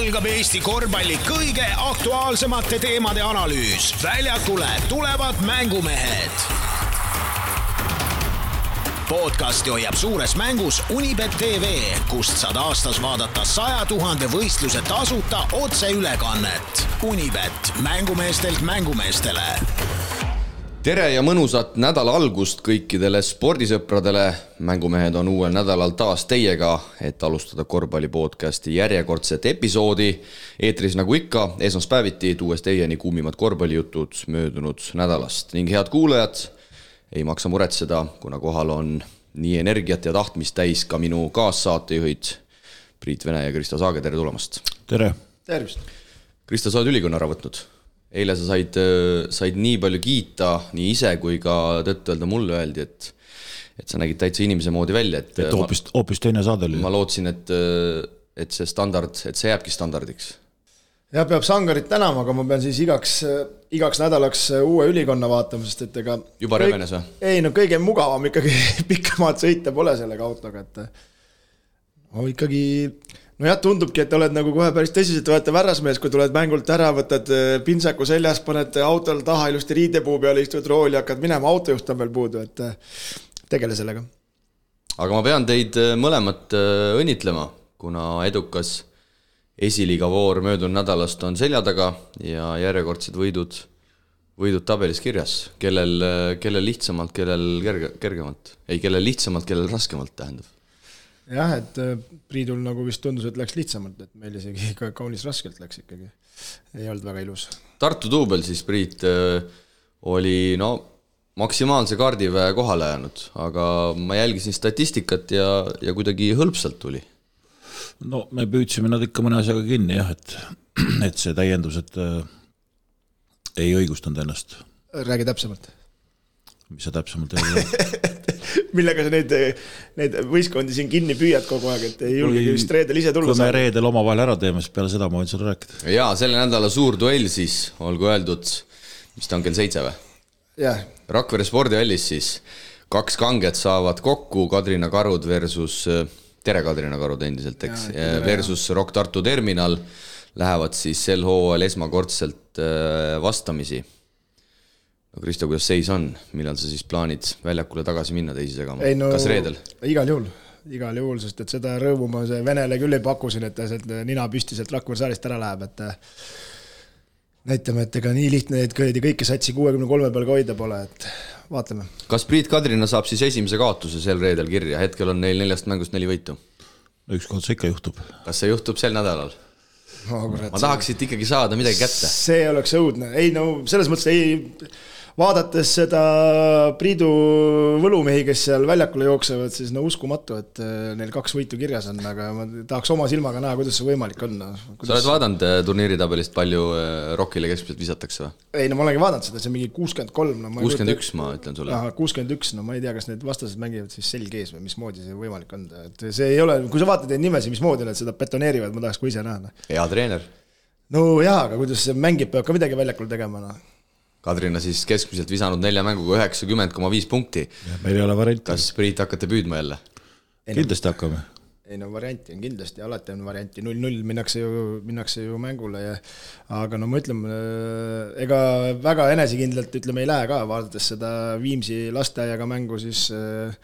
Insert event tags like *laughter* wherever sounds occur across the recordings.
algab Eesti korvpalli kõige aktuaalsemate teemade analüüs. väljakule tulevad mängumehed. podcasti hoiab suures mängus Unibet tv, kust saad aastas vaadata saja tuhande võistluse tasuta otseülekannet. Unibet, mängumeestelt mängumeestele tere ja mõnusat nädala algust kõikidele spordisõpradele. mängumehed on uuel nädalal taas teiega, et alustada korvpalli podcasti järjekordset episoodi. eetris nagu ikka, esmaspäeviti tuues teieni kuumimad korvpallijutud möödunud nädalast ning head kuulajad, ei maksa muretseda, kuna kohal on nii energiat ja tahtmist täis ka minu kaassaatejuhid Priit Vene ja Kristo Saage, tere tulemast. tere. tervist. Kristo, sa oled ülikonna ära võtnud eile sa said, said nii palju kiita nii ise kui ka tõtt-öelda mulle öeldi, et et sa nägid täitsa inimese moodi välja, et et hoopis, hoopis teine saade oli. ma lootsin, et, et see standard, et see jääbki standardiks. jah, peab Sangarit tänama, aga ma pean siis igaks, igaks nädalaks uue ülikonna vaatama, sest et ega juba kõik, revenes või? ei no kõige mugavam ikkagi *laughs* pikka maad sõita pole sellega autoga, et no ikkagi nojah, tundubki, et oled nagu kohe päris tõsiseltvõetav härrasmees, kui tuled mängult ära, võtad äh, pintsaku seljas, paned autol taha ilusti riidepuu peale, istud rooli, hakkad minema, autojuht on veel puudu, et äh, tegele sellega. aga ma pean teid äh, mõlemat õnnitlema, kuna edukas esiliiga voor möödunud nädalast on selja taga ja järjekordsed võidud, võidud tabelis kirjas, kellel, kellel lihtsamalt, kellel kerge, kergemalt, ei, kellel lihtsamalt, kellel raskemalt, tähendab jah, et äh, Priidul nagu vist tundus, et läks lihtsamalt, et meil isegi ikka kaunis raskelt läks ikkagi. ei olnud väga ilus. Tartu duubel siis, Priit, äh, oli no maksimaalse kaardiväe kohale jäänud, aga ma jälgisin statistikat ja, ja kuidagi hõlpsalt tuli. no me püüdsime nad ikka mõne asjaga kinni jah, et, *clears throat* et see täiendused äh, ei õigustanud ennast. räägi täpsemalt. mis sa täpsemalt ei tea *laughs* *laughs* millega sa neid, neid võistkondi siin kinni püüad kogu aeg, et ei julgegi vist reedel ise tulla. kui me reedel omavahel ära teeme, siis peale seda ma võin sulle rääkida. jaa, selle nädala suur duell siis, olgu öeldud, mis ta on, kell seitse või? jah. Rakvere spordihallis siis kaks kanget saavad kokku, Kadrina karud versus, tere Kadrina karud endiselt, eks, versus Rock Tartu terminal lähevad siis sel hooajal esmakordselt äh, vastamisi no Kristo, kuidas seis on, millal sa siis plaanid väljakule tagasi minna teisi segama, no, kas reedel? igal juhul, igal juhul, sest et seda rõõmu ma see Venele küll ei paku siin, et ta sealt nina püsti sealt Rakvere saalist ära läheb, et näitame, et ega nii lihtne neid kuradi kõiki satsi kuuekümne kolme peal ka hoida pole, et vaatame. kas Priit Kadrina saab siis esimese kaotuse sel reedel kirja, hetkel on neil neljast mängust neli võitu? ükskord see ikka juhtub. kas see juhtub sel nädalal? kurat, ma tahaks siit ikkagi saada midagi kätte. see oleks õudne, ei no selles mõttes ei vaadates seda Priidu võlumehi, kes seal väljakule jooksevad, siis no uskumatu, et äh, neil kaks võitu kirjas on, aga ma tahaks oma silmaga näha, kuidas see võimalik on no.. Kuidas... sa oled vaadanud äh, turniiritabelist, palju äh, Rockile keskmiselt visatakse või? ei no ma olengi vaadanud seda, see on mingi kuuskümmend kolm, no kuuskümmend üks, ma ütlen sulle. kuuskümmend üks, no ma ei tea, kas need vastased mängivad siis selg ees või mismoodi see võimalik on, et see ei ole, kui sa vaatad neid nimesid, mismoodi nad seda betoneerivad, ma tahaks ka ise näha. Noh. hea treener. no jaa, aga kuidas see mängib, peab ka midagi väljakul tegema, noh Kadrina siis keskmiselt visanud nelja mänguga üheksakümmend koma viis punkti. meil ei ole varianti. kas Priit hakkate püüdma jälle? kindlasti hakkame. ei no varianti on kindlasti, alati on varianti, null-null minnakse ju, minnakse ju mängule ja aga no ma ütlen, äh, ega väga enesekindlalt ütleme ei lähe ka, vaadates seda Viimsi lasteaiaga mängu, siis äh,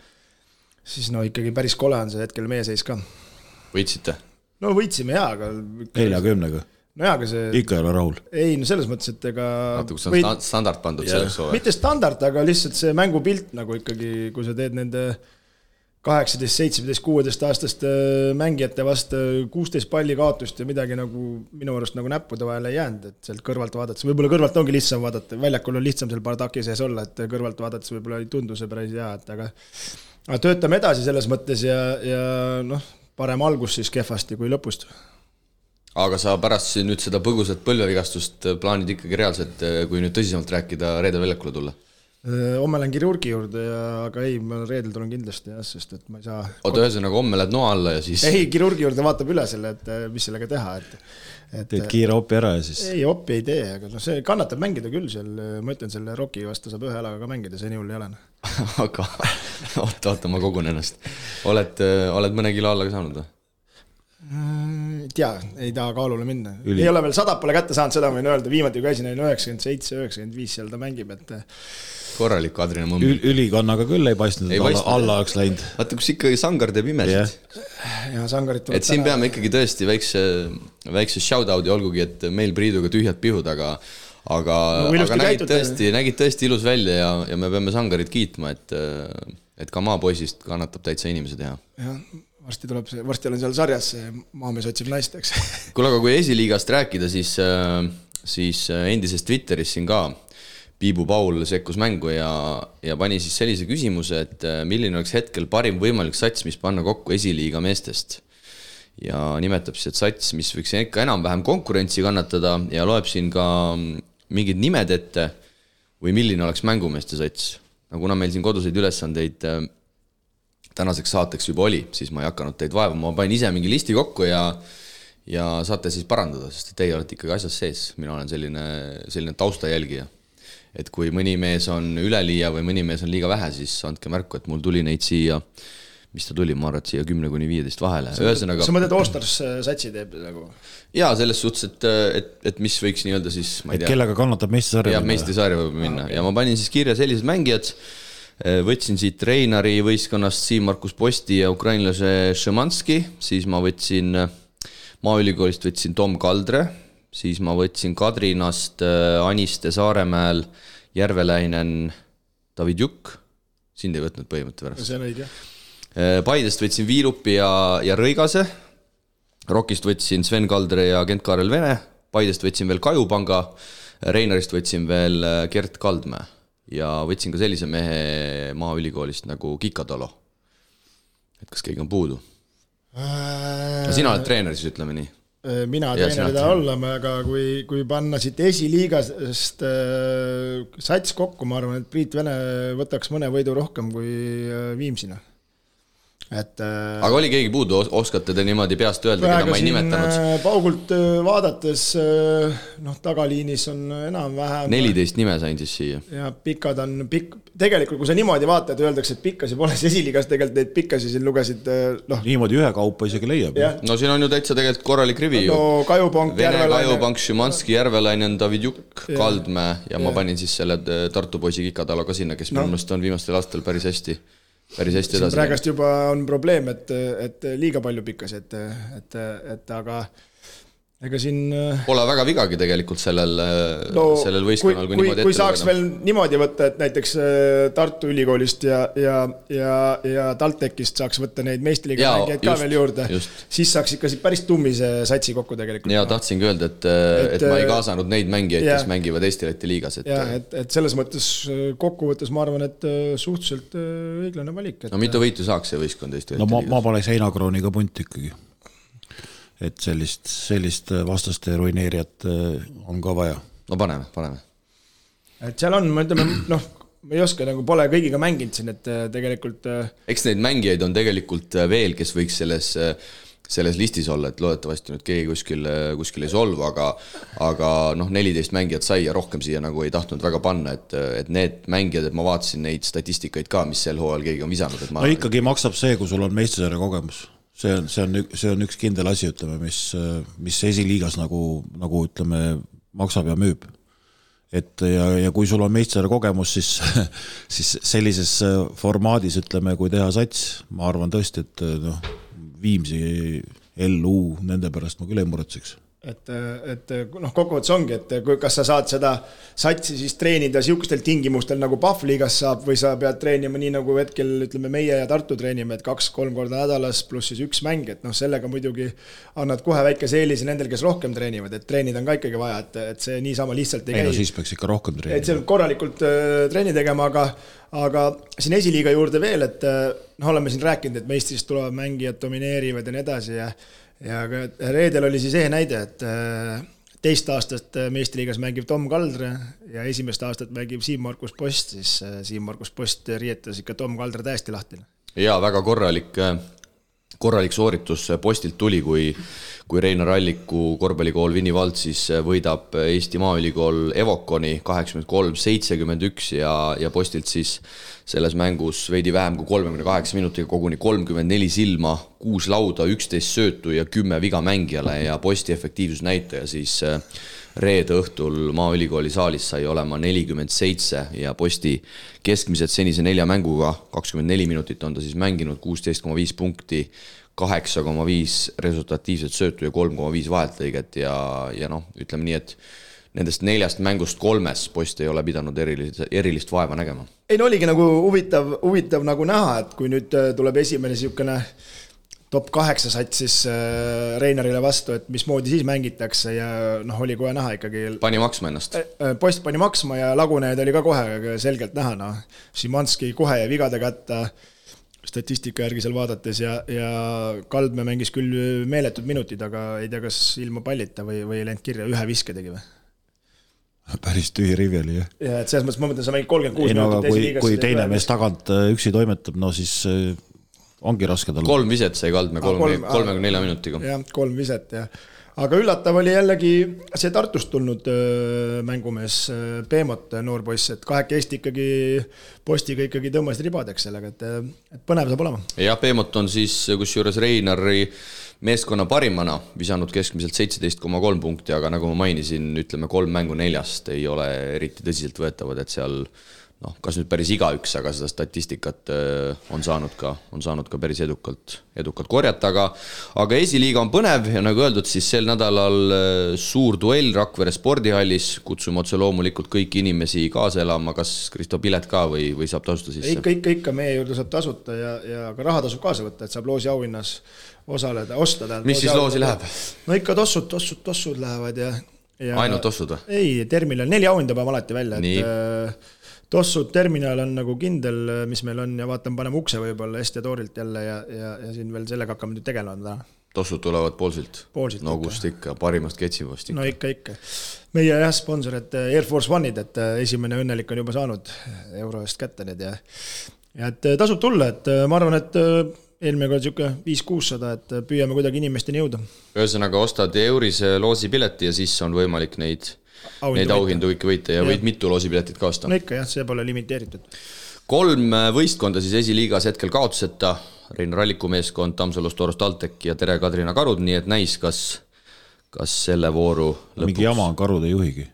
siis no ikkagi päris kole on see hetkel meie seis ka. võitsite? no võitsime jaa, aga neljakümnega nojah, aga see. ikka ei ole rahul. ei no selles mõttes, et ega. natuke see on võid... standard pandud selleks hooajaks. mitte standard, aga lihtsalt see mängupilt nagu ikkagi, kui sa teed nende kaheksateist, seitsmeteist, kuueteist aastaste mängijate vastu kuusteist palli kaotust ja midagi nagu minu arust nagu näppude vahele ei jäänud, et sealt kõrvalt vaadates, võib-olla kõrvalt ongi lihtsam vaadata, väljakul on lihtsam seal Bardaki sees olla, et kõrvalt vaadates võib-olla ei tundu see päris hea, et aga aga töötame edasi selles mõttes ja, ja noh, parem algus siis kehvasti kui lõpust aga sa pärast nüüd seda põgusat põlvevigastust plaanid ikkagi reaalselt, kui nüüd tõsisemalt rääkida, reedel väljakule tulla? homme lähen kirurgi juurde ja, aga ei, ma reedel tulen kindlasti jah, sest et ma ei saa. oota, ühesõnaga homme lähed noa alla ja siis? ei, kirurgi juurde vaatab üle selle, et mis sellega teha, et, et. teed kiire opi ära ja siis? ei, opi ei tee, aga noh, see kannatab mängida küll seal, ma ütlen, selle Rocki vastu saab ühe jalaga ka mängida, see nii hull ei ole. Noh. *laughs* aga oota, oota, ma kogun ennast. oled, oled mõne kilo alla ka saanud või? Äh, ei tea, ei taha kaalule minna ei ole veel sadat pole kätte saanud, seda ma võin öelda, viimati kui käisin, oli üheksakümmend seitse, üheksakümmend viis seal ta mängib, et korralik Adrian Mõmm. Ül, ülikonnaga küll ei paistnud, et alla, alla oleks läinud. vaata, kus ikkagi Sangar teeb imesid tuleb et siin peame ikkagi tõesti väikse, väikse shout-out'i, olgugi et meil Priiduga tühjad pihud, aga aga No, aga nägid käitute. tõesti, nägid tõesti ilus välja ja, ja me peame Sangarit kiitma, et et ka maapoisist kannatab täitsa inimese teha. jah, varsti tuleb see, varsti olen seal sarjas, see maamees otsib naist, eks. *laughs* kuule, aga kui esiliigast rääkida, siis, siis endises Twitteris siin ka Piibu Paul sekkus mängu ja, ja pani siis sellise küsimuse, et äh, milline oleks hetkel parim võimalik sats, mis panna kokku esiliiga meestest. ja nimetab siis, et sats, mis võiks ikka enam-vähem konkurentsi kannatada ja loeb siin ka mm, mingid nimed ette või milline oleks mängumeeste sats. no kuna meil siin koduseid ülesandeid äh, tänaseks saateks juba oli, siis ma ei hakanud teid vaevama, ma panin ise mingi listi kokku ja ja saate siis parandada, sest teie olete ikkagi asjas sees, mina olen selline, selline taustajälgija. et kui mõni mees on üleliia või mõni mees on liiga vähe, siis andke märku, et mul tuli neid siia, mis ta tuli, ma arvan, et siia kümne kuni viieteist vahele, ühesõnaga sa mõtled Allstars äh, satsi teeb nagu? jaa, selles suhtes, et, et, et mis võiks nii-öelda siis, ma ei et tea, kellega kannatab meistersarja jah, meistrusarja võib minna. Ja ma panin siis kirja sellised mängijad, võtsin siit Reinari võistkonnast Siim-Markus Posti ja ukrainlase Šemanski, siis ma võtsin Maaülikoolist võtsin Tom Kaldre, siis ma võtsin Kadrinast äh, Aniste Saaremäel Järveläinen David Jukk, sind ei võtnud põhimõtte pärast. see on õige. Paidest võtsin Viilupi ja, ja Rõigase, Rokist võtsin Sven Kaldre ja Kent-Kaarel Vene, Paidest võtsin veel Kajupanga, Reinarist võtsin veel äh, Gert Kaldmäe ja võtsin ka sellise mehe Maaülikoolist nagu Kikatalo. et kas keegi on puudu? no sina oled treener siis, ütleme nii. Äh, mina treener ei taha olla, aga kui, kui panna siit esiliigast äh, sats kokku, ma arvan, et Priit Vene võtaks mõne võidu rohkem kui äh, Viimsina. Et äh, aga oli keegi puudu, oskate te niimoodi peast öelda, keda ma ei nimetanud? äh, paugult äh, vaadates noh, tagaliinis on enam-vähem neliteist nime sain siis siia. ja pikad on pikk, tegelikult kui sa niimoodi vaatad, öeldakse, et pikkasi pole *laughs* siis esiliigas, tegelikult neid pikkasi siin lugesid noh, niimoodi ühekaupa isegi leiab. no siin on ju täitsa tegelikult korralik rivi ju no Kajupank, Vene Järvelaine Kajupank, Šimanski, Järvelainen, David Jukk, Jah. Kaldmäe ja ma Jah. panin siis selle Tartu poisi Kikatalo ka sinna, kes minu No. meelest on viimastel aastatel päris hästi, päris hästi edasi läinud. praegust juba on probleem, et, et liiga palju pikkasi, et, et, et aga ega siin äh, Pole väga vigagi tegelikult sellel no,, sellel võistkonnal, kui, kui, niimoodi kui saaks veel niimoodi võtta, et näiteks äh, Tartu Ülikoolist ja, ja, ja, ja TalTechist saaks võtta neid meistriliiga Jaa, mängijaid ka veel juurde siis saaks ikka siit päris tummise satsi kokku tegelikult. ja tahtsingi öelda, et, et, et ma ei äh, kaasanud neid mängijaid, kes mängivad Eesti-Läti liigas, et jah, et, et selles mõttes äh, kokkuvõttes ma arvan, et äh, suhteliselt äh, õiglane valik, et no mitu võitu saaks see võistkond Eesti-Läti no ma, ma liigas? paneks heinakrooniga punti ikkagi. Et sellist, sellist vastaste ruineerijat äh, on ka vaja. no paneme, paneme. et seal on, me ütleme noh, ma ei oska nagu, pole kõigiga mänginud siin, et äh, tegelikult äh, eks neid mängijaid on tegelikult äh, veel, kes võiks selles, selles listis olla, et loodetavasti nüüd keegi kuskil, kuskil ei solvu, aga aga noh, neliteist mängijat sai ja rohkem siia nagu ei tahtnud väga panna, et, et need mängijad, et ma vaatasin neid statistikaid ka, mis sel hooajal keegi on visanud, et ma no ikkagi maksab see, kui sul on meistrasarja kogemus. See on, see on, see on üks kindel asi, ütleme, mis, mis esiliigas nagu, nagu ütleme, maksab ja müüb. et ja, ja kui sul on meistrasarja kogemus, siis, *laughs* siis sellises formaadis ütleme, kui teha sats, ma arvan tõesti, et noh, Viimsi, LU, nende pärast ma küll ei muretseks et, et noh, kokkuvõttes ongi, et kui, kas sa saad seda satsi siis treenida niisugustel tingimustel nagu Pahvliigas saab või sa pead treenima nii nagu hetkel ütleme meie ja Tartu treenime, et kaks-kolm korda nädalas pluss siis üks mäng, et noh, sellega muidugi annad kohe väikese eelise nendel, kes rohkem treenivad, et treenida on ka ikkagi vaja, et, et see niisama lihtsalt ei ei no käi siis peaks ikka rohkem et treenima. seal korralikult äh, trenni tegema, aga, aga siin esiliiga juurde veel, et äh, noh, oleme siin rääkinud, et meistrist tulevad mängijad domineerivad ja nii edasi ja ja ka reedel oli siis ehe näide, et äh, teist aastat äh, meistriliigas mängib Tom Kaldre ja esimest aastat mängib Siim-Markus Post, siis äh, Siim-Markus Post riietas ikka Tom Kaldre täiesti lahti. jaa, väga korralik, korralik sooritus postilt tuli, kui kui Reinar Alliku korvpallikool Vinni Vald siis võidab Eesti Maaülikool Evoconi kaheksakümmend kolm, seitsekümmend üks ja, ja postilt siis selles mängus veidi vähem kui kolmekümne kaheksa minutiga koguni kolmkümmend neli silma, kuus lauda, üksteist söötu ja kümme viga mängijale ja posti efektiivsusnäitaja siis reede õhtul Maaülikooli saalis sai olema nelikümmend seitse ja posti keskmiselt senise nelja mänguga, kakskümmend neli minutit on ta siis mänginud, kuusteist koma viis punkti, kaheksa koma viis resultatiivset söötu ja kolm koma viis vaheltlõiget ja, ja noh, ütleme nii, et nendest neljast mängust kolmes post ei ole pidanud erilist, erilist vaeva nägema. ei no oligi nagu huvitav, huvitav nagu näha, et kui nüüd äh, tuleb esimene niisugune top kaheksa sats siis äh, Reinarile vastu, et mismoodi siis mängitakse ja noh, oli kohe näha ikkagi. pani maksma ennast? post pani maksma ja lagunejaid oli ka kohe selgelt näha, noh. Šimanski kohe jäi vigade kätte statistika järgi seal vaadates ja, ja Kaldmäe mängis küll meeletud minutid, aga ei tea, kas ilma pallita või, või ei läinud kirja, ühe viske tegi või? päris tühi rivi oli jah. ja et selles mõttes ma mõtlen, sa mängid kolmkümmend kuus minutit. kui, kui teine mees tagant äh, üksi toimetab, no siis äh, ongi raske tal. kolm viset sai Kaldmäe kolme, kolmekümne nelja minutiga. jah, kolm viset jah. aga üllatav oli jällegi see Tartust tulnud mängumees Peemot, noor poiss, et kahekesti ikkagi postiga ikkagi tõmbasid ribadeks sellega, et, et põnev saab olema. jah, Peemot on siis kusjuures Reinari meeskonna parimana visanud keskmiselt seitseteist koma kolm punkti, aga nagu ma mainisin, ütleme kolm mängu neljast ei ole eriti tõsiseltvõetavad, et seal noh, kas nüüd päris igaüks, aga seda statistikat äh, on saanud ka, on saanud ka päris edukalt, edukalt korjata, aga aga esiliiga on põnev ja nagu öeldud, siis sel nädalal äh, suur duell Rakvere spordihallis, kutsume otse loomulikult kõiki inimesi kaasa elama, kas Kristo pilet ka või, või saab tasuta sisse? ikka, ikka, ikka meie juurde saab tasuta ja, ja ka raha tasub kaasa võtta, et saab loosi auhinnas osaleda, osta tähendab. mis siis loosi läheb? no ikka tossud, tossud, tossud lähevad ja, ja ainult tossud või? ei, terminal, neli auhinda paneme alati välja, et äh, tossud terminal on nagu kindel, mis meil on ja vaatame, paneme ukse võib-olla Estia toorilt jälle ja, ja, ja siin veel sellega hakkame nüüd tegelema täna. tossud tulevad Poolsilt? No kust ikka, parimast ketsipost ikka. no ikka, ikka. meie jah, sponsor, et Air Force One'id, et esimene õnnelik on juba saanud euro eest kätte need ja ja et tasub tulla, et ma arvan, et eelmine kord niisugune viis-kuussada, et püüame kuidagi inimesteni jõuda. ühesõnaga, ostad eurise loosipileti ja siis on võimalik neid, neid auhindu kõiki võita ja, ja võid mitu loosipiletit ka osta. no ikka jah, see pole limiteeritud. kolm võistkonda siis esiliigas hetkel kaotuseta, Rein Ralliku meeskond, Tammsalust, Torost, TalTech ja Tere Kadrina Karud, nii et näis, kas, kas selle vooru lõpuks mingi jama on Karud ei juhigi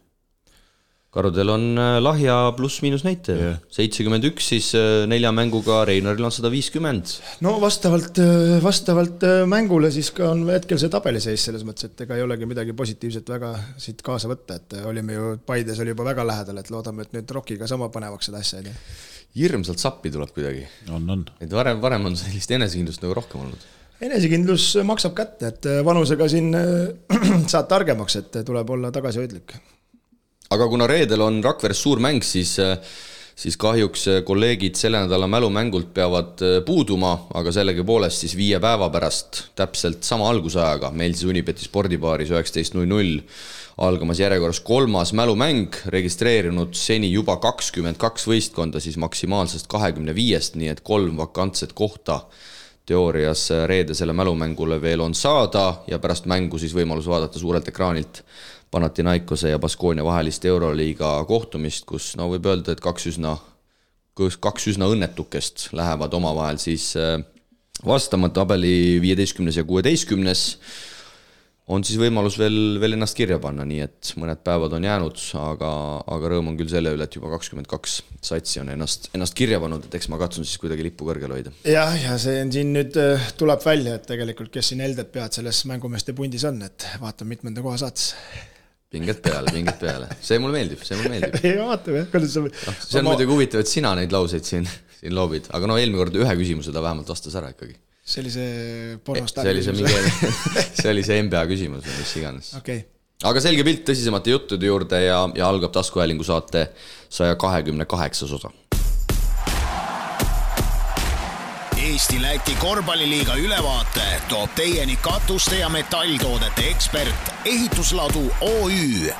karudel on äh, lahja pluss-miinus näitaja yeah., seitsekümmend üks, siis äh, nelja mänguga Reinaril on sada viiskümmend. no vastavalt, äh, vastavalt mängule siis ka on hetkel see tabeliseis selles mõttes, et ega ei olegi midagi positiivset väga siit kaasa võtta, et olime ju, Paides oli juba väga lähedal, et loodame, et nüüd Rockiga sama põnevaks seda asja ei tee. hirmsalt sappi tuleb kuidagi. on, on. et varem, varem on sellist enesekindlust nagu rohkem olnud enesekindlus maksab kätte, et vanusega siin *clears throat* saad targemaks, et tuleb olla tagasihoidlik aga kuna reedel on Rakveres suur mäng, siis siis kahjuks kolleegid selle nädala mälumängult peavad äh, puuduma, aga sellegipoolest siis viie päeva pärast täpselt sama algusajaga meil siis Unibeti spordibaaris üheksateist null null algamas järjekorras kolmas mälumäng, registreerinud seni juba kakskümmend kaks võistkonda siis maksimaalsest kahekümne viiest, nii et kolm vakantset kohta teoorias reedesele mälumängule veel on saada ja pärast mängu siis võimalus vaadata suurelt ekraanilt Panathinaikose ja Baskonia vahelist Euroliiga kohtumist, kus no võib öelda, et kaks üsna, kaks üsna õnnetukest lähevad omavahel siis äh, vastama, tabeli viieteistkümnes ja kuueteistkümnes on siis võimalus veel, veel ennast kirja panna, nii et mõned päevad on jäänud, aga, aga rõõm on küll selle üle, et juba kakskümmend kaks satsi on ennast, ennast kirja pannud, et eks ma katsun siis kuidagi lippu kõrgel hoida. jah, ja see on siin nüüd, äh, tuleb välja, et tegelikult, kes siin helded pead selles mängumeeste pundis on, et vaatame, mitmenda koha saates pinged peale, pinged peale, see mulle meeldib, see mulle meeldib. *laughs* ei vaatame jah, kuidas sa no,. see on ma... muidugi huvitav, et sina neid lauseid siin, siin loobid, aga no eelmine kord ühe küsimuse ta vähemalt vastas ära ikkagi. see oli see pornostaar *laughs* see oli see mingi, see oli see NBA küsimus või mis iganes okay.. aga selge pilt tõsisemate juttude juurde ja, ja algab taskuhäälingu saate saja kahekümne kaheksas osa Eesti-Läti korvpalliliiga ülevaate toob teieni katuste ja metalltoodete ekspert Ehitusladu OÜ.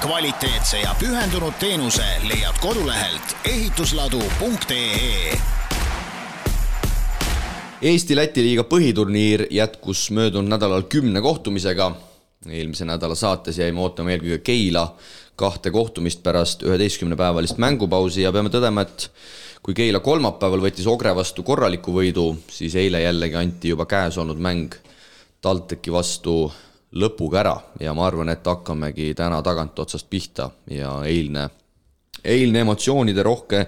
kvaliteetse ja pühendunud teenuse leiad kodulehelt ehitusladu.ee. Eesti-Läti liiga põhiturniir jätkus möödunud nädalal kümne kohtumisega. eelmise nädala saates jäime ootama eelkõige Keila kahte kohtumist pärast üheteistkümnepäevalist mängupausi ja peame tõdema, et kui Keila kolmapäeval võttis Ogre vastu korraliku võidu, siis eile jällegi anti juba käes olnud mäng TalTechi vastu lõpuga ära ja ma arvan, et hakkamegi täna tagantotsast pihta ja eilne, eilne emotsioonide rohke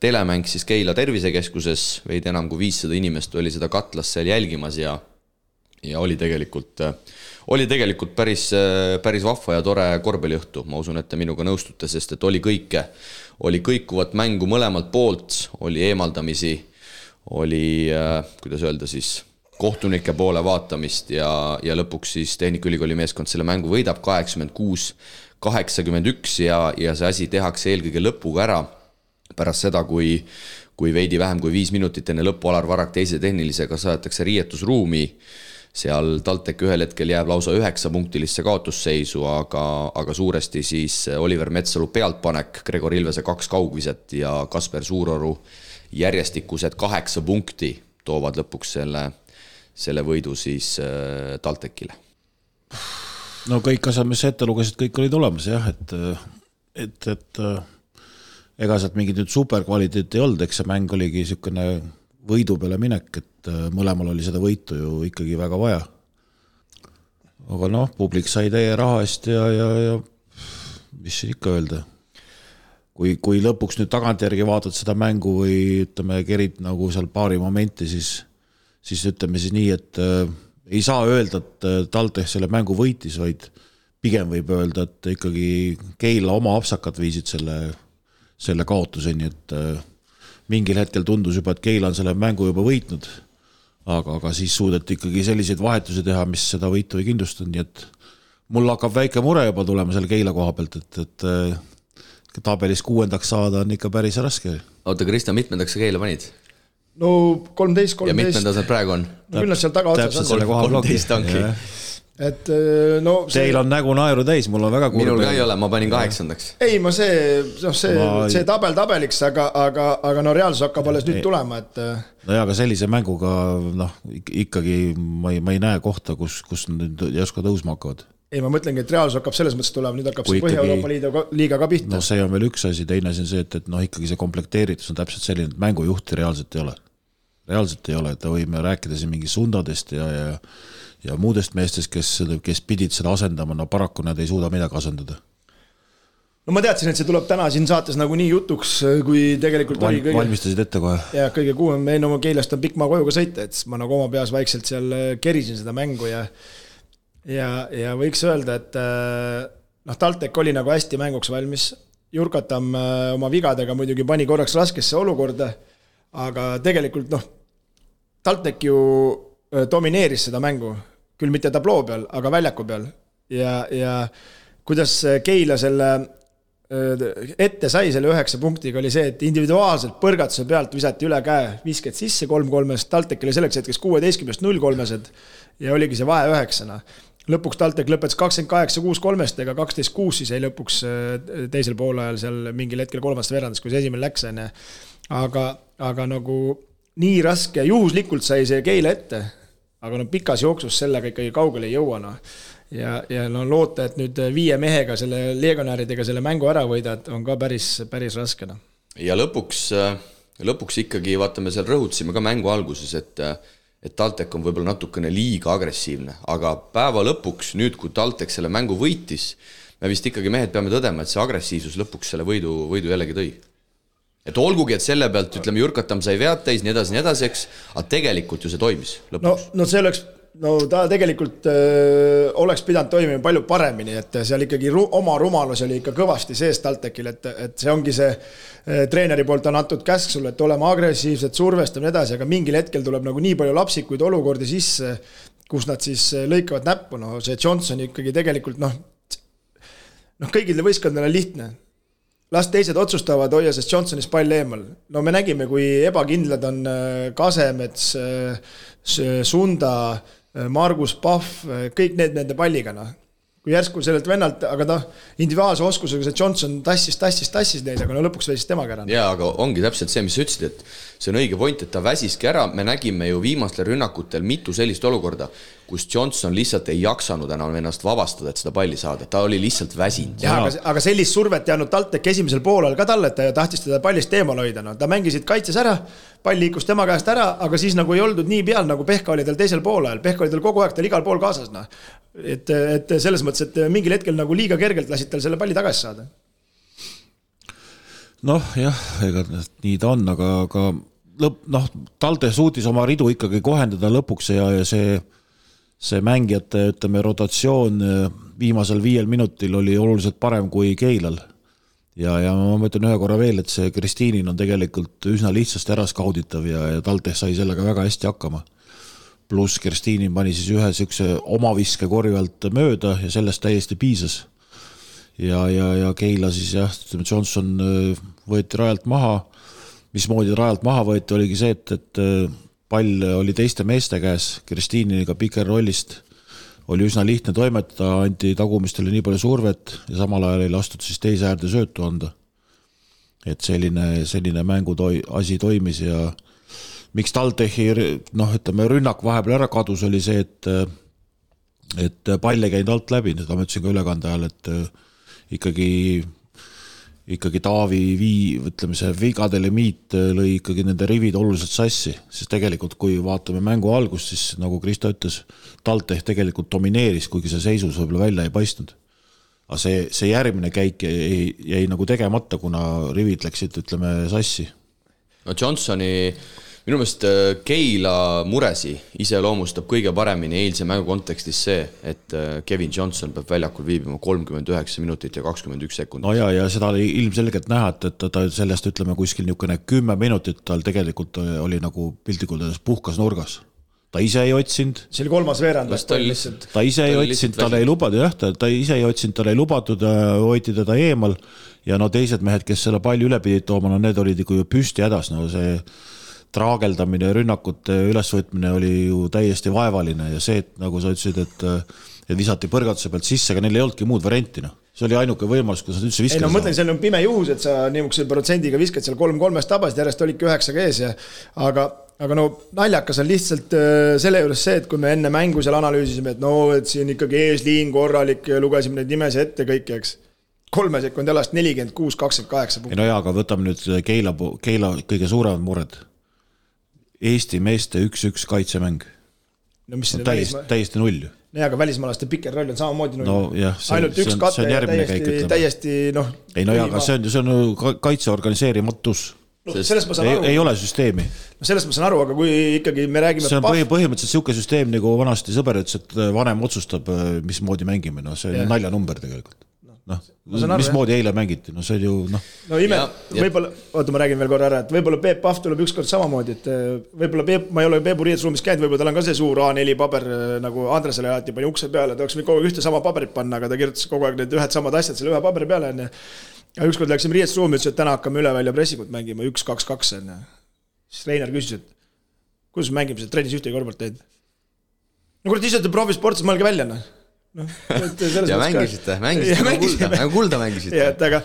telemäng siis Keila tervisekeskuses, veidi enam kui viissada inimest oli seda katlas seal jälgimas ja ja oli tegelikult, oli tegelikult päris, päris vahva ja tore korvpalliõhtu, ma usun, et te minuga nõustute, sest et oli kõike. Oli kõikuvat mängu mõlemalt poolt, oli eemaldamisi, oli, kuidas öelda siis, kohtunike poole vaatamist ja, ja lõpuks siis Tehnikaülikooli meeskond selle mängu võidab kaheksakümmend kuus, kaheksakümmend üks ja, ja see asi tehakse eelkõige lõpuga ära. Pärast seda, kui, kui veidi vähem kui viis minutit enne lõppu Alar Varrak teise tehnilisega saadetakse riietusruumi seal TalTech ühel hetkel jääb lausa üheksapunktilisse kaotusseisu, aga, aga suuresti siis Oliver Metsalu pealtpanek, Gregor Ilvese kaks kaugviset ja Kasper Suuroru järjestikused kaheksa punkti toovad lõpuks selle, selle võidu siis äh, TalTechile. no kõik asjad, mis sa ette lugesid, kõik olid olemas jah, et, et, et äh, ega sealt mingit nüüd superkvaliteeti ei olnud, eks see mäng oligi niisugune võidu peale minek, et äh, mõlemal oli seda võitu ju ikkagi väga vaja. aga noh, publik sai täie raha eest ja, ja, ja mis siin ikka öelda. kui, kui lõpuks nüüd tagantjärgi vaatad seda mängu või ütleme, kerid nagu seal paari momenti, siis, siis ütleme siis nii, et äh, ei saa öelda, et äh, TalTech selle mängu võitis, vaid pigem võib öelda, et ikkagi Keila oma apsakad viisid selle, selle kaotuseni, et äh, mingil hetkel tundus juba, et Keila on selle mängu juba võitnud. aga, aga siis suudeti ikkagi selliseid vahetusi teha, mis seda võitu ei kindlustanud, nii et mul hakkab väike mure juba tulema selle Keila koha pealt, et, et äh, tabelis kuuendaks saada on ikka päris raske. oota, Kristjan, mitmendaks sa Keila panid? no kolmteist, kolmteist. ja mitmendas nad praegu on? no küll nad seal tagaotsas on. kolmteist ongi et äh, no see... Teil on nägu naeru täis, mul on väga kurb. minul ka ei ole, ma panin kaheksandaks. ei, ma see, noh, see ma..., see tabel tabeliks, aga, aga, aga no reaalsus hakkab alles nüüd ei. tulema, et. Äh, nojah, aga sellise mänguga noh, ikkagi ma ei, ma ei näe kohta, kus, kus nüüd järsku tõusma hakkavad ei, ma mõtlengi, et reaalsus hakkab selles mõttes tulema, nüüd hakkab Kui see Põhja-Euroopa liidu liiga ka pihta. no see on veel üks asi, teine asi on see, et, et noh, ikkagi see komplekteeritus on täpselt selline, et mängujuhti reaalselt ei ole. Reaalselt ei ole, et võime rääkida siin mingi sundadest ja, ja ja muudest meestest, kes, kes pidid seda asendama, no paraku nad ei suuda midagi asendada no ma teadsin, et see tuleb täna siin saates nagunii jutuks, kui tegelikult Val, oli kõige. valmistasid ette kohe? ja kõige kuumem, ei no ma Keilast on pikk maa koju ka sõita, et ma nagu oma peas vaikselt seal äh, kerisin seda mängu ja. ja, ja võiks öelda, et äh, noh, TalTech oli nagu hästi mänguks valmis. Jurkatam äh, oma vigadega muidugi pani korraks raskesse olukorda. aga tegelikult noh, TalTech ju domineeris seda mängu küll mitte tabloo peal, aga väljaku peal. ja, ja kuidas Keila selle ette sai selle üheksa punktiga, oli see, et individuaalselt põrgatuse pealt visati üle käe visked sisse kolm kolmest, TalTech oli selleks hetkeks kuueteistkümnest null kolmesed ja oligi see vahe üheksana. lõpuks TalTech lõpetas kakskümmend kaheksa kuus kolmestega, kaksteist kuus siis jäi lõpuks teisel poolajal seal mingil hetkel kolmandas veerandas, kui see esimene läks, on ju. aga, aga nagu nii raske, juhuslikult sai see Keila ette aga no pikas jooksus sellega ikkagi kaugele ei jõua, noh. ja, ja no loota, et nüüd viie mehega selle legionäridega selle mängu ära võidad, on ka päris, päris raske, noh. ja lõpuks, lõpuks ikkagi vaata, me seal rõhutasime ka mängu alguses, et et TalTech on võib-olla natukene liiga agressiivne, aga päeva lõpuks, nüüd kui TalTech selle mängu võitis, me vist ikkagi mehed peame tõdema, et see agressiivsus lõpuks selle võidu, võidu jällegi tõi et olgugi, et selle pealt ütleme, Jürkatam sai vead täis, nii edasi, nii edasi, eks, aga tegelikult ju see toimis lõpuks. no, no see oleks, no ta tegelikult öö, oleks pidanud toimima palju paremini, et seal ikkagi ru oma rumalus oli ikka kõvasti sees TalTechil, et, et see ongi see treeneri poolt on antud käsk sulle, et olema agressiivsed, survestama ja nii edasi, aga mingil hetkel tuleb nagu nii palju lapsikuid olukordi sisse, kus nad siis lõikavad näppu, no see Johnson ikkagi tegelikult noh, noh, kõigile võistkondadele lihtne las teised otsustavad, hoia sellest Johnsonist pall eemal. no me nägime, kui ebakindlad on äh, Kasemets, äh, Sunda, äh, Margus Pahv, kõik need nende palliga, noh. kui järsku sellelt vennalt, aga noh, individuaalse oskusega see Johnson tassis, tassis, tassis neid, aga no lõpuks võitis temaga ära. jaa, aga ongi täpselt see, mis sa ütlesid, et see on õige point, et ta väsiski ära, me nägime ju viimastel rünnakutel mitu sellist olukorda, kus Johnson lihtsalt ei jaksanud enam ennast vabastada, et seda palli saada, ta oli lihtsalt väsinud. jah, aga, aga sellist survet ei andnud TalTech esimesel poolel ka talle, et ta tahtis teda pallist eemal hoida, no ta mängisid kaitses ära, pall liikus tema käest ära, aga siis nagu ei oldud nii peal, nagu Pehka oli tal teisel poolel, Pehka oli tal kogu aeg tal igal pool kaasas, noh. et, et selles mõttes, et mingil hetkel nagu liiga kergelt lasid tal selle palli tagasi saada noh, jah, ega nii ta on, aga, aga lõpp, noh, Talde suutis oma ridu ikkagi kohendada lõpuks ja, ja see, see mängijate, ütleme, rotatsioon äh, viimasel viiel minutil oli oluliselt parem kui Keilal. ja, ja ma ütlen ühe korra veel, et see Kristiinin on tegelikult üsna lihtsasti ära skauditav ja, ja Talde sai sellega väga hästi hakkama. pluss Kristiinin pani siis ühe niisuguse omaviske korvi alt mööda ja sellest täiesti piisas ja, ja, ja Keila siis jah, ütleme Johnson äh, võeti rajalt maha. mismoodi rajalt maha võeti, oligi see, et, et äh, pall oli teiste meeste käes, Kristiiniga pikerrollist oli üsna lihtne toimetada, anti tagumistele nii palju survet ja samal ajal ei lastud siis teise äärde söötu anda. et selline, selline mängu toi-, asi toimis ja miks TalTechi noh, ütleme rünnak vahepeal ära kadus, oli see, et et pall ei käinud alt läbi, seda ma ütlesin ka ülekande ajal, et ikkagi ikkagi Taavi vii-, ütleme see vigade limiit lõi ikkagi nende rivid oluliselt sassi, sest tegelikult kui vaatame mängu algust, siis nagu Kristo ütles, TalTech tegelikult domineeris, kuigi see seisus võib-olla välja ei paistnud. aga see, see järgmine käik jäi, jäi nagu tegemata, kuna rivid läksid, ütleme, sassi. no Johnsoni minu meelest äh, Keila muresi iseloomustab kõige paremini eilse mängu kontekstis see, et äh, Kevin Johnson peab väljakul viibima kolmkümmend üheksa minutit ja kakskümmend üks sekundit. no ja, ja seda oli ilmselgelt näha, et, et ta sellest ütleme kuskil niisugune kümme minutit tal tegelikult oli nagu piltlikult öeldes puhkas nurgas ta ise ei otsinud. see oli kolmas veerand. ta, ta ise ei otsinud, talle ei lubatud jah, ta, ta ise ei otsinud, talle ei lubatud, hoiti teda eemal ja no teised mehed, kes selle palli üle pidid tooma, no need olid ikka ju püsti hädas, no see traageldamine, rünnakute ülesvõtmine oli ju täiesti vaevaline ja see, et nagu sa ütlesid, et et visati põrgatuse pealt sisse, aga neil ei olnudki muud varianti, noh. see oli ainuke võimalus, kuidas nad üldse viskada ei no ma mõtlen, see on pime juhus, et sa niisuguse protsendiga viskad seal kolm kolmest tabasid, järjest olidki üheksaga ees ja aga, aga no naljakas on lihtsalt äh, selle juures see, et kui me enne mängu seal analüüsisime, et no, et siin ikkagi eesliin korralik, lugesime neid nimesid ette kõiki, eks kolme sekundi alast nelikümmend kuus, kakskümmend kaheksa. ei no jaa, aga võtame nüüd Keila, Keila kõige suuremad mured Eesti meeste üks-üks kaitsemäng. no mis no, täiesti, täiesti null ju. nojah, aga välismaalaste piker roll on samamoodi null no,. ainult üks kate ja täiesti, täiesti noh. ei no jaa, aga see on ju, see on ju kaitse organiseerimatus no sellest ma saan aru. ei ole süsteemi. no sellest ma saan aru, aga kui ikkagi me räägime. see on põhi, põhimõtteliselt niisugune süsteem, nagu vanasti sõber ütles, et vanem otsustab, mismoodi mängime, no see on yeah. naljanumber tegelikult noh, mismoodi eile mängiti, no see oli ju noh. no ime, võib-olla, oota, ma räägin veel korra ära, et võib-olla Peep Pahv tuleb ükskord samamoodi, et eh, võib-olla Peep, ma ei ole Peebu riietusruumis käinud, võib-olla tal on ka see suur A4 paber eh, nagu Andresele alati pani ukse peale, ta oleks võinud kogu aeg ühte sama paberit panna, aga ta kirjutas kogu aeg need ühed samad asjad selle ühe paberi peale, onju. ja ükskord läksime riietusruumi, ütles, et täna hakkame üle välja pressikut mängima, üks, kaks, kaks, onju. siis treener küsis, et kuidas me mängime, sa trennis ühtegi korvpalli teinud. no kurat, ise olete profisportlased, mõelge välja, noh noh, et selles *laughs* ja mängisite, mängisite nagu kulda, nagu kulda mängisite. jah, et aga,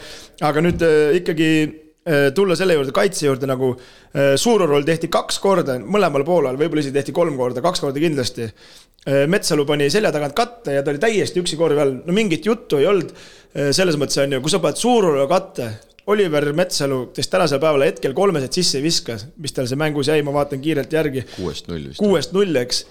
aga nüüd äh, ikkagi äh, tulla selle juurde, kaitse juurde nagu äh, Suuroroll tehti kaks korda mõlemal poolel, võib-olla isegi tehti kolm korda, kaks korda kindlasti. Metsalu pani selja tagant katte ja ta oli täiesti üksi korvi all, no mingit juttu ei olnud. selles mõttes on ju, kui sa paned Suurorolle katte, Oliver Metsalu, kes tänasel päeval hetkel kolmesed sisse ei viska, mis tal see mängus jäi, ma vaatan kiirelt järgi. kuuest null vist. kuuest null, eks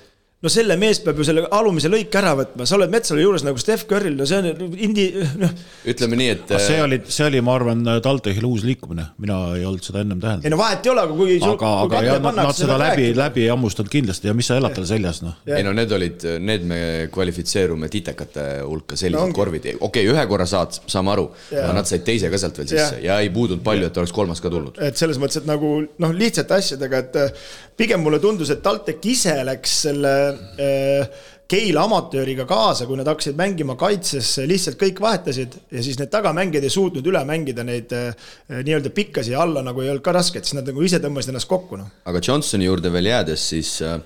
no selle mees peab ju selle alumise lõike ära võtma, sa oled Metsalu juures nagu Steph Curry'l, no see on indi, noh. ütleme nii, et. see oli, see oli, ma arvan, TalTechil uus liikumine, mina ei olnud seda ennem täheldanud. ei no vahet ei ole, aga kui. aga, aga jah, nad, nad seda läbi, läbi ei hammustanud kindlasti ja mis sa elad tal seljas, noh. ei no need olid, need me kvalifitseerume titekate hulka, sellised no, korvid, okei okay,, ühe korra saad, saame aru, aga nad said teise ka sealt veel sisse ja, ja ei puudunud palju, et oleks kolmas ka tulnud. et selles mõttes, et nagu noh, lihtsate asjadega, et pigem mulle tundus, et TalTech ise läks selle äh, Keila amatööriga kaasa, kui nad hakkasid mängima kaitses, lihtsalt kõik vahetasid ja siis need tagamängijad ei suutnud üle mängida neid äh, nii-öelda pikkasi alla nagu ei olnud ka raske, et siis nad nagu ise tõmbasid ennast kokku, noh. aga Johnsoni juurde veel jäädes, siis äh,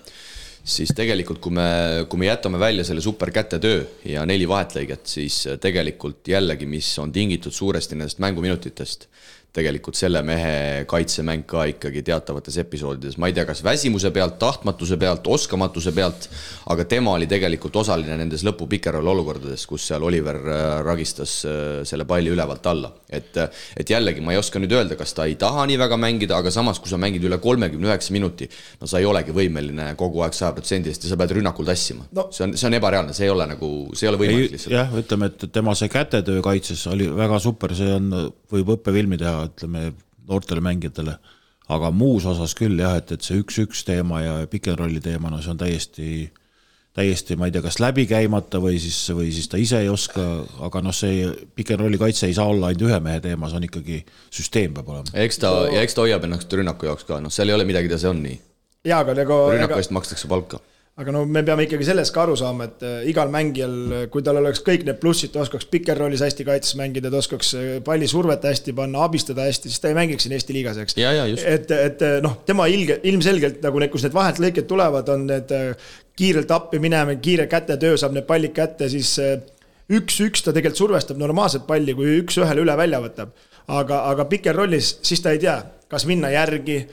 siis tegelikult, kui me, kui me jätame välja selle superkätetöö ja neli vahetlõiget, siis tegelikult jällegi, mis on tingitud suuresti nendest mänguminutitest, tegelikult selle mehe kaitsemäng ka ikkagi teatavates episoodides, ma ei tea, kas väsimuse pealt, tahtmatuse pealt, oskamatuse pealt, aga tema oli tegelikult osaline nendes lõpu pikerall olukordades, kus seal Oliver äh, ragistas äh, selle palli ülevalt alla. et, et jällegi, ma ei oska nüüd öelda, kas ta ei taha nii väga mängida, aga samas, kui sa mängid üle kolmekümne üheksa minuti, no sa ei olegi võimeline kogu aeg sajaprotsendiliselt ja sa pead rünnakul tassima no.. see on, see on ebareaalne, see ei ole nagu, see ei ole võimalik lihtsalt. jah, ütleme, et tema see kätetöö kaitses oli väga super, see on, võib õppefilmi teha ütleme, noortele mängijatele, aga muus osas küll jah, et, et see üks-üks teema ja pick n rolli teema, no see on täiesti täiesti, ma ei tea, kas läbi käimata või siis, või siis ta ise ei oska, aga noh, see pick n rolli kaitse ei saa olla ainult ühe mehe teema, see on ikkagi, süsteem peab olema. eks ta, ja eks ta hoiab ennast rünnaku jaoks ka, noh, seal ei ole midagi teha, see on nii. jaa, aga nagu rünnaku eest makstakse palka aga no me peame ikkagi sellest ka aru saama, et äh, igal mängijal, kui tal oleks kõik need plussid, ta oskaks pikerrollis hästi kaitses mängida, ta oskaks äh, palli survet hästi panna, abistada hästi, siis ta ei mängiks siin Eesti liigas, eks. et, et äh, noh, tema ilge, ilmselgelt nagu need, kus need vaheltlõiked tulevad, on need kiirelt appi minema, kiire kätetöö, saab need pallid kätte, siis üks-üks ta tegelikult survestab normaalset palli, kui üks-ühele üle välja võtab. aga, aga pikerrollis, siis ta ei tea kas minna järgi,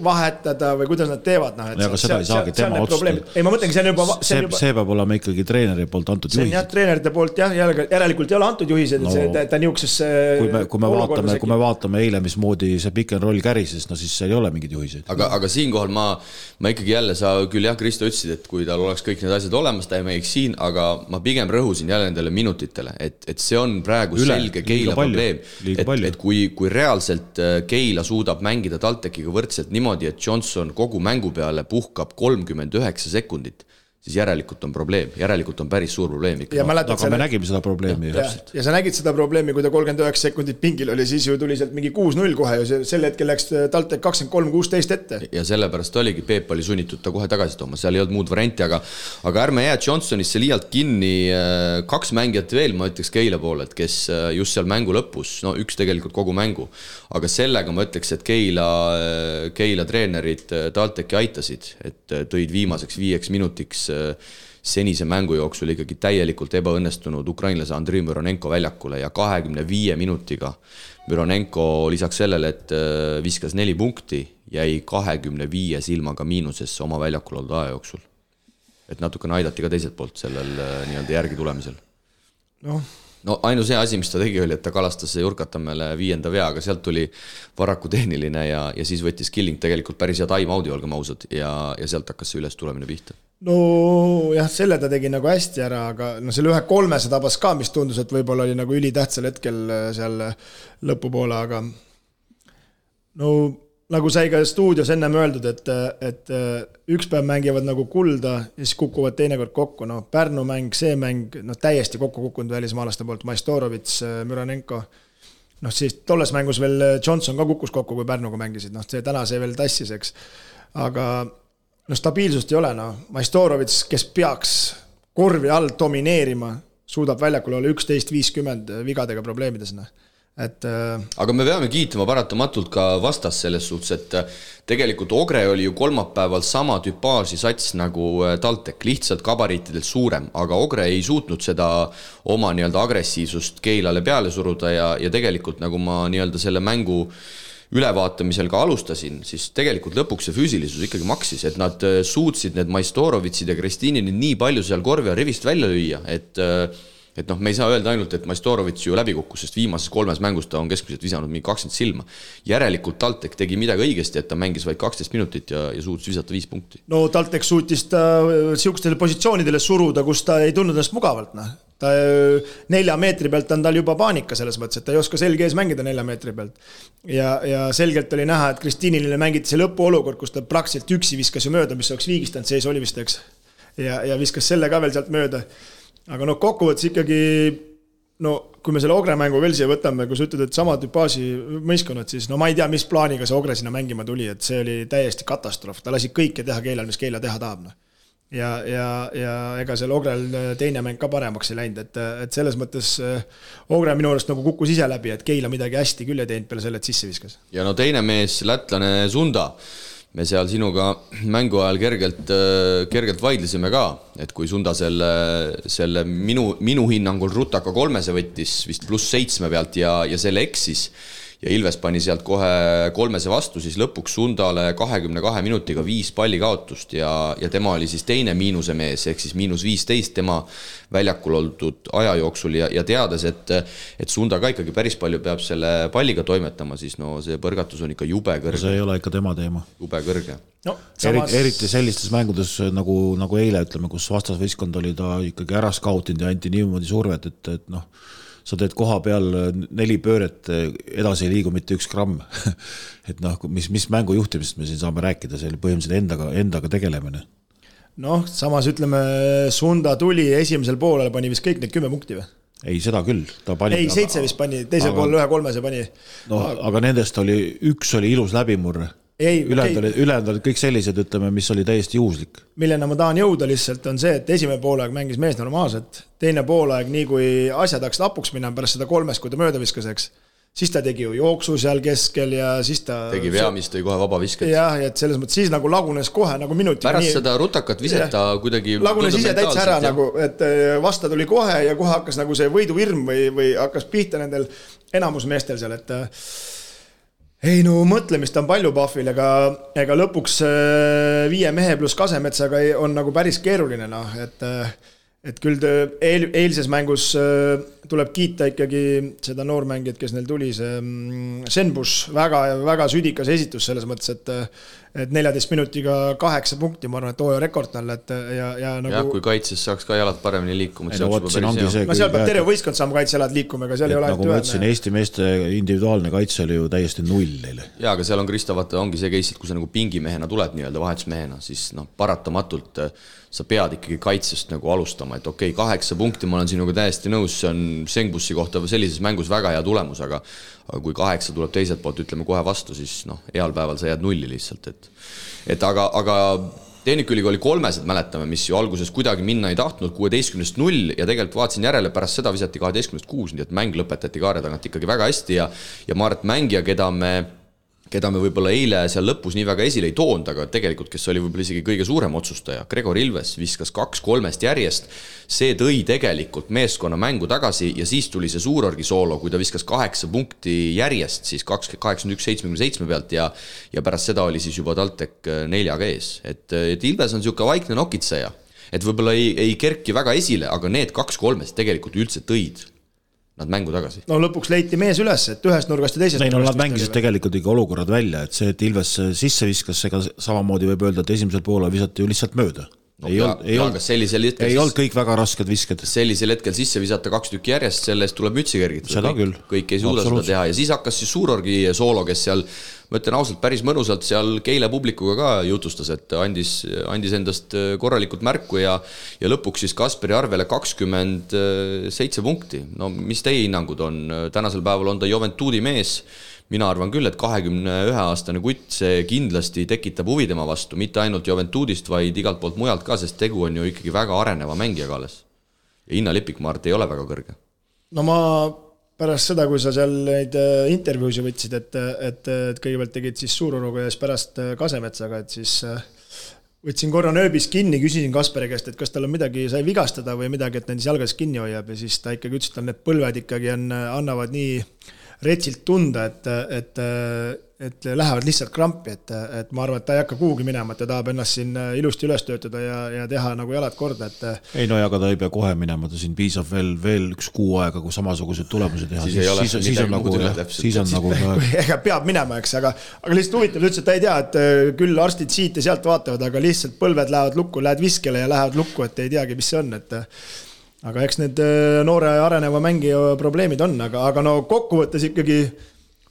vahetada või kuidas nad teevad, noh. aga seda ei saagi tema otsustada. ei, ma mõtlengi, see on juba. see, juba... see peab olema ikkagi treeneri poolt antud see on jah, treenerite poolt jah, järelikult ei ole antud juhised no,, et see, ta, ta niisugusesse. kui me, kui me vaatame, kui me vaatame eile, mismoodi see pick n roll kärises, no siis ei ole mingeid juhiseid. aga, aga siinkohal ma, ma ikkagi jälle, sa küll jah, Kristo ütlesid, et kui tal oleks kõik need asjad olemas, ta ei mängiks siin, aga ma pigem rõhusin jälle nendele minutitele, et, et see on praegu Üle, selge Keila probleem. et, et kui, kui reaalselt äh, Keila suudab mängida TalTechiga võrdselt niimoodi, et Johnson kogu mängu peale puhkab kolmkümmend üheksa sekundit siis järelikult on probleem, järelikult on päris suur probleem ikka. aga selle... me nägime seda probleemi ju. ja sa nägid seda probleemi, kui ta kolmkümmend üheksa sekundit pingil oli, siis ju tuli sealt mingi kuus-null kohe ju, sel hetkel läks TalTech kakskümmend kolm, kuusteist ette. ja sellepärast oligi, Peep oli sunnitud ta kohe tagasi tooma, seal ei olnud muud varianti, aga aga ärme jää Johnsonisse liialt kinni, kaks mängijat veel, ma ütleks Keila poolelt, kes äh, just seal mängu lõpus, no üks tegelikult kogu mängu, aga sellega ma ütleks, et Keila, äh, Keila treenerid äh, TalTechi aitasid, et tõid viimaseks viieks minutiks Äh, senise mängu jooksul ikkagi täielikult ebaõnnestunud ukrainlase Andrei Müronenko väljakule ja kahekümne viie minutiga Müronenko lisaks sellele, et äh, viskas neli punkti, jäi kahekümne viie silmaga miinusesse oma väljakul oldud aja jooksul. et natukene aidati ka teiselt poolt sellel äh, nii-öelda järgi tulemisel. noh no ainus hea asi, mis ta tegi, oli, et ta kalastas Jurkatamäele viienda vea, aga sealt tuli varaku tehniline ja, ja siis võttis Killing tegelikult päris hea time-out'i, olgem ausad, ja, ja sealt hakkas see ülestulemine pihta. Nojah, selle ta tegi nagu hästi ära, aga no selle ühe kolmese tabas ka, mis tundus, et võib-olla oli nagu ülitähtsal hetkel seal lõpupoole, aga no nagu sai ka stuudios ennem öeldud, et, et äh, üks päev mängivad nagu kulda ja siis kukuvad teinekord kokku, noh, Pärnu mäng, see mäng, noh, täiesti kokku kukkunud välismaalaste poolt, Maistorovitš, Müranenko. noh, siis tolles mängus veel Johnson ka kukkus kokku, kui Pärnuga mängisid, noh, see täna see veel tassis, eks. aga no stabiilsust ei ole, noh, Maistorovitš, kes peaks korvi all domineerima, suudab väljakul olla üksteist viiskümmend vigadega probleemides, noh et äh.... aga me peame kiitma paratamatult ka vastast selles suhtes, et äh, tegelikult Ogre oli ju kolmapäeval sama tüpaaži sats nagu äh, TalTech, lihtsalt gabariitidelt suurem, aga Ogre ei suutnud seda oma nii-öelda agressiivsust Keilale peale suruda ja, ja tegelikult nagu ma nii-öelda selle mängu ülevaatamisel ka alustasin, siis tegelikult lõpuks see füüsilisus ikkagi maksis, et nad suutsid need Maistorovitšid ja Kristinini nii palju seal korvi ja rivist välja lüüa, et äh, et noh, me ei saa öelda ainult, et Maistorovitš ju läbi kukkus, sest viimases kolmes mängus ta on keskmiselt visanud mingi kakskümmend silma. järelikult TalTech tegi midagi õigesti, et ta mängis vaid kaksteist minutit ja, ja suutis visata viis punkti. no TalTech suutis ta äh, sihukestele positsioonidele suruda, kus ta ei tundnud ennast mugavalt, noh ta nelja meetri pealt on tal juba paanika selles mõttes, et ta ei oska selge ees mängida nelja meetri pealt. ja, ja selgelt oli näha, et Kristiinile mängiti see lõpuolukord, kus ta praktiliselt üksi viskas ju mööda, mis oleks viigistanud sees oli vist, eks. ja, ja viskas selle ka veel sealt mööda. Aga noh, kokkuvõttes ikkagi no kui me selle Ogre mängu veel siia võtame, kui sa ütled, et sama tüpaaži mõistkonnad, siis no ma ei tea, mis plaaniga see Ogre sinna mängima tuli, et see oli täiesti katastroof, ta lasi kõike teha Keilal, mis Keila teha tahab, noh ja, ja, ja ega seal Ogrel teine mäng ka paremaks ei läinud, et, et selles mõttes äh, Ogre minu arust nagu kukkus ise läbi, et Keila midagi hästi küll ei teinud peale selle, et sisse viskas. ja no teine mees, lätlane Sunda, me seal sinuga mängu ajal kergelt, äh, kergelt vaidlesime ka, et kui Sunda selle, selle minu, minu hinnangul rutaka kolmese võttis vist pluss seitsme pealt ja, ja selle eksis ja Ilves pani sealt kohe kolmese vastu, siis lõpuks Sundale kahekümne kahe minutiga viis palli kaotust ja, ja tema oli siis teine miinuse mees, ehk siis miinus viisteist tema väljakul oldud aja jooksul ja, ja teades, et et Sunda ka ikkagi päris palju peab selle palliga toimetama, siis no see põrgatus on ikka jube kõrge. see ei ole ikka tema teema. jube kõrge. no samas... eriti, eriti sellistes mängudes nagu, nagu eile, ütleme, kus vastasvõistkond oli ta ikkagi ära skautinud ja anti niimoodi survet, et, et noh sa teed koha peal neli pööret, edasi ei liigu mitte üks gramm *laughs* et noh, mis, mis mängu juhtimisest me siin saame rääkida, see oli põhimõtteliselt endaga, endaga tegelemine. noh, samas ütleme, Sunda tuli esimesel poolel, pani vist kõik need kümme punkti või? ei, seda küll, ta pani. ei, seitse vist pani, teisel poolel ühe kolmese pani. no aga, aga nendest oli, üks oli ilus läbimurre ülejäänud olid, ülejäänud olid kõik sellised, ütleme, mis oli täiesti juhuslik. millena ma tahan jõuda lihtsalt, on see, et esimene poolaeg mängis mees normaalselt, teine poolaeg, nii kui asjad hakkasid hapuks minema pärast seda kolmest, kui ta mööda viskas, eks, siis ta tegi ju jooksu seal keskel ja siis ta tegi vea, mis tõi kohe vabavisket. jah, et selles mõttes siis nagu lagunes kohe nagu minuti pärast nii... seda rutakat viset ta kuidagi lagunes ise täitsa ära ja. nagu, et eh, vasta tuli kohe ja kohe hakkas nagu see võiduhirm või, või hakkas pihta nendel enamus meestel seal, et ei no mõtlemist on palju Pahvil, ega, ega lõpuks äh, viie mehe pluss Kasemetsaga on nagu päris keeruline noh, et äh, et küll eel, eilses mängus äh, tuleb kiita ikkagi seda noormängijat, kes neil tuli, see mm, Senbus, väga, väga südikas esitus selles mõttes, et et neljateist minutiga kaheksa punkti, ma arvan, et hooaja rekord talle, et ja, ja nagu jah, kui kaitses saaks ka jalad paremini liikuma, siis oleks juba päris hea. no seal peab terve võistkond saama kaitsejalad liikuma, ega seal et ei ole nagu ma ütlesin, Eesti meeste individuaalne kaitse oli ju täiesti null neile. jaa, aga seal on Kristo, vaata, ongi see case, et kui sa nagu pingimehena tuled nii-öelda vahetusmehena, siis noh, paratamatult äh, sa pead ikkagi kaitsest nagu alustama, et okei okay,, kaheksa punkti, ma olen sinuga täiesti nõus, see on Sengbussi kohta sellises mängus väga hea tulemus, aga aga kui kaheksa tuleb teiselt poolt, ütleme kohe vastu, siis noh, heal päeval sa jääd nulli lihtsalt, et et aga, aga Tehnikaülikooli kolmesed mäletame, mis ju alguses kuidagi minna ei tahtnud, kuueteistkümnest null ja tegelikult vaatasin järele, pärast seda visati kaheteistkümnest kuus, nii et mäng lõpetati kaare tagant ikkagi väga hästi ja ja ma arvan, et mängija, keda me keda me võib-olla eile seal lõpus nii väga esile ei toonud, aga tegelikult, kes oli võib-olla isegi kõige suurem otsustaja, Gregor Ilves viskas kaks-kolmest järjest. see tõi tegelikult meeskonna mängu tagasi ja siis tuli see Suurorgi soolo, kui ta viskas kaheksa punkti järjest, siis kaks, kaheksakümmend üks, seitsmekümne seitsme pealt ja ja pärast seda oli siis juba TalTech äh, neljaga ees, et, et Ilves on niisugune vaikne nokitseja et võib-olla ei, ei kerki väga esile, aga need kaks-kolmest tegelikult üldse tõid nad mängu tagasi. no lõpuks leiti mees üles, et ühest nurgast ja teisest ei no nad mängisid tegelikult ikka olukorrad välja, et see, et Ilves sisse viskas, ega samamoodi võib öelda, et esimesel poolel visati ju lihtsalt mööda no, ei olnud, ei olnud, ei olnud kõik väga rasked visked. sellisel hetkel sisse visata kaks tükki järjest, selle eest tuleb mütsi kergitada. seda küll. kõik ei suuda seda teha ja siis hakkas siis Suurorgi soolo, kes seal ma ütlen ausalt, päris mõnusalt seal Keila publikuga ka jutustas, et andis, andis endast korralikult märku ja ja lõpuks siis Kasperi arvele kakskümmend seitse punkti. no mis teie hinnangud on, tänasel päeval on ta Juventudi mees mina arvan küll, et kahekümne ühe aastane kutt, see kindlasti tekitab huvi tema vastu, mitte ainult Juventudist, vaid igalt poolt mujalt ka, sest tegu on ju ikkagi väga areneva mängijaga alles. ja hinnalipik, ma arvan, et ei ole väga kõrge. no ma pärast seda, kui sa seal neid äh, intervjuusid võtsid, et, et, et kõigepealt tegid siis Suururuga ja siis pärast äh, Kasemetsaga, et siis äh, võtsin korra nööbis kinni, küsisin Kasperi käest, et kas tal on midagi, sai vigastada või midagi, et nendest jalgades kinni hoiab ja siis ta ikkagi ütles, et tal need põlved ikkagi on, annavad nii retsilt tunda, et, et, et lähevad lihtsalt krampi, et, et ma arvan, et ta ei hakka kuhugi minema, et ta tahab ennast siin ilusti üles töötada ja, ja teha nagu jalad korda, et. ei no ja aga ta ei pea kohe minema, ta siin piisab veel, veel üks kuu aega, kui samasugused tulemused teha, siis, siis, siis, siis on nagu, siis on nagu. *laughs* ega peab minema, eks, aga, aga lihtsalt huvitav, ta ütles, et ta ei tea, et küll arstid siit ja sealt vaatavad, aga lihtsalt põlved lähevad lukku, lähed viskele ja lähevad lukku, et ei teagi, mis see on, et aga eks need äh, noore areneva mängija probleemid on, aga, aga no kokkuvõttes ikkagi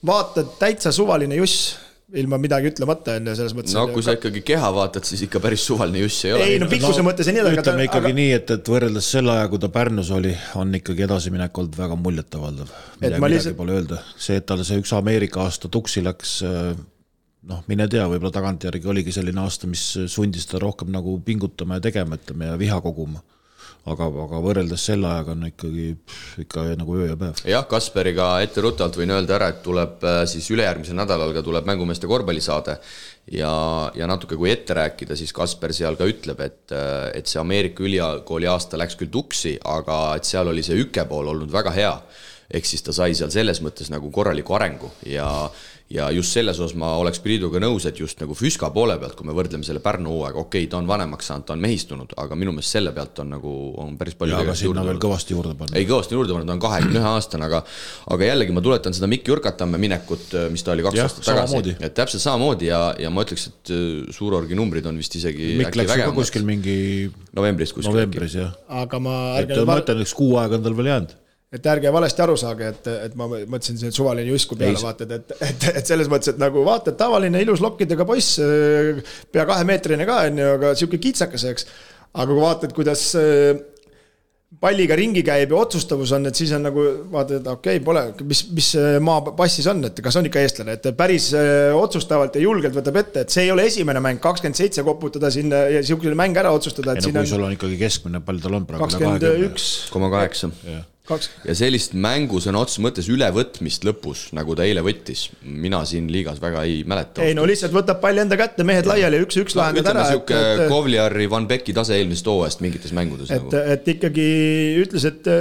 vaatad täitsa suvaline juss ilma midagi ütlemata, on ju, selles mõttes. no kui sa ikkagi keha vaatad, siis ikka päris suvaline juss ei ole. ei no pikkuse no, mõttes ja nii edasi. ütleme ikkagi aga... nii, et, et võrreldes selle aja, kui ta Pärnus oli, on ikkagi edasiminek olnud väga muljetavaldav. midagi, midagi lihtsalt... pole öelda, see, et tal see üks Ameerika aasta tuksi läks, äh, noh, mine tea, võib-olla tagantjärgi oligi selline aasta, mis sundis teda rohkem nagu pingutama ja tegema, ütleme, ja viha koguma aga, aga võrreldes selle ajaga on ikkagi, ikka nagu öö ja päev. jah, Kasperiga etteruttavalt võin öelda ära, et tuleb äh, siis ülejärgmisel nädalal ka tuleb mängumeeste korvpallisaade ja, ja natuke kui ette rääkida, siis Kasper seal ka ütleb, et, äh, et see Ameerika ülikooli aasta läks küll tuksi, aga et seal oli see üke pool olnud väga hea ehk siis ta sai seal selles mõttes nagu korraliku arengu ja ja just selles osas ma oleks Priiduga nõus, et just nagu Füska poole pealt, kui me võrdleme selle Pärnu hooaega, okei okay,, ta on vanemaks saanud, ta on mehistunud, aga minu meelest selle pealt on nagu, on päris palju aga sinna veel kõvasti juurde panna. ei, kõvasti juurde panna, ta on kahekümne ühe aastane, aga aga jällegi ma tuletan seda Mikk Jurkatamme minekut, mis ta oli kaks aastat tagasi, et täpselt samamoodi ja, ja ma ütleks, et äh, Suurorgi numbrid on vist isegi Mikk läks ka kuskil mingi novembris kuskil. novembris, jah. aga ma et ma ütlen, üks kuu aega on tal veel jäänud et ärge valesti aru saage, et, et ma mõtlesin, see suvaline justkui peale vaatad, et, et, et selles mõttes, et nagu vaata, et tavaline ilus lokkidega poiss, pea kahemeetrine ka, on ju, aga sihuke kitsakas, eks. aga kui vaatad, kuidas palliga ringi käib ja otsustavus on, et siis on nagu vaatad, et okei okay,, pole, mis, mis maa passis on, et kas on ikka eestlane, et päris otsustavalt ja julgelt võtab ette, et see ei ole esimene mäng, kakskümmend seitse koputada sinna ja sihukene mäng ära otsustada. ei no kui on... sul on ikkagi keskmine, palju tal on praegu? kakskümmend üks. koma kaheksa Kaks. Ja sellist mängu sõna otseses mõttes ülevõtmist lõpus, nagu ta eile võttis, mina siin liigas väga ei mäleta. ei no lihtsalt võtab palli enda kätte, mehed laiali üks-üks no, lahendad ära. sihuke et... Kovliari, Van Becki tase eelmisest hooajast mingites mängudes. et nagu., et ikkagi ütles, et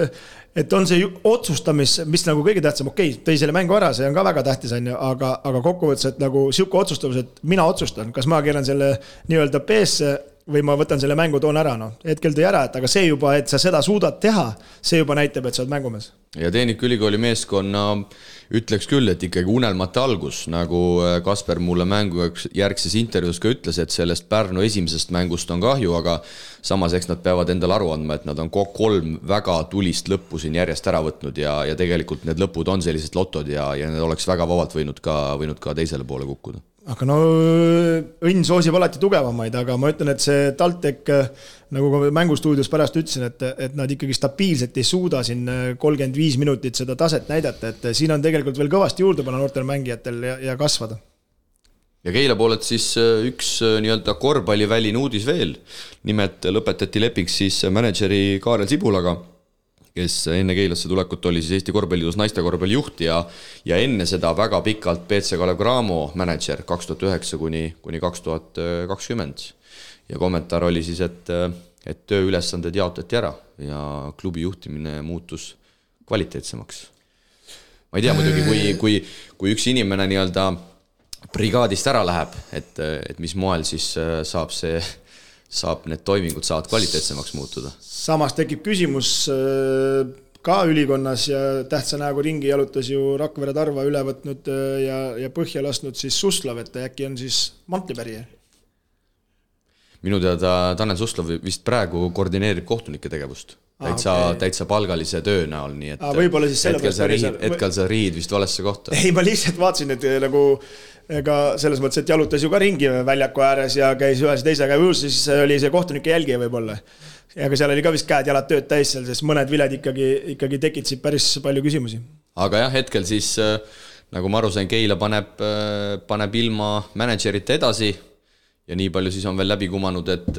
et on see otsustamis, mis nagu kõige tähtsam, okei okay,, tõi selle mängu ära, see on ka väga tähtis, on ju, aga, aga kokkuvõttes, et nagu sihuke otsustavus, et mina otsustan, kas ma keeran selle nii-öelda B-sse või ma võtan selle mängu, toon ära, noh. hetkel tõi ära, et aga see juba, et sa seda suudad teha, see juba näitab, et sa oled mängumees. ja Tehnikaülikooli meeskonna ütleks küll, et ikkagi unelmate algus, nagu äh, Kasper mulle mängu järgses intervjuus ka ütles, et sellest Pärnu esimesest mängust on kahju, aga samas eks nad peavad endale aru andma, et nad on kolm väga tulist lõppu siin järjest ära võtnud ja, ja tegelikult need lõpud on sellised lotod ja, ja need oleks väga vabalt võinud ka, võinud ka teisele poole kukkuda aga no õnn soosib alati tugevamaid, aga ma ütlen, et see TalTech, nagu ka mängustuudios pärast ütlesin, et, et nad ikkagi stabiilselt ei suuda siin kolmkümmend viis minutit seda taset näidata, et siin on tegelikult veel kõvasti juurde panna noortel mängijatel ja, ja kasvada. ja Keila poolelt siis äh, üks äh, nii-öelda korvpalliväline uudis veel. nimelt lõpetati leping siis mänedžeri Kaarel Sibulaga kes enne Keilasse tulekut oli siis Eesti Korvpalliliidus naiste korvpalli juht ja ja enne seda väga pikalt BC Kalev Cramo mänedžer kaks tuhat üheksa kuni, kuni kaks tuhat kakskümmend. ja kommentaar oli siis, et, et tööülesanded jaotati ära ja klubi juhtimine muutus kvaliteetsemaks. ma ei tea muidugi, kui, kui, kui üks inimene nii-öelda brigaadist ära läheb, et, et mis moel siis saab see saab need toimingud saavad kvaliteetsemaks muutuda. samas tekib küsimus äh, ka ülikonnas ja tähtsa näoga ringi jalutas ju Rakvere Tarva üle võtnud äh, ja, ja põhja lasknud siis Suslov, et äkki on siis mantlipärija? minu teada Tanel Suslov vist praegu koordineerib kohtunike tegevust täitsa okay. täitsa palgalise töö näol, nii et. võib-olla siis hetkel sa riid, hetkel sa riid vist valesse kohta. *laughs* ei, ma lihtsalt vaatasin, et nagu ega selles mõttes, et jalutas ju ka ringi väljaku ääres ja käis ühes teisega ja siis oli see kohtunike jälgija võib-olla. aga seal oli ka vist käed-jalad tööd täis seal, sest mõned viled ikkagi, ikkagi tekitasid päris palju küsimusi. aga jah, hetkel siis äh, nagu ma aru sain, Keila paneb, äh, paneb ilma mänedžerita edasi ja nii palju siis on veel läbi kumanud, et,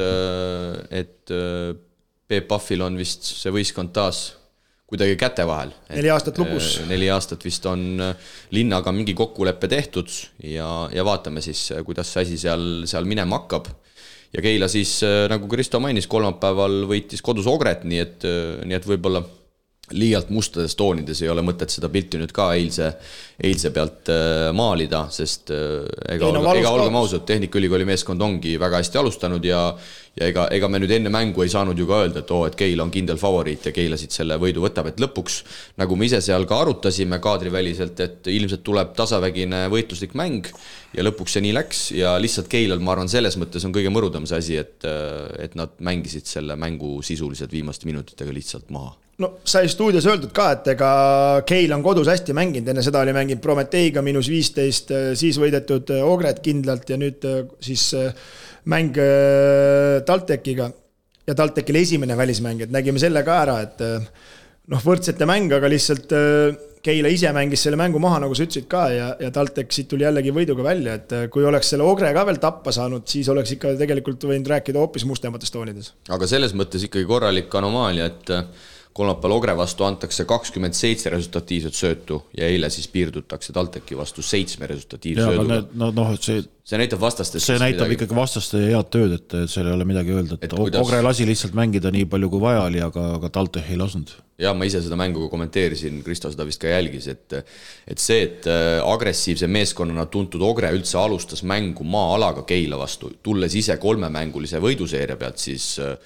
et Peep Pahvil on vist see võistkond taas kuidagi käte vahel. neli aastat lukus. Äh, neli aastat vist on äh, linnaga mingi kokkulepe tehtud ja, ja vaatame siis, äh, kuidas see asi seal, seal minema hakkab. ja Keila siis, nagu Kristo mainis, kolmapäeval võitis kodus Ogret, nii et, nii et võib-olla liialt mustades toonides ei ole mõtet seda pilti nüüd ka eilse, eilse pealt maalida, sest ega, no, ega olgem ausad, Tehnikaülikooli meeskond ongi väga hästi alustanud ja ja ega, ega me nüüd enne mängu ei saanud ju ka öelda, et oo, et Keila on kindel favoriit ja Keila siit selle võidu võtab, et lõpuks nagu me ise seal ka arutasime kaadriväliselt, et ilmselt tuleb tasavägine võitluslik mäng ja lõpuks see nii läks ja lihtsalt Keilal, ma arvan, selles mõttes on kõige mõrudam see asi, et, et nad mängisid selle mängu sisuliselt viimaste minutitega lihtsalt maha no sai stuudios öeldud ka, et ega Keil on kodus hästi mänginud, enne seda oli mänginud Prometeiga miinus viisteist, siis võidetud Ogret kindlalt ja nüüd siis mäng TalTechiga ja TalTechil esimene välismäng, et nägime selle ka ära, et noh, võrdsete mäng, aga lihtsalt Keila ise mängis selle mängu maha, nagu sa ütlesid ka, ja, ja TalTech siit tuli jällegi võiduga välja, et kui oleks selle Ogre ka veel tappa saanud, siis oleks ikka tegelikult võinud rääkida hoopis mustemates toonides. aga selles mõttes ikkagi korralik anomaalia, et kolmapäeval Ogre vastu antakse kakskümmend seitse resultatiivset söötu ja eile siis piirdutakse TalTechi vastu seitsme resultatiivse sööduga. no noh, et see see näitab vastastest. see näitab midagi. ikkagi vastaste head tööd, et seal ei ole midagi öelda, et, et kuidas... Ogre lasi lihtsalt mängida nii palju, kui vaja oli, aga, aga TalTech ei lasknud. ja ma ise seda mängu kommenteerisin, Kristo seda vist ka jälgis, et et see, et äh, agressiivse meeskonnana tuntud Ogre üldse alustas mängu maa-alaga Keila vastu, tulles ise kolmemängulise võiduseeria pealt, siis äh,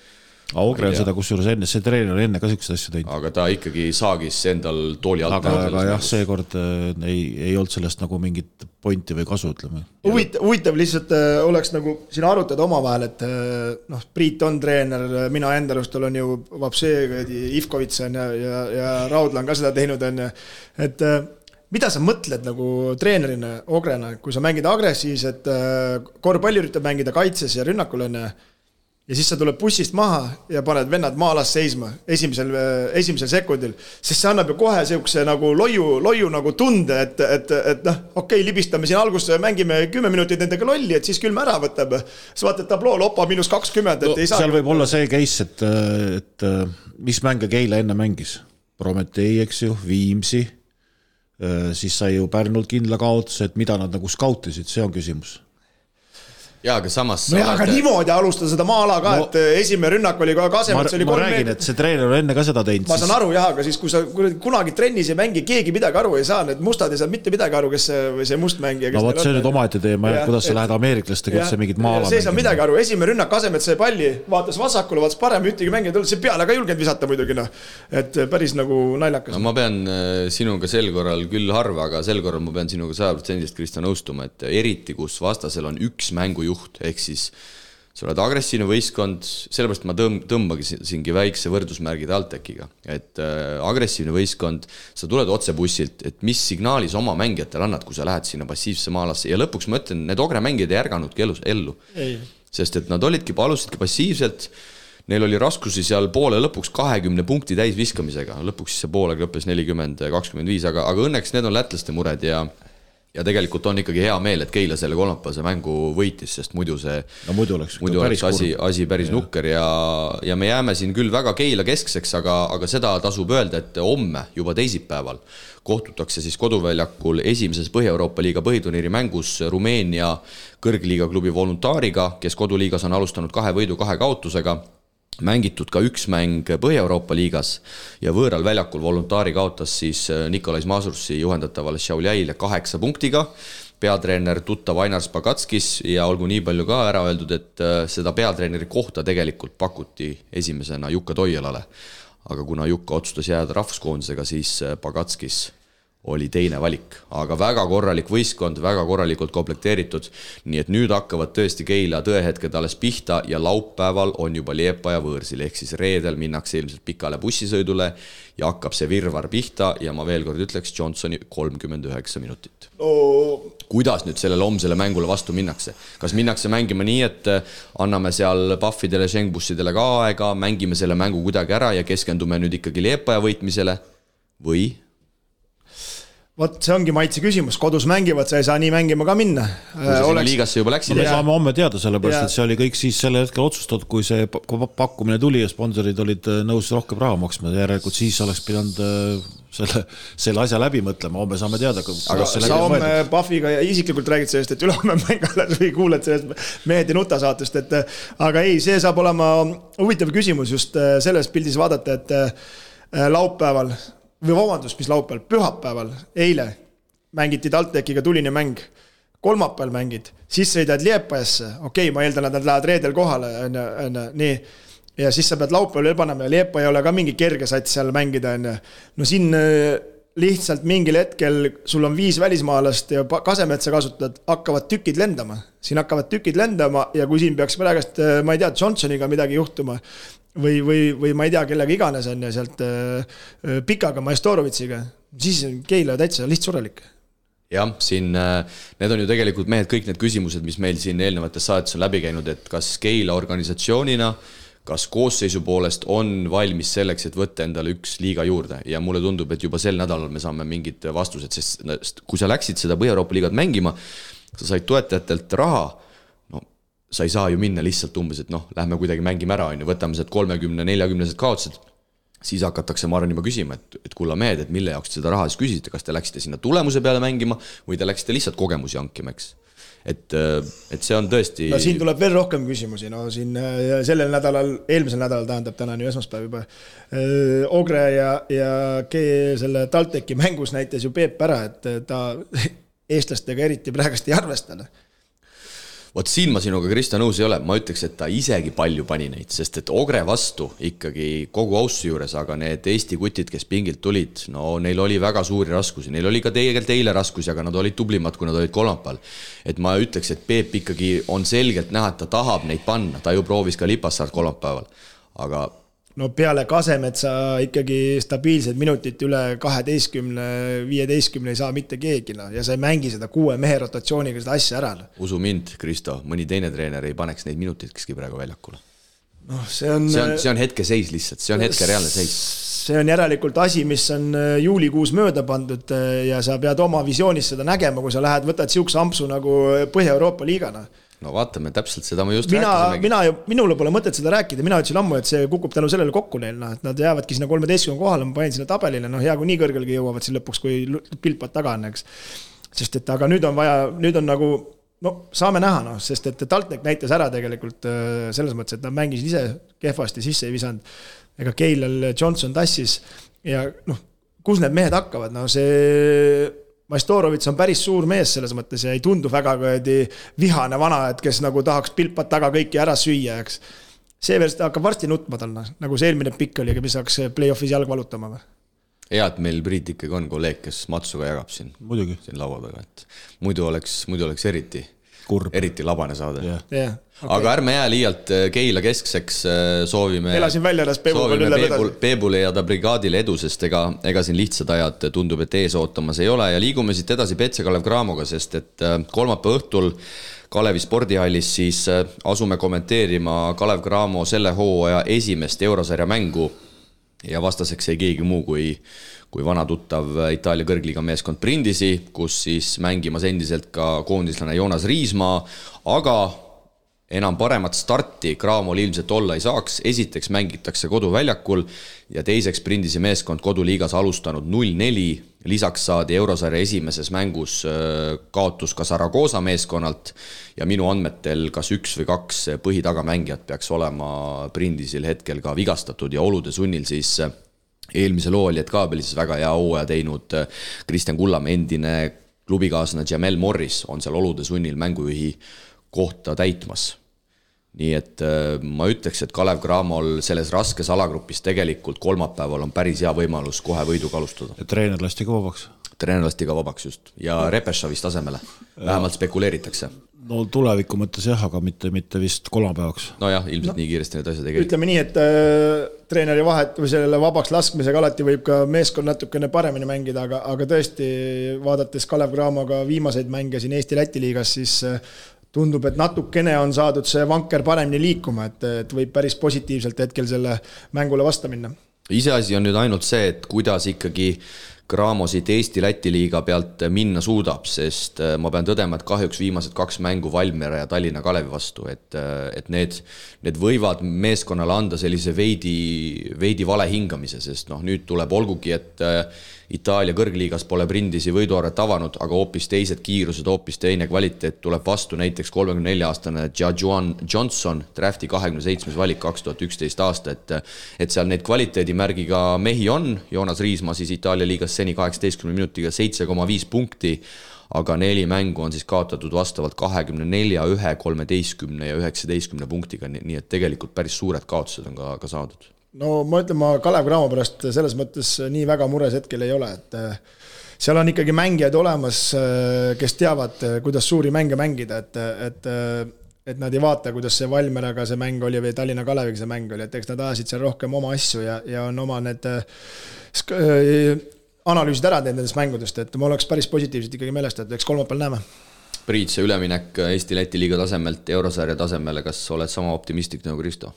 Augre on seda kusjuures enne, see treener on enne ka siukseid asju teinud. aga ta ikkagi saagis endal tooli alt. aga, aga jah, seekord äh, ei, ei olnud sellest nagu mingit pointi või kasu, ütleme. huvitav, huvitav lihtsalt äh, oleks nagu siin arutada omavahel, et äh, noh, Priit on treener, mina enda arust olen ju Vapsee, Ivkovits on ja, ja, ja Raudla on ka seda teinud, on ju, et mida sa mõtled nagu treenerina, Ogrena, kui sa mängid agressiivset korvpalli, üritad mängida kaitses ja rünnakul, on ju ja siis sa tuled bussist maha ja paned vennad maa-alas seisma esimesel, esimesel sekundil. sest see annab ju kohe sihukese nagu loiu, loiu nagu tunde, et, et, et noh, okei okay,, libistame siin alguses, mängime kümme minutit nendega lolli, et siis küll me ära võtab. siis vaatad tabloo, Lopa miinus kakskümmend, et no, ei saa. seal võib olla see case, et, et mis mänge Keila enne mängis. Prometee, eks ju, Viimsi. siis sai ju Pärnult kindla kaotuse, et mida nad nagu skautisid, see on küsimus jaa, aga samas. nojah, aga niimoodi alustada seda maa-ala ka no,, et eh, esimene rünnak oli ka Kasemets oli kolm meetrit. et see treener on enne ka seda teinud. ma saan aru jah, aga siis, kui sa kunagi trennis ei mängi, keegi midagi aru ei saa, need mustad ei saa mitte midagi aru, kes see, või see must mängija. no vot, see on nüüd omaette teema kuidas sa lähed ameeriklastega üldse mingit maa-ala. see ei saa midagi aru, esimene rünnak, Kasemets sai palli, vaatas vasakule, vaatas parem, ühtegi mängijat ei olnud, see peale ka ei julgenud visata muidugi noh. et eh, päris nagu naljakas. no ma pean eh, sinuga sel korral küll harva, aga sel korral ma pean sinuga sajaprotsendiliselt, Kristjan, nõustuma, et eriti kus vastasel on üks mängujuht, ehk siis sa oled agressiivne võistkond, sellepärast ma tõmb-, tõmbasingi väikse võrdusmärgi TalTechiga, et äh, agressiivne võistkond, sa tuled otse bussilt, et mis signaali sa oma mängijatele annad, kui sa lähed sinna passiivsesse maa-alasse ja lõpuks ma ütlen, need Ogre mängijad ei ärganudki elus, ellu. sest et nad olidki, alustasidki passiivselt, neil oli raskusi seal poole lõpuks kahekümne punkti täisviskamisega, lõpuks siis see poolega lõppes nelikümmend, kakskümmend viis, aga, aga õnneks need on lätlaste mured ja ja tegelikult on ikkagi hea meel, et Keila selle kolmapäevase mängu võitis, sest muidu see no muidu oleks, muidu oleks asi, asi päris ja. nukker ja, ja me jääme siin küll väga Keila keskseks, aga, aga seda tasub öelda, et homme, juba teisipäeval, kohtutakse siis koduväljakul esimeses Põhja-Euroopa liiga põhiturniiri mängus Rumeenia kõrgliiga klubi Voluntaariga, kes koduliigas on alustanud kahe võidu, kahe kaotusega mängitud ka üks mäng Põhja-Euroopa liigas ja võõral väljakul Voluntaari kaotas siis äh, Nikolais Masursi juhendatavale Šiauliaile kaheksa punktiga. peatreener tuttav Ainar Spagatskis ja olgu nii palju ka ära öeldud, et äh, seda peatreeneri kohta tegelikult pakuti esimesena Jukka Toialale. aga kuna Jukka otsustas jääda rahvuskoondisega, siis Pagatskis äh, oli teine valik, aga väga korralik võistkond, väga korralikult komplekteeritud. nii et nüüd hakkavad tõesti Keila tõehetked alles pihta ja laupäeval on juba Liepaja võõrsil, ehk siis reedel minnakse ilmselt pikale bussisõidule ja hakkab see virvarr pihta ja ma veel kord ütleks, Johnsoni kolmkümmend üheksa minutit. No.. kuidas nüüd sellele homsele mängule vastu minnakse, kas minnakse mängima nii, et anname seal Pahvidele, Schengbussidele ka aega, mängime selle mängu kuidagi ära ja keskendume nüüd ikkagi Liepaja võitmisele või vot see ongi maitse küsimus, kodus mängivad, sa ei saa nii mängima ka minna. Oleks... liigasse juba läksid no,. me saame homme teada, sellepärast et see oli kõik siis sel hetkel otsustatud, kui see pakkumine tuli ja sponsorid olid äh, nõus rohkem raha maksma, järelikult siis oleks pidanud äh, selle, selle asja läbi mõtlema, homme saame teada. aga sa homme Pahviga ja isiklikult räägid sellest, et ülehomme *laughs* mäng alles või kuuled sellest Mehed ei nuta saatest, et aga ei, see saab olema huvitav küsimus just äh, selles pildis vaadata, et laupäeval või vabandust, mis laupäeval, pühapäeval, eile mängiti TalTechiga tuline mäng. kolmapäeval mängid, siis sõidad Liepajasse, okei okay,, ma eeldan, et nad lähevad reedel kohale, on ju, on ju, nii. ja siis sa pead laupäeval üle panema ja Liepa ei ole ka mingi kerge sats seal mängida, on ju. no siin äh, lihtsalt mingil hetkel sul on viis välismaalast ja Kasemetsa kasutad, hakkavad tükid lendama. siin hakkavad tükid lendama ja kui siin peaks praegust, äh, ma ei tea, Johnsoniga midagi juhtuma, või, või, või ma ei tea, kellega iganes on ju sealt äh, äh Pikaga, Maestorovitsiga, siis on Keila täitsa lihtsurelik jah, siin äh, need on ju tegelikult mehed, kõik need küsimused, mis meil siin eelnevates saadetes on läbi käinud, et kas Keila organisatsioonina, kas koosseisu poolest on valmis selleks, et võtta endale üks liiga juurde? Ja mulle tundub, et juba sel nädalal me saame mingid vastused, sest kui sa läksid seda Põhja-Euroopa liigat mängima, sa said toetajatelt raha sa ei saa ju minna lihtsalt umbes, et noh, lähme kuidagi mängime ära, on ju, võtame sealt kolmekümne, neljakümnesed kaotused. siis hakatakse, ma arvan, juba küsima, et, et kulla mehed, et mille jaoks te seda raha siis küsisite, kas te läksite sinna tulemuse peale mängima või te läksite lihtsalt kogemusi hankima, eks. et, et see on tõesti. no siin tuleb veel rohkem küsimusi, no siin äh, sellel nädalal, eelmisel nädalal tähendab, täna on ju esmaspäev juba. Äh, Ogre ja, ja selle TalTechi mängus näitas ju Peep ära, et ta *laughs* eestlastega eriti praegust ei arvesta noh vot siin ma sinuga, Kristo, nõus ei ole, ma ütleks, et ta isegi palju pani neid, sest et Ogre vastu ikkagi kogu austuse juures, aga need Eesti kutid, kes pingilt tulid, no neil oli väga suuri raskusi, neil oli ka tegelikult eile raskusi, aga nad olid tublimad, kui nad olid kolmapäeval. et ma ütleks, et Peep ikkagi on selgelt näha, et ta tahab neid panna, ta ju proovis ka Lipassaart kolmapäeval, aga no peale Kasemetsa ikkagi stabiilsed minutid üle kaheteistkümne, viieteistkümne ei saa mitte keegi, noh, ja sa ei mängi seda kuue mehe rotatsiooniga seda asja ära. Noh. usu mind, Kristo, mõni teine treener ei paneks neid minutikski praegu väljakule. noh, see on. see on, see on hetkeseis lihtsalt, see on hetke reaalne seis. see on järelikult asi, mis on äh, juulikuus mööda pandud äh, ja sa pead oma visioonis seda nägema, kui sa lähed, võtad sihukese ampsu nagu Põhja-Euroopa liigana no vaatame, täpselt seda ma just mina, mina, minule pole mõtet seda rääkida, mina ütlesin ammu, et see kukub tänu sellele kokku neil, noh, et nad jäävadki sinna kolmeteistkümne kohale, ma panin sinna tabelile, noh, hea kui nii kõrgelegi jõuavad siin lõpuks, kui pilpad taga on, eks. sest et aga nüüd on vaja, nüüd on nagu no saame näha, noh, sest et TalTech näitas ära tegelikult äh, selles mõttes, et nad mängisid ise kehvasti, sisse ei visanud. ega Keilal Johnson tassis ja noh, kus need mehed hakkavad, no see Maistorovitš on päris suur mees selles mõttes ja ei tundu väga kuradi vihane vana, et kes nagu tahaks pilpad taga kõiki ära süüa, eks. Seeverst hakkab varsti nutma tal, noh, nagu see eelmine pikk oli, mis hakkas play-off'is jalga valutama või? hea, et meil Priit ikkagi on kolleeg, kes matsu ka jagab siin. siin laua taga, et muidu oleks, muidu oleks eriti kurb. eriti labane saade yeah.. Yeah, okay. aga ärme jää liialt äh, Keila keskseks, äh, soovime. elasin väljaras Peebu peal üle vedada. Peebule ja ta brigaadile edu, sest ega, ega siin lihtsad ajad tundub, et ees ootamas ei ole ja liigume siit edasi Petse Kalev Cramoga, sest et äh, kolmapäeva õhtul Kalevi spordihallis siis asume kommenteerima Kalev Cramo selle hooaja esimest eurosarja mängu ja vastaseks ei keegi muu kui kui vana tuttav Itaalia kõrgliiga meeskond Brindisi, kus siis mängimas endiselt ka koondislane Joonas Riismaa, aga enam paremat starti Cramol ilmselt olla ei saaks, esiteks mängitakse koduväljakul ja teiseks Brindisi meeskond koduliigas alustanud null-neli, lisaks saadi eurosarja esimeses mängus äh, kaotus ka Saragosa meeskonnalt ja minu andmetel kas üks või kaks põhitagamängijat peaks olema Brindisil hetkel ka vigastatud ja olude sunnil siis eelmisel hooajal jäid ka veel siis väga hea hooaja teinud äh, Kristjan Kullamäe, endine klubikaaslane Jamel Morris on seal olude sunnil mängujuhi kohta täitmas. nii et äh, ma ütleks, et Kalev Cramol selles raskes alagrupis tegelikult kolmapäeval on päris hea võimalus kohe võiduga alustada. ja treener lasti ka vabaks? treener lasti ka vabaks just ja Repešov vist asemele, vähemalt spekuleeritakse no tuleviku mõttes jah, aga mitte, mitte vist kolmapäevaks. nojah, ilmselt no, nii kiiresti need asjad ei käi. ütleme nii, et äh, treeneri vahet või selle vabaks laskmisega alati võib ka meeskond natukene paremini mängida, aga, aga tõesti, vaadates Kalev Cramoga viimaseid mänge siin Eesti-Läti liigas, siis äh, tundub, et natukene on saadud see vanker paremini liikuma, et, et võib päris positiivselt hetkel selle mängule vastu minna. iseasi on nüüd ainult see, et kuidas ikkagi Cramo siit Eesti-Läti liiga pealt minna suudab, sest äh, ma pean tõdema, et kahjuks viimased kaks mängu Valmiera ja Tallinna Kalevi vastu, et, äh, et need, need võivad meeskonnale anda sellise veidi, veidi vale hingamise, sest noh, nüüd tuleb, olgugi et äh, Itaalia kõrgliigas pole Brindisi võiduarvet avanud, aga hoopis teised kiirused, hoopis teine kvaliteet tuleb vastu, näiteks kolmekümne nelja aastane Jajuan Johnson, drafti kahekümne seitsmes valik kaks tuhat üksteist aasta, et et seal neid kvaliteedimärgiga mehi on, Joonas Riismaa siis Itaalia liigas seni kaheksateistkümne minutiga seitse koma viis punkti, aga neli mängu on siis kaotatud vastavalt kahekümne nelja, ühe, kolmeteistkümne ja üheksateistkümne punktiga, nii et tegelikult päris suured kaotused on ka, ka saadud no ma ütlen, ma Kalev Cramo pärast selles mõttes nii väga mures hetkel ei ole, et äh, seal on ikkagi mängijaid olemas, äh, kes teavad, äh, kuidas suuri mänge mängida, et, et et nad ei vaata, kuidas see Valmieraga see mäng oli või Tallinna Kaleviga see mäng oli, et eks nad ajasid seal rohkem oma asju ja, ja on oma need analüüsid ära teinud nendest mängudest, et ma oleks päris positiivselt ikkagi meelestatud, eks kolmapäeval näeme. Priit, see üleminek Eesti-Läti liiga tasemelt eurosarja tasemele, kas oled sama optimistlik nagu Kristo?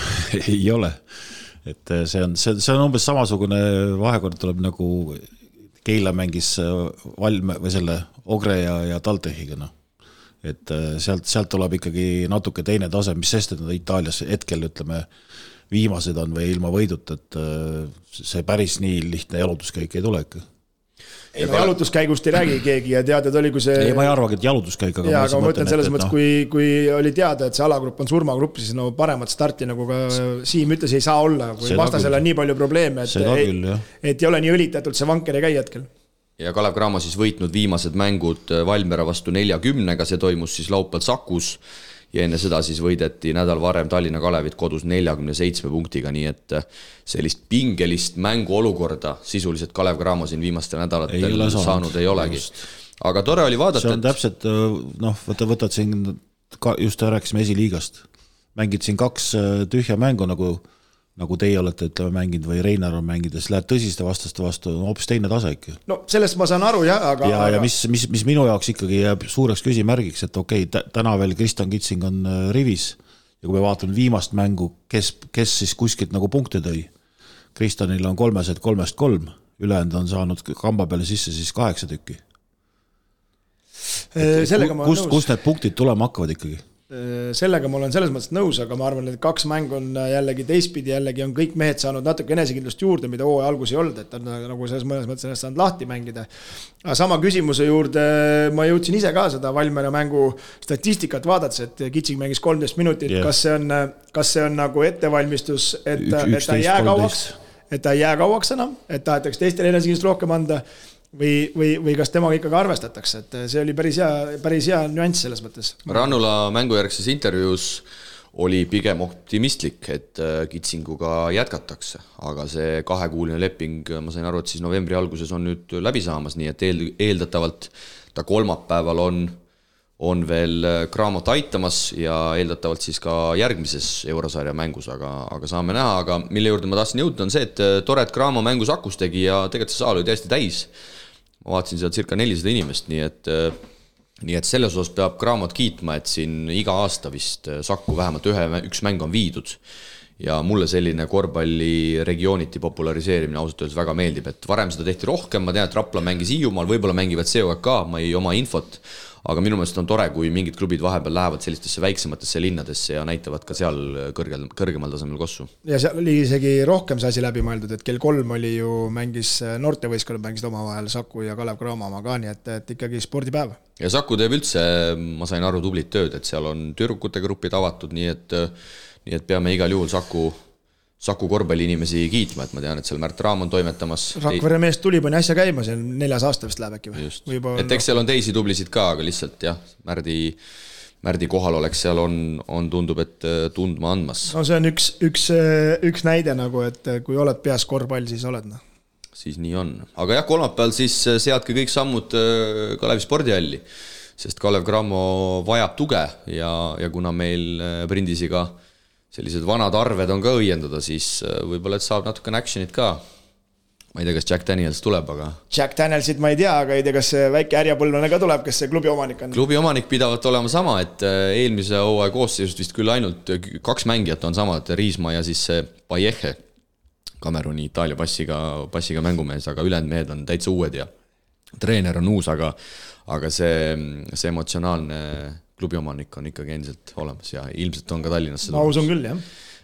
*laughs* ei ole. et äh, see on, see, see on umbes samasugune vahekord tuleb nagu Keila mängis äh, Valme või selle Ogre ja, ja TalTechiga, noh. et äh, sealt, sealt tuleb ikkagi natuke teine tase, mis sest, et nad Itaalias hetkel ütleme, viimased on või ilma võiduta, et see päris nii lihtne jalutuskäik ei tule ikka ei no jalutuskäigust ei räägi keegi ja teada oli, kui see. ei, ma ei arvagi, et jalutuskäik, aga. jaa, aga ma mõtlen selles mõttes no., kui, kui oli teada, et see alagrupp on surmagrupp, siis no paremat starti nagu ka Siim ütles, ei saa olla, kui vastasel on nii palju probleeme, et. Küll, et ei ole nii õlitatult, see vanker ei käi hetkel ja Kalev Cramo siis võitnud viimased mängud Valmiera vastu neljakümnega, see toimus siis laupäeval Sakus ja enne seda siis võideti nädal varem Tallinna Kalevit kodus neljakümne seitsme punktiga, nii et äh, sellist pingelist mänguolukorda sisuliselt Kalev Cramo siin viimastel nädalatel ei saanud, saanud ei olegi. aga tore oli vaadata. see on et... täpselt äh, noh, vaata, võtad siin just rääkisime esiliigast, mängid siin kaks äh, tühja mängu nagu nagu teie olete, ütleme, mänginud või Reinar on mänginud ja siis lähed tõsiste vastaste vastu, no hoopis teine tase ikka. no sellest ma saan aru jah, aga. ja aga..., ja mis, mis, mis minu jaoks ikkagi jääb suureks küsimärgiks, et okei okay,, täna veel Kristjan Kitsing on äh, rivis ja kui me vaatame viimast mängu, kes, kes siis kuskilt nagu punkte tõi. Kristjanil on kolmesed kolmest kolm, ülejäänud on saanud kamba peale sisse siis kaheksa tükki. Äh, sellega ma olen nõus. kust need punktid tulema hakkavad ikkagi? Äh, sellega ma olen selles mõttes nõus, aga ma arvan, et kaks mängu on äh, jällegi teistpidi, jällegi on kõik mehed saanud natuke enesekindlust juurde, mida hooaja alguses ei olnud, et on äh, nagu selles mõnes mõttes ennast saanud lahti mängida. aga sama küsimuse juurde ma jõudsin ise ka seda Valmiera mängu statistikat vaadates, et Kitsing mängis kolmteist minutit. Yeah., kas see on, kas see on nagu ettevalmistus, et, et ta ei jää kauaks, et ta ei jää kauaks enam, et tahetakse teistele enesekindlust rohkem anda või, või, või kas temaga ikkagi arvestatakse, et see oli päris hea, päris hea nüanss selles mõttes. Rannula mängujärgses intervjuus oli pigem optimistlik, et äh, Kitsinguga jätkatakse, aga see kahekuuline leping, ma sain aru, et siis novembri alguses on nüüd läbi saamas, nii et eel-, eeldatavalt ta kolmapäeval on, on veel Cramot äh, aitamas ja eeldatavalt siis ka järgmises eurosarja mängus, aga, aga saame näha, aga mille juurde ma tahtsin jõuda, on see, et äh, tore, et Cramo mängus akus tegi ja tegelikult see saal oli täiesti täis ma vaatasin seal circa nelisada inimest, nii et äh, nii et selles osas peab Cramot kiitma, et siin iga aasta vist äh, Saku vähemalt ühe, üks mäng on viidud. Ja mulle selline korvpalli regiooniti populariseerimine ausalt öeldes väga meeldib, et varem seda tehti rohkem, ma tean, et Rapla mängis Hiiumaal, võib-olla mängivad ka, ma ei oma infot aga minu meelest on tore, kui mingid klubid vahepeal lähevad sellistesse väiksematesse linnadesse ja näitavad ka seal kõrgel, kõrgemal tasemel kossu. ja seal oli isegi rohkem see asi läbi mõeldud, et kell kolm oli ju, mängis noortevõistkonnad mängisid omavahel Saku ja Kalev Cramo oma ka, nii et, et ikkagi spordipäev. ja Saku teeb üldse, ma sain aru, tublit tööd, et seal on tüdrukute grupid avatud, nii et nii et peame igal juhul Saku Saku korvpalliinimesi kiitma, et ma tean, et seal Märt Raam on toimetamas. Rakvere mees tuli, pani äsja käima, see on neljas aasta vist läheb äkki või? Juba... et eks seal on teisi tublisid ka, aga lihtsalt jah, Märdi, Märdi kohalolek seal on, on, tundub, et äh, tundma andmas. no see on üks, üks, äh, üks näide nagu, et äh, kui oled peas korvpall, siis oled noh. siis nii on, aga jah, kolmapäeval siis seadke kõik sammud Kalevi spordihalli, sest Kalev Cramo vajab tuge ja, ja kuna meil Prindisiga ka sellised vanad arved on ka õiendada, siis äh, võib-olla, et saab natukene action'it ka. ma ei tea, kas Jack Daniels tuleb, aga. Jack Danielsit ma ei tea, aga ei tea, kas see väike härjapõlvlane ka tuleb, kes see klubi omanik on? klubi omanik pidavat olema sama, et äh, eelmise hooaja koosseisust vist küll ainult äh, kaks mängijat on samad, Riisma ja siis see Paiehe. Kameruni Itaalia passiga, passiga mängumees, aga ülejäänud mehed on täitsa uued ja treener on uus, aga, aga see, see emotsionaalne klubi omanik on ikkagi endiselt olemas ja ilmselt on ka Tallinnas ma usun küll, jah.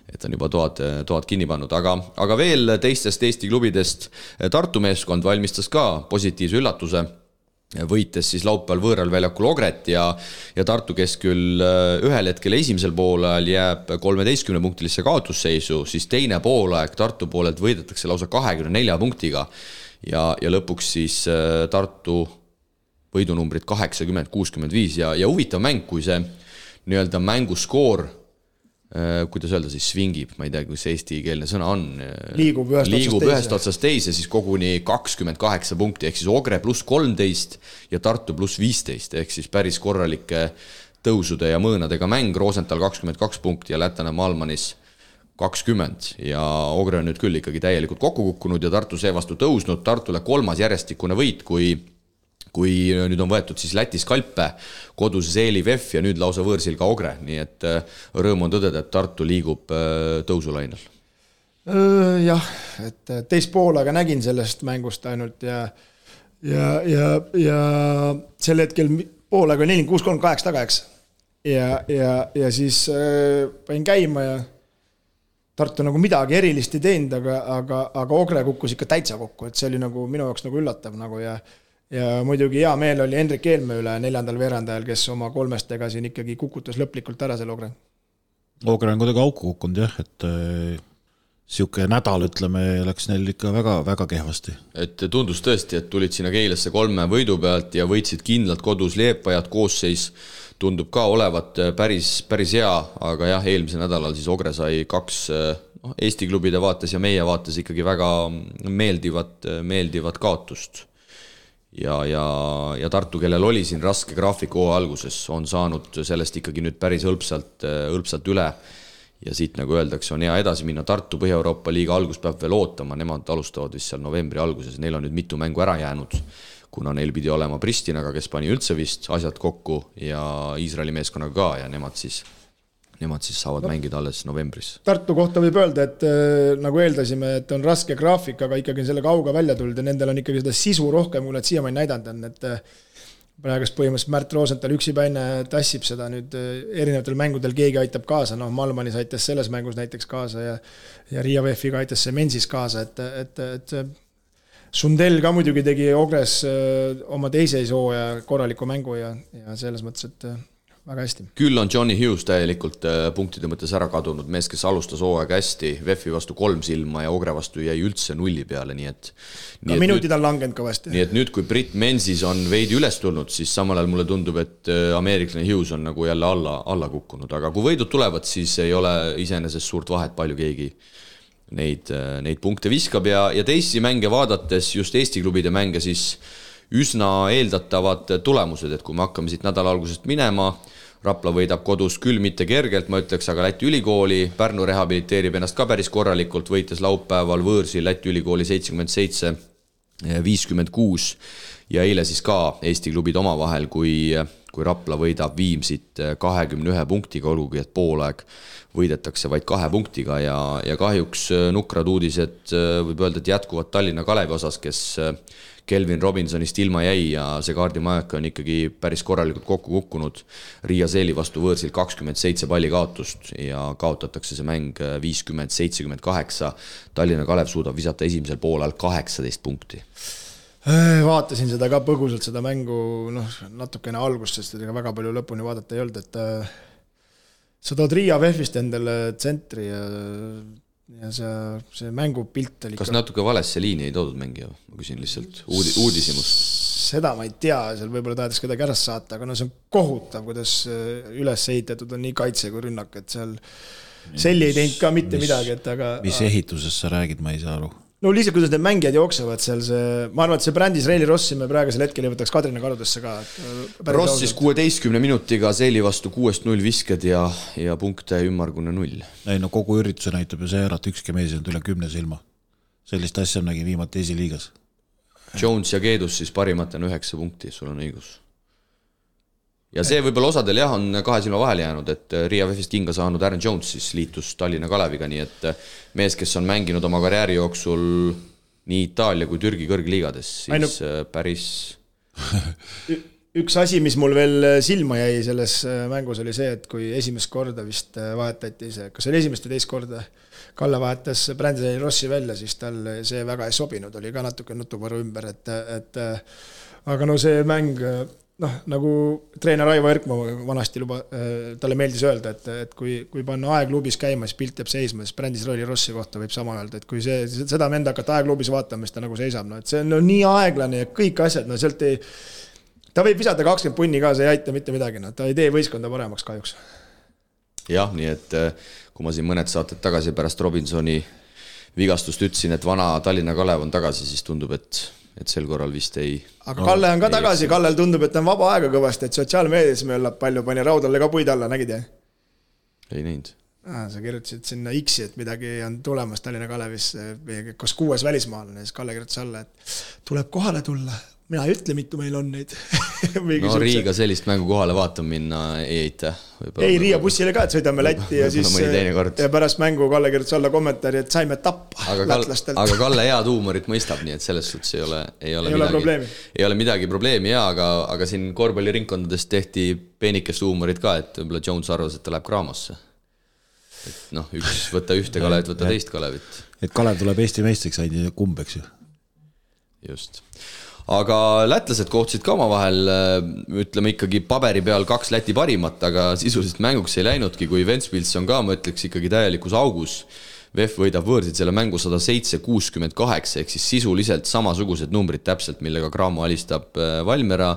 Et on juba toad, toad kinni pannud, aga, aga veel teistest Eesti klubidest. Tartu meeskond valmistas ka positiivse üllatuse, võites siis laupäeval võõral väljakul Ogret ja, ja Tartu, kes küll äh, ühel hetkel esimesel poolajal jääb kolmeteistkümnepunktilisse kaotusseisu, siis teine poolaeg Tartu poolelt võidetakse lausa kahekümne nelja punktiga ja, ja lõpuks siis äh, Tartu võidunumbrid kaheksakümmend, kuuskümmend viis ja, ja huvitav mäng, kui see nii-öelda mänguskoor äh, kuidas öelda siis, svingib, ma ei tea, kus eestikeelne sõna on. liigub ühest liigub otsast ühest otsast teise, siis koguni kakskümmend kaheksa punkti, ehk siis Ogre pluss kolmteist ja Tartu pluss viisteist, ehk siis päris korralike tõusude ja mõõnadega mäng, Rosenthal kakskümmend kaks punkti ja lätlane Malmanis kakskümmend ja Ogre on nüüd küll ikkagi täielikult kokku kukkunud ja Tartu seevastu tõusnud, Tartule kolmas järjestikune võit, kui kui nüüd on võetud siis Läti skalpe koduses Eeliv F ja nüüd lausa võõrsil ka Ogre, nii et äh, rõõm on tõdeda, et Tartu liigub äh, tõusulainel. jah, et teist poolaega nägin sellest mängust ainult ja ja, ja, ja sel hetkel poolaeg oli nelikümmend kuus, kolmkümmend kaheksa taga, eks. ja, ja, ja siis äh, panin käima ja Tartu nagu midagi erilist ei teinud, aga, aga, aga Ogre kukkus ikka täitsa kokku, et see oli nagu minu jaoks nagu üllatav nagu ja ja muidugi hea meel oli Hendrik Eelmäe üle neljandal veerandajal, kes oma kolmestega siin ikkagi kukutas lõplikult ära selle Ogre. Ogre on kuidagi auku kukkunud jah, et äh, nädal, ütleme, läks neil ikka väga-väga kehvasti. et tundus tõesti, et tulid sinna Keilasse kolme võidu pealt ja võitsid kindlalt kodus Liepajat, koosseis tundub ka olevat äh, päris, päris hea, aga jah, eelmisel nädalal siis Ogre sai kaks äh, noh, Eesti klubide vaates ja meie vaates ikkagi väga meeldivat, meeldivat kaotust ja, ja, ja Tartu, kellel oli siin raske graafik hooaja alguses, on saanud sellest ikkagi nüüd päris hõlpsalt, hõlpsalt üle. Ja siit, nagu öeldakse, on hea edasi minna, Tartu Põhja-Euroopa liiga algus peab veel ootama, nemad alustavad vist seal novembri alguses, neil on nüüd mitu mängu ära jäänud. kuna neil pidi olema Pristinaga, kes pani üldse vist asjad kokku ja Iisraeli meeskonnaga ka ja nemad siis nemad siis saavad no, mängida alles novembris. Tartu kohta võib öelda, et äh, nagu eeldasime, et on raske graafik, aga ikkagi on selle kauga välja tulnud ja nendel on ikkagi seda sisu rohkem, kui nad siiamaani näidanud on, et äh, praegust põhimõtteliselt Märt Rosenthal üksipäine tassib seda nüüd äh, erinevatel mängudel, keegi aitab kaasa, noh, Malmanis aitas selles mängus näiteks kaasa ja ja Riia VEF-iga aitas see Mensis kaasa, et, et, et Sundell ka muidugi tegi Ogres oma teise hooaja korraliku mängu ja, ja selles mõttes, et väga hästi. küll on Johnny Hughes täielikult äh, punktide mõttes ära kadunud, mees, kes alustas hooaega hästi, VEF-i vastu kolm silma ja Ogre vastu jäi üldse nulli peale, nii et no minutid on langenud kõvasti. nii et nüüd, kui Brit Mensis on veidi üles tulnud, siis samal ajal mulle tundub, et äh, ameeriklane Hughes on nagu jälle alla, alla kukkunud, aga kui võidud tulevad, siis ei ole iseenesest suurt vahet, palju keegi neid, äh, neid punkte viskab ja, ja teisi mänge vaadates, just Eesti klubide mänge, siis üsna eeldatavad tulemused, et kui me hakkame siit nädala algusest minema, Rapla võidab kodus küll mitte kergelt, ma ütleks, aga Läti ülikooli, Pärnu rehabiliteerib ennast ka päris korralikult, võites laupäeval võõrsil Läti ülikooli seitsekümmend seitse, viiskümmend kuus ja eile siis ka Eesti klubid omavahel, kui, kui Rapla võidab Viimsit kahekümne ühe punktiga, olgugi et poolaeg võidetakse vaid kahe punktiga ja, ja kahjuks nukrad uudised võib öelda, et jätkuvad Tallinna Kalevi osas, kes Kelvin Robinsonist ilma jäi ja see kaardimajaka on ikkagi päris korralikult kokku kukkunud. Riia Seeli vastu võõrsil kakskümmend seitse palli kaotust ja kaotatakse see mäng viiskümmend, seitsekümmend kaheksa. Tallinna Kalev suudab visata esimesel poolel kaheksateist punkti vaatasin seda ka põgusalt, seda mängu noh, natukene algust, sest ega väga palju lõpuni vaadata ei olnud, et äh, sa tood Riia VEF-ist endale tsentri ja ja see, see mängupilt oli kas ikka... natuke valesse liini ei toodud mängija, ma küsin lihtsalt uudi-, uudishimust? seda ma ei tea, seal võib-olla tahetakse kedagi ära saata, aga no see on kohutav, kuidas äh, üles ehitatud on nii kaitse kui rünnak, et seal Selli ei teinud ka mitte mis, midagi, et aga mis ehitusest sa räägid, ma ei saa aru no lihtsalt, kuidas need mängijad jooksevad seal, see, ma arvan, et see brändis Reili Rossi me praegusel hetkel ei võtaks Kadrina karudesse ka. Äh, Ross siis kuueteistkümne minutiga Seeli vastu kuuest null visked ja, ja punkte ümmargune null. ei no kogu ürituse näitab ju see ära, et ükski mees ei olnud üle kümne silma. sellist asja nägin viimati esiliigas. Jones ja Keedus siis parimatena üheksa punkti, sul on õigus ja see võib-olla osadel jah, on kahe silma vahele jäänud, et äh, Riia VEF-ist kinga saanud Aaron Jones siis liitus Tallinna Kaleviga, nii et äh, mees, kes on mänginud oma karjääri jooksul nii Itaalia kui Türgi kõrgliigades, siis Ainu... Äh, päris *laughs* üks asi, mis mul veel silma jäi selles mängus, oli see, et kui esimest korda vist vahetati see, kas see oli esimest või teist korda, Kalle vahetas Brandon Rossi välja, siis tal see väga ei sobinud, oli ka natuke nutuvõru ümber, et, et aga no see mäng noh, nagu treener Aivo Erkmaa vanasti luba, äh, talle meeldis öelda, et, et kui, kui panna aegklubis käima, siis pilt jääb seisma, siis Brandis Rolli Rossi kohta võib sama öelda, et kui see, seda venda hakata aegklubis vaatama, siis ta nagu seisab, no et see on no, nii aeglane ja kõik asjad, no sealt ei, ta võib visata kakskümmend punni ka, see ei aita mitte midagi, noh, ta ei tee võistkonda paremaks kahjuks. jah, nii et äh, kui ma siin mõned saated tagasi pärast Robinsoni vigastust ütlesin, et vana Tallinna Kalev on tagasi, siis tundub, et et sel korral vist ei. aga Kalle on ka tagasi, Kallel tundub, et on vaba aega kõvasti, et sotsiaalmeedias möllab palju, pani raudale ka puid alla, nägid jah? ei näinud ah,. sa kirjutasid sinna X-i, et midagi on tulemas Tallinna Kalevis, kas kuues välismaalane, siis Kalle kirjutas alla, et tuleb kohale tulla, mina ei ütle, mitu meil on neid *laughs* no Riiga sellist mängu kohale vaatama minna ei eita. ei, Riia bussile ka, et sõidame Lätti ja siis ja pärast mängu Kalle kirjutas alla kommentaari, et saime tappa aga lätlastelt. aga Kalle head huumorit mõistab, nii et selles suhtes ei ole, ei ole ei midagi, ei ole midagi probleemi jaa, aga, aga siin korvpalliringkondades tehti peenikest huumorit ka, et võib-olla Jones arvas, et ta läheb Gramosse et noh, üks *laughs* võta ühte Kalevit, võta teist Kalevit. et Kalev tuleb Eesti meistriks ainult kumb, eks ju. just aga lätlased kohtusid ka omavahel, ütleme ikkagi paberi peal kaks Läti parimat, aga sisuliselt mänguks ei läinudki, kui Ventspils on ka, ma ütleks ikkagi täielikus augus. VEF võidab võõrsil selle mängu sada seitse, kuuskümmend kaheksa, ehk siis sisuliselt samasugused numbrid täpselt, millega Cramo alistab äh, Valmiera.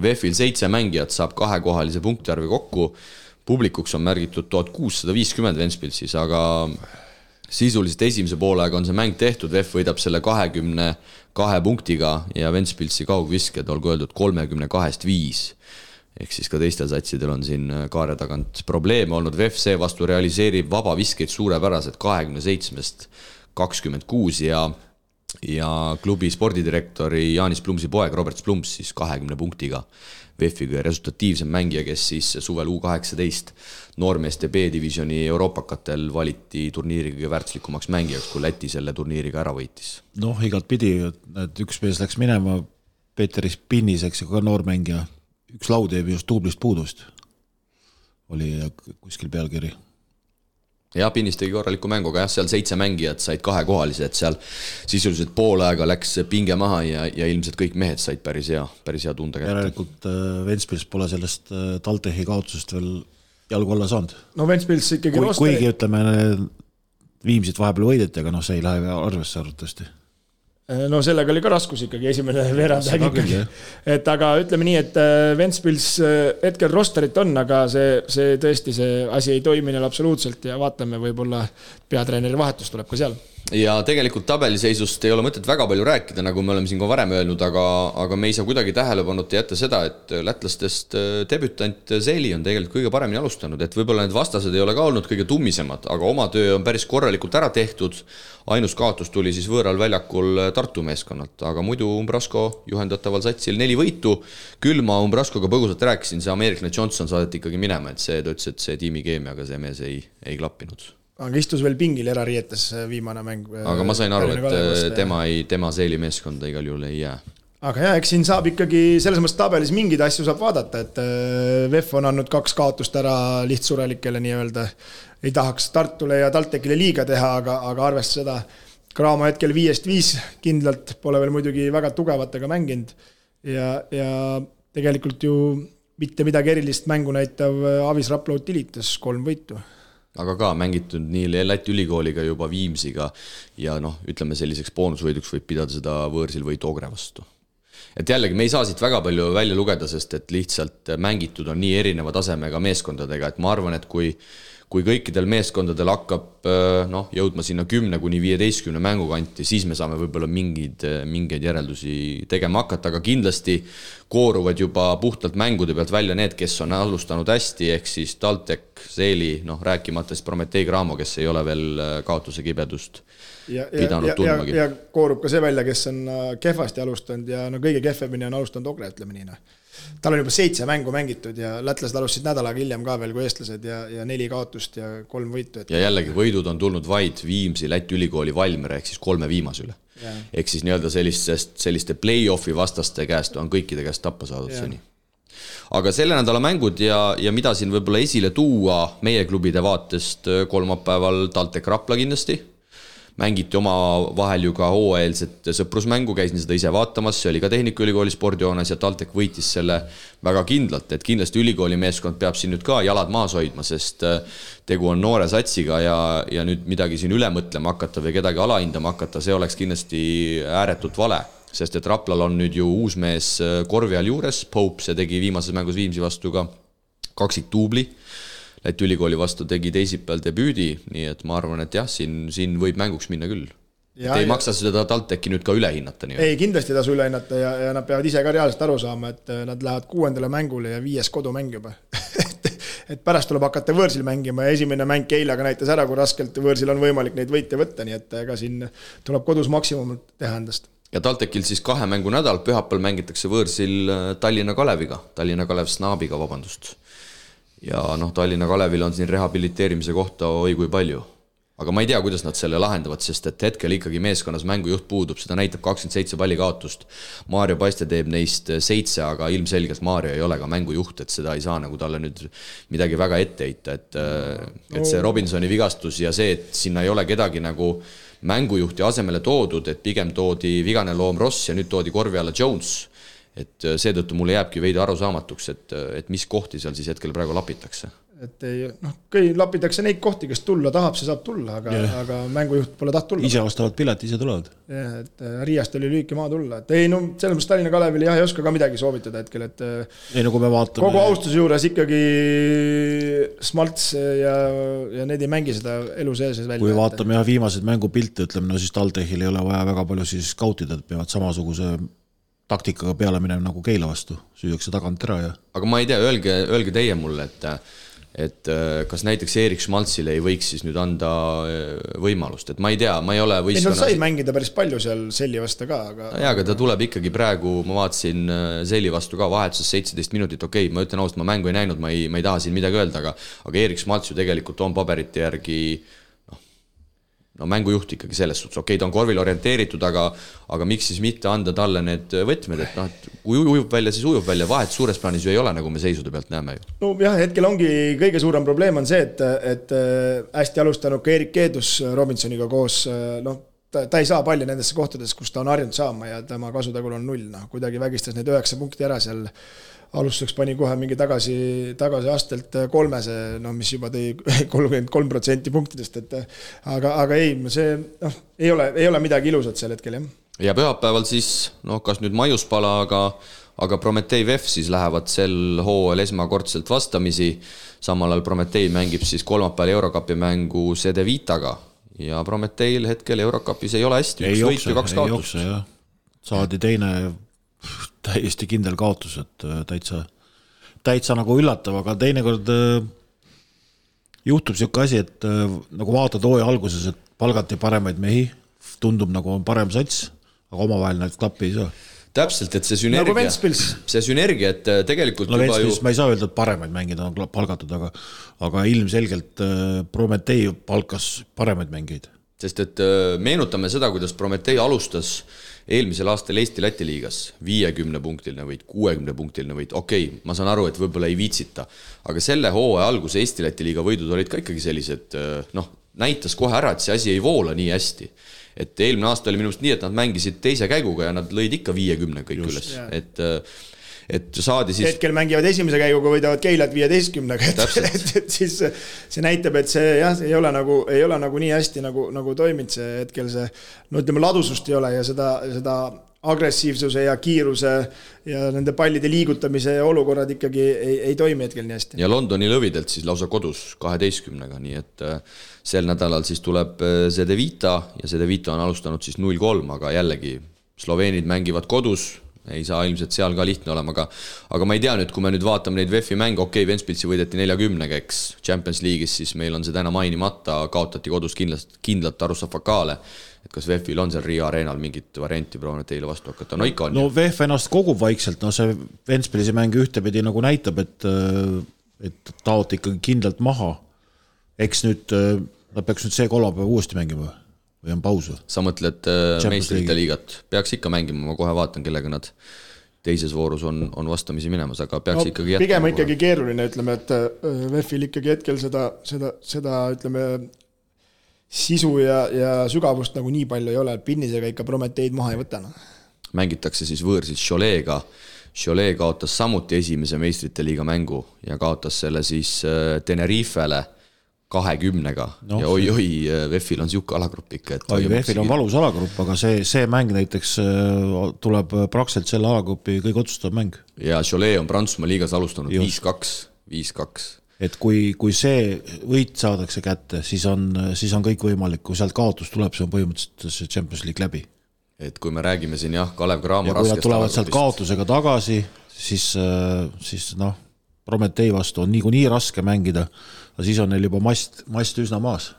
VEF-il seitse mängijat saab kahekohalise punktiarvi kokku, publikuks on märgitud tuhat kuussada viiskümmend Ventspilsis, aga sisuliselt esimese poolega on see mäng tehtud, VEF võidab selle kahekümne kahe punktiga ja Ventspilsi kaugvisked, olgu öeldud, kolmekümne kahest viis. ehk siis ka teistel satsidel on siin äh, kaare tagant probleeme olnud, VEF seevastu realiseerib vabaviskeid suurepäraselt kahekümne seitsmest kakskümmend kuus ja ja klubi spordidirektori Jaanis Plumsi poeg Robert Plums siis kahekümne punktiga Kõige resultatiivsem mängija, kes siis suvel U kaheksateist noormeeste B-divisjoni euroopakatel valiti turniiri kõige väärtuslikumaks mängijaks, kui Läti selle turniiriga ära võitis. noh, igatpidi, et üks mees läks minema, Peeter Spinnis, eks ju, ka noormängija, üks laud jäi just duublist puudust, oli kuskil pealkiri jah, Pinnis tegi korraliku mängu, aga jah, seal seitse mängijat said kahekohalise, et seal sisuliselt pool aega läks pinge maha ja, ja ilmselt kõik mehed said päris hea, päris hea tunde kätte. järelikult äh, Ventspils pole sellest äh, TalTechi kaotusest veel jalgu alla saanud. no Ventspils ikkagi Kui, kuigi ütleme, Viimsit vahepeal võideti, aga noh, see ei lähe arvesse arvatavasti no sellega oli ka raskus ikkagi, esimene *laughs* veerand ikkagi. et aga ütleme nii, et äh, Ventspils äh, hetkel rosterit on, aga see, see tõesti, see asi ei toimi neil absoluutselt ja vaatame, võib-olla peatreeneri vahetus tuleb ka seal ja tegelikult tabeliseisust ei ole mõtet väga palju rääkida, nagu me oleme siin ka varem öelnud, aga, aga me ei saa kuidagi tähelepanuta jätta seda, et lätlastest äh, debütant Zeli on tegelikult kõige paremini alustanud, et võib-olla need vastased ei ole ka olnud kõige tummisemad, aga oma töö on päris korralikult ära tehtud. ainus kaotus tuli siis võõral väljakul Tartu meeskonnalt, aga muidu Umbrasko juhendataval satsil neli võitu. küll ma Umbraskoga põgusalt rääkisin, see ameeriklane Johnson saadeti ikkagi minema, et see, ta ütles, et see tiimikeemiaga see mees ei, ei klappinud aga istus veel pingil erariietes viimane mäng. aga ma sain aru, et tema ei, tema Seeli meeskonda igal juhul ei jää aga jaa, eks siin saab ikkagi selles mõttes tabelis mingeid asju saab vaadata, et äh, VEF on andnud kaks kaotust ära lihtsurelikele nii-öelda. ei tahaks Tartule ja TalTechile liiga teha, aga, aga arvestades seda, Cramo hetkel viiest viis kindlalt, pole veel muidugi väga tugevatega mänginud. ja, ja tegelikult ju mitte midagi erilist mängu näitav Avis Rapla Utilitas, kolm võitu aga ka mängitud nii Läti ülikooliga juba Viimsiga ja noh, ütleme selliseks boonusvõiduks võib pidada seda võõrsil võitu Ogre vastu. et jällegi, me ei saa siit väga palju välja lugeda, sest et lihtsalt mängitud on nii erineva tasemega meeskondadega, et ma arvan, et kui kui kõikidel meeskondadel hakkab noh, jõudma sinna kümne kuni viieteistkümne mängu kanti, siis me saame võib-olla mingeid, mingeid järeldusi tegema hakata, aga kindlasti kooruvad juba puhtalt mängude pealt välja need, kes on alustanud hästi, ehk siis TalTech, Seeli, noh, rääkimata siis Prometee Cramo, kes ei ole veel kaotuse kibedust ja, pidanud ja, tundmagi. ja koorub ka see välja, kes on kehvasti alustanud ja no kõige kehvemini on alustanud Ogre, ütleme nii noh tal on juba seitse mängu mängitud ja lätlased alustasid nädal aega hiljem ka veel kui eestlased ja, ja neli kaotust ja kolm võitu et.... ja jällegi võidud on tulnud vaid Viimsi Läti ülikooli Valmiera ehk siis kolme viimase üle. ehk siis nii-öelda sellistest, selliste play-off'i vastaste käest on kõikide käest tappa saadud seni. Aga selle nädala mängud ja, ja mida siin võib-olla esile tuua meie klubide vaatest, kolmapäeval TalTech Rapla kindlasti mängiti omavahel ju ka hooajalist sõprusmängu, käisin seda ise vaatamas, see oli ka Tehnikaülikooli spordihoones ja TalTech võitis selle väga kindlalt, et kindlasti ülikooli meeskond peab siin nüüd ka jalad maas hoidma, sest äh, tegu on noore satsiga ja, ja nüüd midagi siin üle mõtlema hakata või kedagi alahindama hakata, see oleks kindlasti ääretult vale. Sest et Raplal on nüüd ju uus mees äh, korvi all juures, Pope, see tegi viimases mängus Viimsi vastu ka kaksikduubli Läti ülikooli vastu tegi teisipäeval debüüdi, nii et ma arvan, et jah, siin, siin võib mänguks minna küll. et ei ja, maksa seda TalTechi nüüd ka üle hinnata nii-öelda. ei, kindlasti ei tasu üle hinnata ja, ja nad peavad ise ka reaalselt aru saama, et äh, nad lähevad kuuendale mängule ja viies kodumäng juba *laughs* et, et pärast tuleb hakata võõrsil mängima ja esimene mäng Keilaga näitas ära, kui raskelt võõrsil on võimalik neid võite võtta, nii et ega siin tuleb kodus maksimum teha endast ja TalTechil siis kahe mängu nädal, pühapäeval mängitakse võõrsil äh, Tallinna Kaleviga, Tallinna Kalev Snaabiga, vabandust ja noh, Tallinna Kalevil on siin rehabiliteerimise kohta oi kui palju. aga ma ei tea, kuidas nad selle lahendavad, sest et hetkel ikkagi meeskonnas mängujuht puudub, seda näitab kakskümmend seitse palli kaotust. Maarjo Paiste teeb neist seitse, aga ilmselgelt Maarjo ei ole ka mängujuht, et seda ei saa nagu talle nüüd midagi väga ette heita, et et see Robinsoni vigastus ja see, et sinna ei ole kedagi nagu mängujuhti asemele toodud, et pigem toodi vigane loom Ross ja nüüd toodi korvi alla Jones et seetõttu mulle jääbki veidi arusaamatuks, et, et mis kohti seal siis hetkel praegu lapitakse et ei noh, kõi-, lapitakse neid kohti, kes tulla tahab, see saab tulla, aga yeah., aga mängujuht pole tahtnud tulla. ise ostavad pileti, ise tulevad. jah, et äh, Riiast oli lühike maa tulla, et ei no selles mõttes Tallinna Kalevile jah, ei oska ka midagi soovitada hetkel, et äh, ei no kui me vaatame kogu austuse juures ikkagi Smalts ja, ja need ei mängi seda elu sees välja. kui vaatame jah, viimaseid mängupilte, ütleme no siis TalTechil ei ole vaja väga palju siis skautida, et peavad samasuguse taktikaga peale minema nagu Keila vastu, süüakse tagant ära ja aga ma ei tea, öelge, öelge teie mulle, et et äh, kas näiteks Erik Schmaltzile ei võiks siis nüüd anda äh, võimalust, et ma ei tea, ma ei ole võistkonnas. ei, nad sai mängida päris palju seal Selli vastu ka, aga. jaa, aga ta tuleb ikkagi praegu, ma vaatasin äh, Selli vastu ka vahetuses seitseteist minutit, okei okay,, ma ütlen ausalt, ma mängu ei näinud, ma ei, ma ei taha siin midagi öelda, aga aga Erik Schmaltz ju tegelikult on paberite järgi no mängujuht ikkagi selles suhtes, okei okay,, ta on korvile orienteeritud, aga aga miks siis mitte anda talle need võtmed, et noh, et kui ujub välja, siis ujub välja, vahet suures plaanis ju ei ole, nagu me seisude pealt näeme ju. nojah, hetkel ongi kõige suurem probleem on see, et, et äh, hästi alustanud ka Erik Keedus Robinsoniga koos, äh, noh, ta, ta ei saa palli nendesse kohtadesse, kus ta on harjunud saama ja tema kasutegur on null, noh, kuidagi vägistas need üheksa punkti ära seal alustuseks pani kohe mingi tagasi, tagasiastelt kolmese, no mis juba tõi *laughs* kolmkümmend kolm protsenti punktidest, et aga, aga ei, see noh, ei ole, ei ole midagi ilusat sel hetkel, jah. ja pühapäeval siis noh, kas nüüd maiuspala, aga aga Prometee VEF siis lähevad sel hooajal esmakordselt vastamisi, samal ajal Prometee mängib siis kolmapäeval Eurokapi mängu Cedevitaga ja Prometeil hetkel Eurokapis ei ole hästi, üks võit ja kaks kaotust. saadi teine täiesti kindel kaotus, et äh, täitsa, täitsa nagu üllatav, aga teinekord äh, juhtub niisugune asi, et äh, nagu vaatad hooaja alguses, et palgati paremaid mehi, tundub nagu on parem sats, aga omavahel need klappi ei saa täpselt, et see sünergia nagu, see sünergia, et tegelikult no Ventspils ju... ma ei saa öelda, et paremaid mängijaid on palgatud, aga aga ilmselgelt Prometee palkas paremaid mängijaid. sest et meenutame seda, kuidas Prometee alustas äh, eelmisel aastal Eesti-Läti liigas viiekümne punktiline võit, kuuekümne punktiline võit, okei okay,, ma saan aru, et võib-olla ei viitsita, aga selle hooaja alguse Eesti-Läti liiga võidud olid ka ikkagi sellised noh, näitas kohe ära, et see asi ei voola nii hästi. et eelmine aasta oli minu arust nii, et nad mängisid teise käiguga ja nad lõid ikka viiekümne kõik Just, üles, et et saadi siis. hetkel mängivad esimese käiguga, võidavad Keilat viieteistkümnega, et, *laughs* et, et siis see näitab, et see jah, ei ole nagu, ei ole nagu nii hästi nagu, nagu toiminud see hetkel see. no ütleme, ladusust ei ole ja seda, seda agressiivsuse ja kiiruse ja nende pallide liigutamise olukorrad ikkagi ei, ei toimi hetkel nii hästi. ja Londoni lõvidelt siis lausa kodus kaheteistkümnega, nii et äh, sel nädalal siis tuleb Zedevita äh, ja Zedevita on alustanud siis null kolm, aga jällegi sloveenid mängivad kodus ei saa ilmselt seal ka lihtne olema, aga aga ma ei tea nüüd, kui me nüüd vaatame neid VEF-i mänge, okei okay,, Ventspilsi võideti neljakümnega, eks, Champions League'is siis meil on see täna mainimata, kaotati kodus kindlalt, kindlalt Arusafakale. et kas VEF-il on seal Riia areenal mingit varianti proovinud teile vastu hakata, no ikka on. no VEF ennast kogub vaikselt, no see Ventspilsi mäng ühtepidi nagu näitab, et et taoti ikkagi kindlalt maha. eks nüüd nad peaks nüüd see kolmapäev uuesti mängima või? Või on paus või? sa mõtled äh, meistrite liigat, peaks ikka mängima, ma kohe vaatan, kellega nad teises voorus on, on vastamisi minemas, aga peaks no, ikkagi jätkama. pigem ikkagi keeruline, ütleme, et äh, VEF-il ikkagi hetkel seda, seda, seda ütleme, sisu ja, ja sügavust nagu nii palju ei ole, et pinnisega ikka Prometeid maha ei võta, noh. mängitakse siis võõrsis Cholet'ga, Cholet kaotas samuti esimese meistrite liiga mängu ja kaotas selle siis äh, Tenerifele kahekümnega no, ja oi-oi, VEF-il on niisugune alagrupp ikka, et oi, VEF-il on valus alagrupp, aga see, see mäng näiteks äh, tuleb praktiliselt selle alagrupi kõige otsustav mäng. ja Cholet on Prantsusmaa liigas alustanud viis-kaks, viis-kaks. et kui, kui see võit saadakse kätte, siis on, siis on kõik võimalik, kui sealt kaotus tuleb, see on põhimõtteliselt see Champions League läbi. et kui me räägime siin jah, Kalev Cramo ja kui nad tulevad sealt kaotusega tagasi, siis, äh, siis noh, Prometee vastu on niikuinii raske mängida aga siis on neil juba mast, mast üsna maas.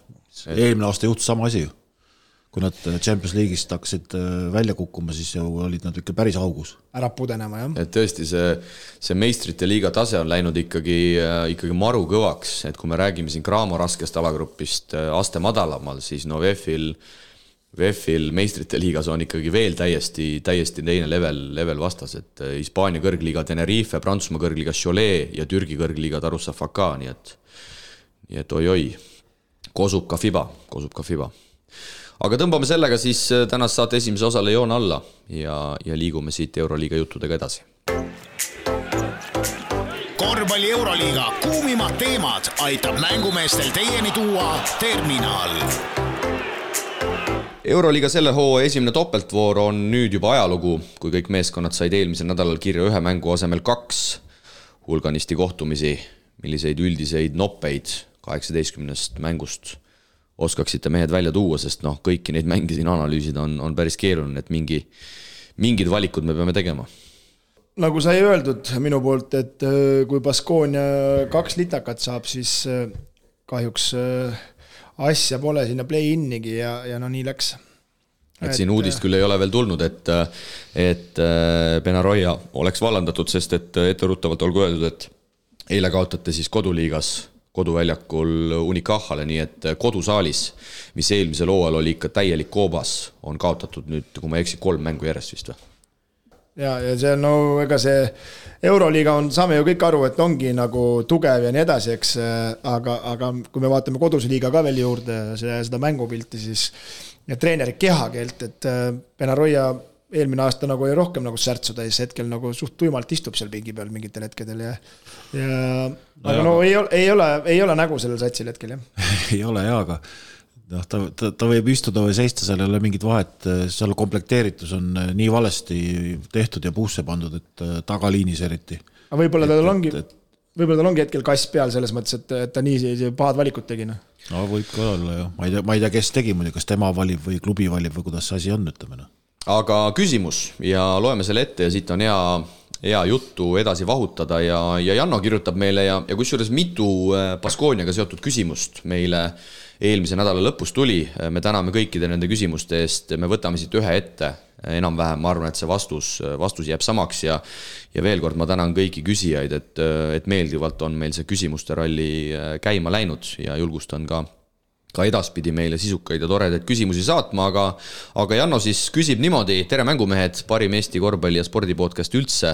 eelmine aasta juhtus sama asi ju. kui nad Champions League'ist hakkasid välja kukkuma, siis ju olid nad ikka päris augus. ära pudenema, jah. et tõesti, see, see meistrite liiga tase on läinud ikkagi, ikkagi maru kõvaks, et kui me räägime siin Cramo raskest alagrupist aste madalamal, siis no VEF-il äh, VEF-il meistrite liigas on ikkagi veel täiesti, täiesti teine level, level vastas, et äh, Hispaania kõrgliiga Tenerife, Prantsusmaa kõrgliiga Cholet ja Türgi kõrgliiga Darussafaka, nii et, nii et oi-oi, kosub ka Fiba, kosub ka Fiba. aga tõmbame sellega siis äh, tänase saate esimese osale joone alla ja, ja liigume siit Euroliiga juttudega edasi. korvpalli Euroliiga kuumimad teemad aitab mängumeestel teieni tuua Terminal euroliiga selle hooaja esimene topeltvoor on nüüd juba ajalugu, kui kõik meeskonnad said eelmisel nädalal kirja ühe mängu asemel kaks hulganisti kohtumisi. milliseid üldiseid noppeid kaheksateistkümnest mängust oskaksite mehed välja tuua, sest noh, kõiki neid mänge siin analüüsida on, on päris keeruline, et mingi, mingid valikud me peame tegema nagu sai öeldud minu poolt, et äh, kui Baskonia kaks litakat saab, siis äh, kahjuks äh, asja pole sinna play-in'igi ja, ja no nii läks. et siin uudist küll ei ole veel tulnud, et, et Benaroya oleks vallandatud, sest et etteruttavalt olgu öeldud, et eile kaotati siis koduliigas koduväljakul Unicahale, nii et kodusaalis, mis eelmisel hooajal oli ikka täielik koobas, on kaotatud nüüd, kui ma ei eksi, kolm mängu järjest vist või? ja, ja see no ega see Euroliiga on, saame ju kõik aru, et ongi nagu tugev ja nii edasi, eks, aga, aga kui me vaatame koduse liiga ka veel juurde, see, seda mängupilti, siis ja treeneri kehakeelt, et Benaroya eelmine aasta nagu oli rohkem nagu särtsu täis, hetkel nagu suht tuimalt istub seal pingi peal mingitel hetkedel ja ja no, aga jah. no ei ole, ei ole, ei ole nägu sellel satsil hetkel, jah *laughs* ei ole jaa, aga noh, ta, ta, ta võib istuda või seista, seal ei ole mingit vahet, seal komplekteeritus on äh, nii valesti tehtud ja puusse pandud, et äh, tagaliinis eriti. aga võib-olla tal ongi, võib-olla tal ongi hetkel kass peal selles mõttes, et, et ta nii pahad valikud tegi, noh. no võib ka olla jah, ma ei tea, ma ei tea, kes tegi muidugi, kas tema valib või klubi valib või kuidas see asi on, ütleme noh. Aga küsimus ja loeme selle ette ja siit on hea hea juttu edasi vahutada ja, ja Janno kirjutab meile ja, ja kusjuures mitu äh, Baskooniaga seotud küsimust meile äh, eelmise nädala lõpus tuli, me täname kõikide nende küsimuste eest, me võtame siit ühe ette, enam-vähem ma arvan, et see vastus, vastus jääb samaks ja ja veel kord ma tänan kõiki küsijaid, et, et meeldivalt on meil see küsimuste ralli käima läinud ja julgustan ka ka edaspidi meile sisukaid ja toredaid küsimusi saatma, aga aga Janno siis küsib niimoodi, tere mängumehed, parim Eesti korvpalli ja spordipodcast üldse,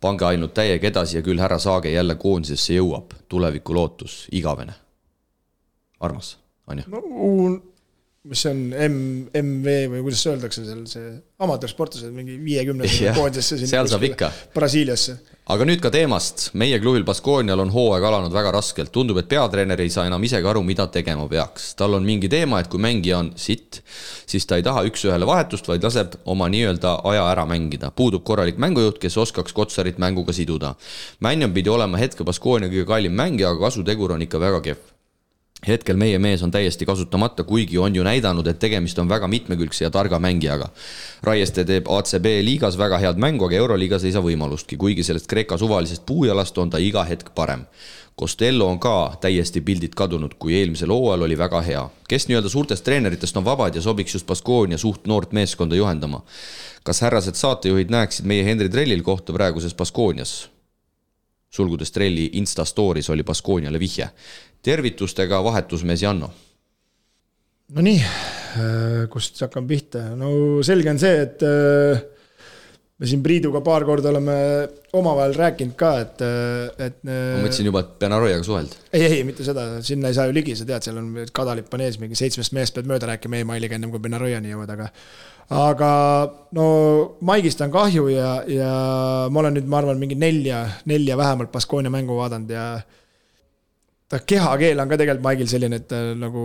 pange ainult täiega edasi ja küll härra Saage jälle koondisesse jõuab, tuleviku lootus, igavene. armas on ju. no mis see on, M, MV või kuidas öeldakse seal, see amatöörsportlased mingi viiekümnese koondisesse. seal saab ikka. Brasiiliasse. aga nüüd ka teemast, meie klubil Baskoonial on hooaeg alanud väga raskelt, tundub, et peatreener ei saa enam isegi aru, mida tegema peaks. tal on mingi teema, et kui mängija on sitt, siis ta ei taha üks-ühele vahetust, vaid laseb oma nii-öelda aja ära mängida. puudub korralik mängujuht, kes oskaks Kotsarit mänguga siduda. Männion pidi olema hetke Baskoonia kõige kallim mängija, aga kasutegur on ikka väga kehv hetkel meie mees on täiesti kasutamata, kuigi on ju näidanud, et tegemist on väga mitmekülgse ja targa mängijaga. Raieste teeb ACB liigas väga head mängu, aga Euroliigas ei saa võimalustki, kuigi sellest Kreeka suvalisest puujalast on ta iga hetk parem. Costello on ka täiesti pildilt kadunud, kui eelmisel hooajal oli väga hea. kes nii-öelda suurtest treeneritest on vabad ja sobiks just Baskoonia suht noort meeskonda juhendama? kas härrased saatejuhid näeksid meie Henri Trellil kohta praeguses Baskoonias? sulgudes Trelli Insta story's oli Baskooniale vihje tervitustega vahetusmees Janno. Nonii, äh, kust hakkame pihta, no selge on see, et äh, me siin Priiduga paar korda oleme omavahel rääkinud ka, et, äh, et. ma mõtlesin juba, et pean Arojaga suhelda. ei, ei, mitte seda, sinna ei saa ju ligi, sa tead, seal on kadalipp on ees, mingi seitsmest mehest pead mööda rääkima emailiga, ennem kui Benarojani jõuad, aga. aga no Maigist on kahju ja, ja ma olen nüüd, ma arvan, mingi nelja, nelja vähemalt Baskonia mängu vaadanud ja ta kehakeel on ka tegelikult Maigil selline, et ta nagu,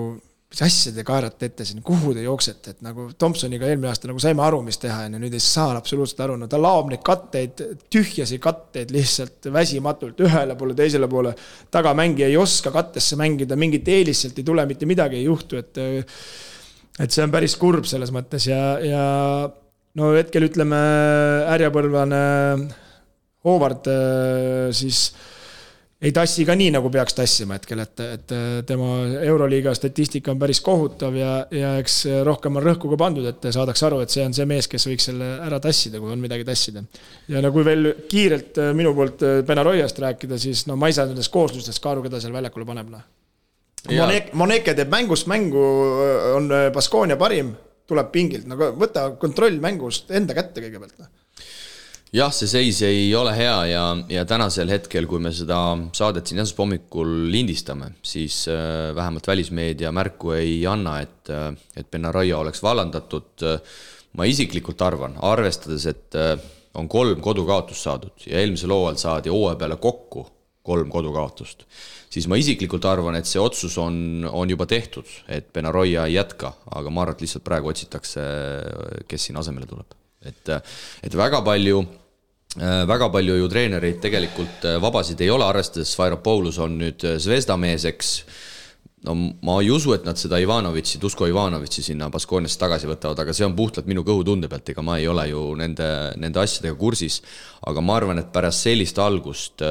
mis asja te kaerate ette siin, kuhu te jooksete, et nagu Thompsoniga eelmine aasta nagu saime aru, mis teha, on ju, nüüd ei saa absoluutselt aru, no ta laob neid katteid, tühjasi katteid lihtsalt väsimatult ühele poole, teisele poole. tagamängija ei oska kattesse mängida, mingit eelist sealt ei tule, mitte midagi ei juhtu, et et see on päris kurb selles mõttes ja, ja no hetkel ütleme, härjapõlvane Howard siis ei tassi ka nii, nagu peaks tassima hetkel, et, et tema Euroliiga statistika on päris kohutav ja, ja eks rohkem on rõhku ka pandud, et saadakse aru, et see on see mees, kes võiks selle ära tassida, kui on midagi tassida. ja no kui veel kiirelt minu poolt Benaroiast rääkida, siis no ma ei saa nendest kooslustest ka aru, keda seal väljakule paneb, noh. Monek-, Moneke teeb mängust mängu, on Baskonia parim, tuleb pingilt, no võta kontroll mängust enda kätte kõigepealt, noh jah, see seis ei ole hea ja, ja tänasel hetkel, kui me seda saadet siin esmaspäeva hommikul lindistame, siis äh, vähemalt välismeedia märku ei anna, et, äh, et Benaroya oleks vallandatud. ma isiklikult arvan, arvestades, et äh, on kolm kodukaotust saadud ja eelmisel hooajal saadi hooaja peale kokku kolm kodukaotust, siis ma isiklikult arvan, et see otsus on, on juba tehtud, et Benaroya ei jätka, aga ma arvan, et lihtsalt praegu otsitakse, kes siin asemele tuleb. Et, et väga palju Äh, väga palju ju treenereid tegelikult äh, vabasid ei ole, arvestades Svairopoulos on nüüd äh, Zvezda mees, eks. no ma ei usu, et nad seda Ivanovitši, Dusko Ivanovitši sinna Baskooniasse tagasi võtavad, aga see on puhtalt minu kõhutunde pealt, ega ma ei ole ju nende, nende asjadega kursis. aga ma arvan, et pärast sellist algust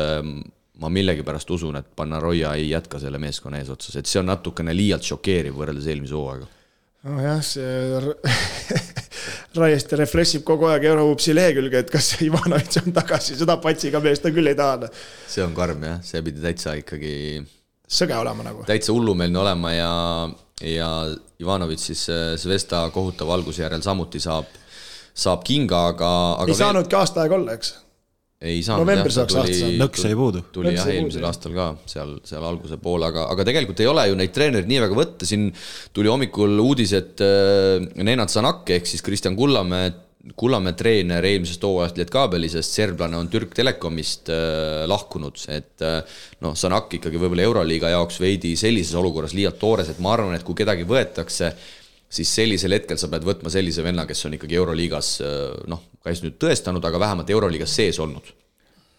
ma millegipärast usun, et Pannaroia ei jätka selle meeskonna eesotsas, et see on natukene liialt šokeeriv võrreldes eelmise hooaega. Nojah, see *laughs* Raieste refreshib kogu aeg Eurohupsi lehekülge, et kas Ivanovitš on tagasi, seda patsiga meest ta küll ei taha. see on karm jah, see pidi täitsa ikkagi. sõge olema nagu. täitsa hullumeelne olema ja, ja Ivanovitš siis äh, kohutava alguse järel samuti saab, saab kinga, aga, aga. ei veel... saanudki aasta aega olla, eks ei saanud. saaks aasta saada. nõks jäi puudu. tuli jah, eelmisel aastal ka seal, seal alguse poole, aga, aga tegelikult ei ole ju neid treenereid nii väga võtta, siin tuli hommikul uudis, et äh, Nenad Sanak ehk siis Kristjan Kullamäe, Kullamäe treener eelmisest hooajast Lietkabelisest, serblane on Türk Telekomist äh, lahkunud, et äh, noh, Sanak ikkagi võib-olla Euroliiga jaoks veidi sellises olukorras liialt toores, et ma arvan, et kui kedagi võetakse, siis sellisel hetkel sa pead võtma sellise venna, kes on ikkagi Euroliigas noh, käis nüüd tõestanud, aga vähemalt Euroliigas sees olnud.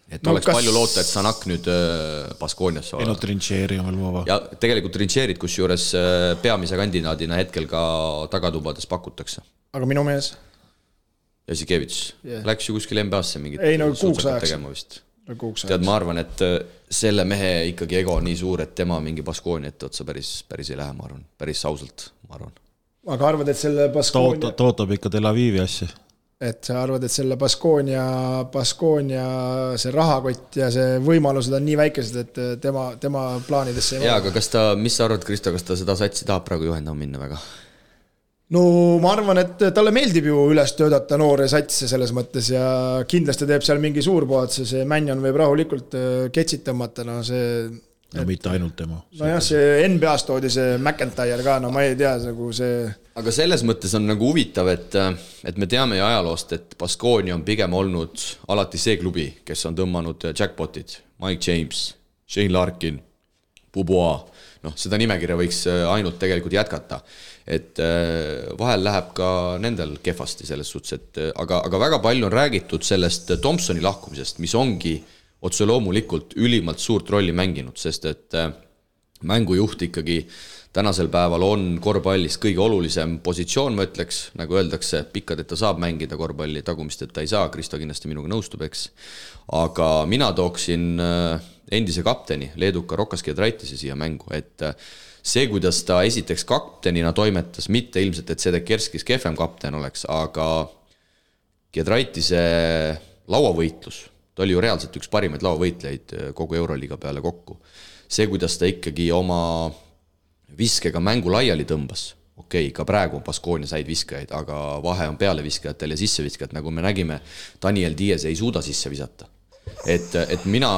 et no, oleks kas... palju loota, et Sanak nüüd äh, Baskooniasse ei no Trincheri on veel vaba. ja tegelikult Trincherit kusjuures äh, peamise kandidaadina hetkel ka tagatubades pakutakse. aga minu mees? Jassikevitš yeah. läks ju kuskile NBA-sse mingit ei no kuuks ajaks. tead, ma arvan, et äh, selle mehe ikkagi ego on nii suur, et tema mingi Baskooni etteotsa päris, päris ei lähe, ma arvan, päris ausalt, ma arvan. aga arvad, et selle Baskooni ta ootab ikka Tel Avivi asja et sa arvad, et selle Baskonia, Baskonia see rahakott ja see võimalused on nii väikesed, et tema, tema plaanidesse ei jaa, aga kas ta, mis sa arvad, Kristo, kas ta seda satsi tahab praegu juhendama minna väga? no ma arvan, et talle meeldib ju üles töötada noori satse selles mõttes ja kindlasti teeb seal mingi suurpuhatuse, see Mannion võib rahulikult äh, ketsid tõmmata, no see no et, mitte ainult tema. nojah, see NBA-s toodi see McIntyre ka, no ma ei tea, nagu see. Aga selles mõttes on nagu huvitav, et, et me teame ju ajaloost, et Baskonia on pigem olnud alati see klubi, kes on tõmmanud jackpot'id, Mike James, Shane Larkin, Bubois, noh, seda nimekirja võiks ainult tegelikult jätkata. et vahel läheb ka nendel kehvasti selles suhtes, et aga, aga väga palju on räägitud sellest Thompsoni lahkumisest, mis ongi äh, otse loomulikult ülimalt suurt rolli mänginud, sest et äh, mängujuht ikkagi tänasel päeval on korvpallis kõige olulisem positsioon, ma ütleks, nagu öeldakse, pikkadeta saab mängida korvpalli, tagumisteta ei saa, Kristo kindlasti minuga nõustub, eks. aga mina tooksin äh, endise kapteni, leeduka Rokas Giedraitise siia mängu, et äh, see, kuidas ta esiteks kaptenina toimetas, mitte ilmselt, et Sedekerskis kehvem kapten oleks, aga Giedraitise lauavõitlus ta oli ju reaalselt üks parimaid laovõitlejaid äh, kogu Euroliiga peale kokku. see, kuidas ta ikkagi oma viskega mängu laiali tõmbas, okei okay,, ka praegu on Baskoonia häid viskajaid, aga vahe on pealeviskajatel ja sisseviskajad, nagu me nägime, Daniel Diaz ei suuda sisse visata. et, et mina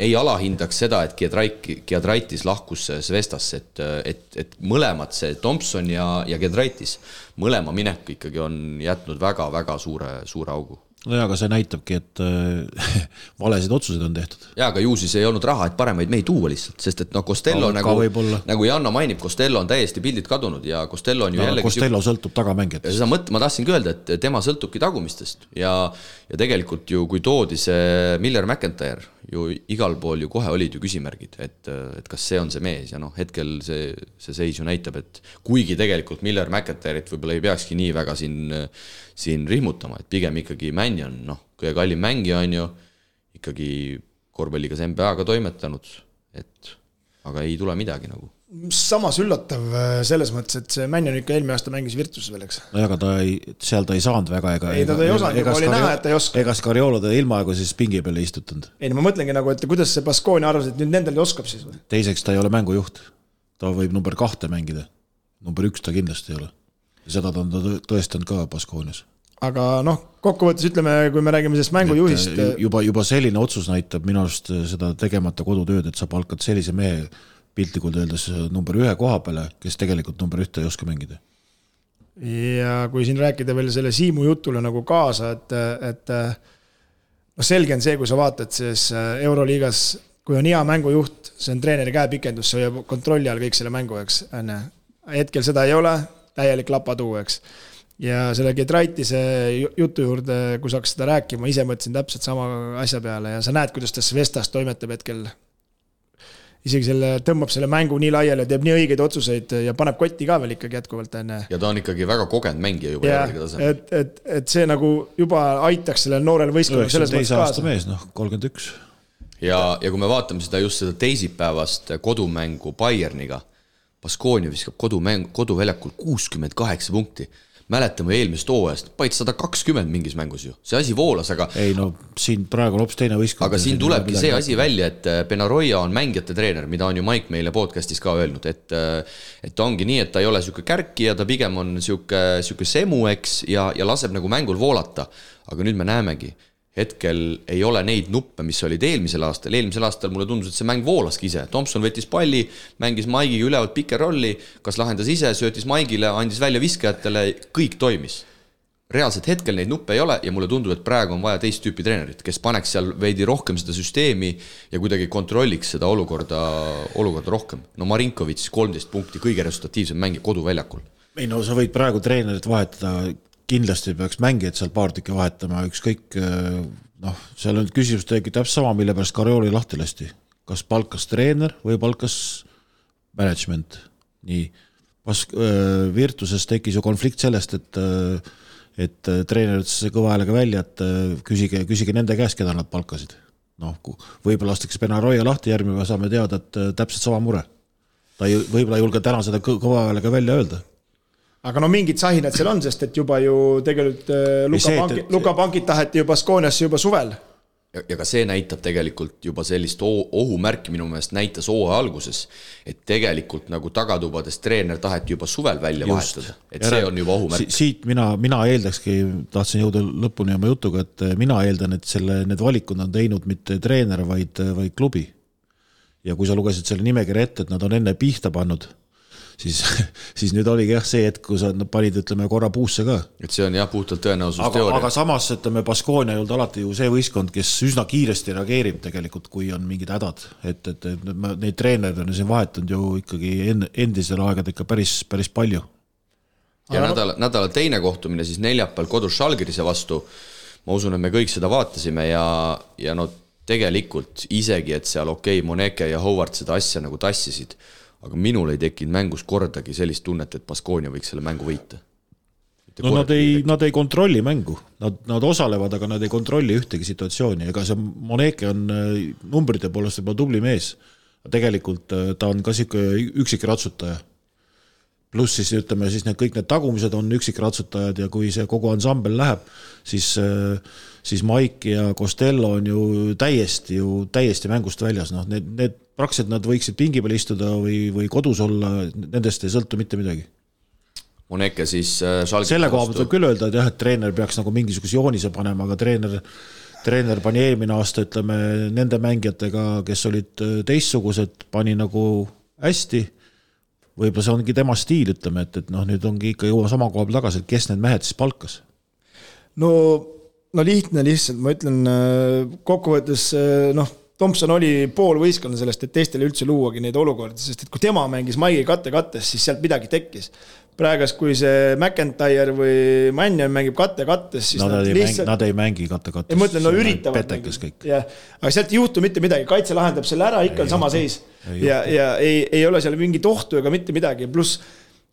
ei alahindaks seda, et Giedrait, Giedraitis lahkus Zvestasse, et, et, et mõlemad, see Thompson ja, ja Giedraitis, mõlema minek ikkagi on jätnud väga-väga suure, suure augu nojah, aga see näitabki, et äh, *laughs* valesid otsuseid on tehtud. jaa, aga ju siis ei olnud raha, et paremaid mehi tuua lihtsalt, sest et noh, Costello no, nagu, nagu Janno mainib, Costello on täiesti pildilt kadunud ja Costello on ju no, jällegi Costello sõltub tagamängijatest. seda mõt-, ma tahtsingi öelda, et tema sõltubki tagumistest ja, ja tegelikult ju, kui toodi see Miller McIntyre, ju igal pool ju kohe olid ju küsimärgid, et, et kas see on see mees ja noh, hetkel see, see seis ju näitab, et kuigi tegelikult Miller McIntyre'it võib-olla ei peakski nii väga siin siin rihmutama, et pigem ikkagi Mannion, noh, kõige kallim mängija on ju, ikkagi korvpalligas NBA-ga toimetanud, et aga ei tule midagi nagu samas üllatav äh, selles mõttes, et see Mannion ikka eelmine aasta mängis Virtuses veel, eks. nojah, aga ta ei, seal ta ei saanud väga ega. ei, ta ei osanud, juba oli näha, et ta ei oska. ega Scariolo ta ilmaaegu siis pingi peale ei istutanud. ei no ma mõtlengi nagu, et kuidas see Baskonia arvas, et nüüd nendel oskab siis või? teiseks, ta ei ole mängujuht. ta võib number kahte mängida. number üks ta kindlasti ei ole. seda ta on ta tõestanud ka Baskonias aga noh, kokkuvõttes ütleme, kui me räägime sellest mängujuhist. juba, juba selline otsus näitab minu arust seda tegemata kodutööd, et sa palkad sellise mehe piltlikult öeldes number ühe koha peale, kes tegelikult number ühte ei oska mängida. ja kui siin rääkida veel selle Siimu jutule nagu kaasa, et, et noh, selge on see, kui sa vaatad siis Euroliigas, kui on hea mängujuht, see on treeneri käepikendus, see hoiab kontrolli all kõik selle mängu, eks, on ju. hetkel seda ei ole, täielik lapatuu, eks ja selle Gedraitise jutu juurde, kui sa hakkasid seda rääkima, ise mõtlesin täpselt sama asja peale ja sa näed, kuidas ta Svestas toimetab hetkel isegi selle, tõmbab selle mängu nii laiali ja teeb nii õigeid otsuseid ja paneb kotti ka veel ikkagi jätkuvalt, on ju. ja ta on ikkagi väga kogenud mängija juba järgi tasemel. et, et, et see nagu juba aitaks sellel noorel võistkonnal selles mõttes kaasa. mees, noh, kolmkümmend üks. ja, ja kui me vaatame seda just seda teisipäevast kodumängu Bayerniga, Baskonia viskab kodumäng, koduväljakul kuuskümmend kaheksa punkti mäletame eelmisest hooajast, paid sada kakskümmend mingis mängus ju, see asi voolas, aga. ei no siin praegu on hoopis teine võistkond. aga siin tulebki see asi välja, et äh, Benaroya on mängijate treener, mida on ju Mike meile podcast'is ka öelnud, et. Äh, et ongi nii, et ta ei ole sihuke kärkija, ta pigem on sihuke, sihuke semu, eks, ja, ja laseb nagu mängul voolata. aga nüüd me näemegi hetkel ei ole neid nuppe, mis olid eelmisel aastal, eelmisel aastal mulle tundus, et see mäng voolaski ise, Tomson võttis palli, mängis Maigiga ülevalt pikerolli, kas lahendas ise, söötis Maigile, andis välja viskajatele, kõik toimis. reaalselt hetkel neid nuppe ei ole ja mulle tundub, et praegu on vaja teist tüüpi treenerit, kes paneks seal veidi rohkem seda süsteemi ja kuidagi kontrolliks seda olukorda, olukorda rohkem. no Marinkovitš kolmteist punkti, kõige resultatiivsem mängija koduväljakul. ei no sa võid praegu treenerit vahetada kindlasti peaks mängijad seal paar tükki vahetama, ükskõik noh, seal on küsimus tegelikult täpselt sama, mille pärast Karjoli lahti lasti. kas palkas treener või palkas management, nii. Pas-, Virtuses tekkis ju konflikt sellest, et et treener ütles kõva häälega välja, et küsige, küsige nende käest, keda nad palkasid. noh, võib-olla lastakse Benaroya lahti, järgmine päev saame teada, et täpselt sama mure. ta ei, võib-olla ei julge täna seda kõva häälega välja öelda aga no mingid sahinad seal on, sest et juba ju tegelikult äh, Luka Panki, Luka Pankit taheti ju Baskooniasse juba suvel. ja, ja ka see näitab tegelikult juba sellist ohumärki minu meelest näitas hooaja alguses, et tegelikult nagu tagatubades treener taheti juba suvel välja Just. vahetada, et Jere, see on juba ohumärk si. siit mina, mina eeldakski, tahtsin jõuda lõpuni oma jutuga, et mina eeldan, et selle, need valikud on teinud mitte treener, vaid, vaid klubi. ja kui sa lugesid selle nimekirja ette, et nad on enne pihta pannud siis, *laughs* siis nüüd oligi jah see hetk, kus nad panid, ütleme korra puusse ka. et see on jah, puhtalt tõenäosusteooria. aga samas ütleme, Baskonia ei olnud alati ju see võistkond, kes üsna kiiresti reageerib tegelikult, kui on mingid hädad, et, et, et neid treenereid on siin vahetanud ju ikkagi enne, endisel aegadel ikka päris, päris palju. ja aga nädala, nädala teine kohtumine siis neljapäeval kodus Žalgirise vastu. ma usun, et me kõik seda vaatasime ja, ja no tegelikult isegi, et seal okei okay,, Moneke ja Howard seda asja nagu tassisid aga minul ei tekkinud mängus kordagi sellist tunnet, et Baskonia võiks selle mängu võita. no nad ei, nad ei kontrolli mängu, nad, nad osalevad, aga nad ei kontrolli ühtegi situatsiooni, ega see Moneke on äh, numbrite poolest võib-olla tubli mees. tegelikult äh, ta on ka sihuke üksikratsutaja. pluss siis ütleme siis need kõik need tagumised on üksikratsutajad ja kui see kogu ansambel läheb, siis äh, siis Mike ja Costello on ju täiesti ju täiesti mängust väljas, noh, need, need praktiliselt nad võiksid pingi peal istuda või, või kodus olla, nendest ei sõltu mitte midagi. Moneke siis äh, selle koha pealt võib küll öelda, et jah, et treener peaks nagu mingisuguse joonise panema, aga treener, treener pani eelmine aasta, ütleme, nende mängijatega, kes olid äh, teistsugused, pani nagu hästi võib-olla see ongi tema stiil, ütleme, et, et noh, nüüd ongi ikka jõua sama koha peal tagasi, et kes need mehed siis palkas? no, no lihtne lihtsalt, ma ütlen äh, kokkuvõttes noh Tomson oli pool võistkonna sellest, et teistele üldse luuagi neid olukordi, sest et kui tema mängis Maigi katte kattes, siis sealt midagi tekkis. praegust, kui see McIntyre või Mannion mängib katte kattes, siis nad, nad ei lihtsalt... mängi, nad ei mängi katte kattes. ma ütlen, no üritavad. petekas kõik. jah, aga sealt ei juhtu mitte midagi, kaitse lahendab selle ära, ikka on sama seis. ja, ja ei, ei ole seal mingit ohtu ega mitte midagi, pluss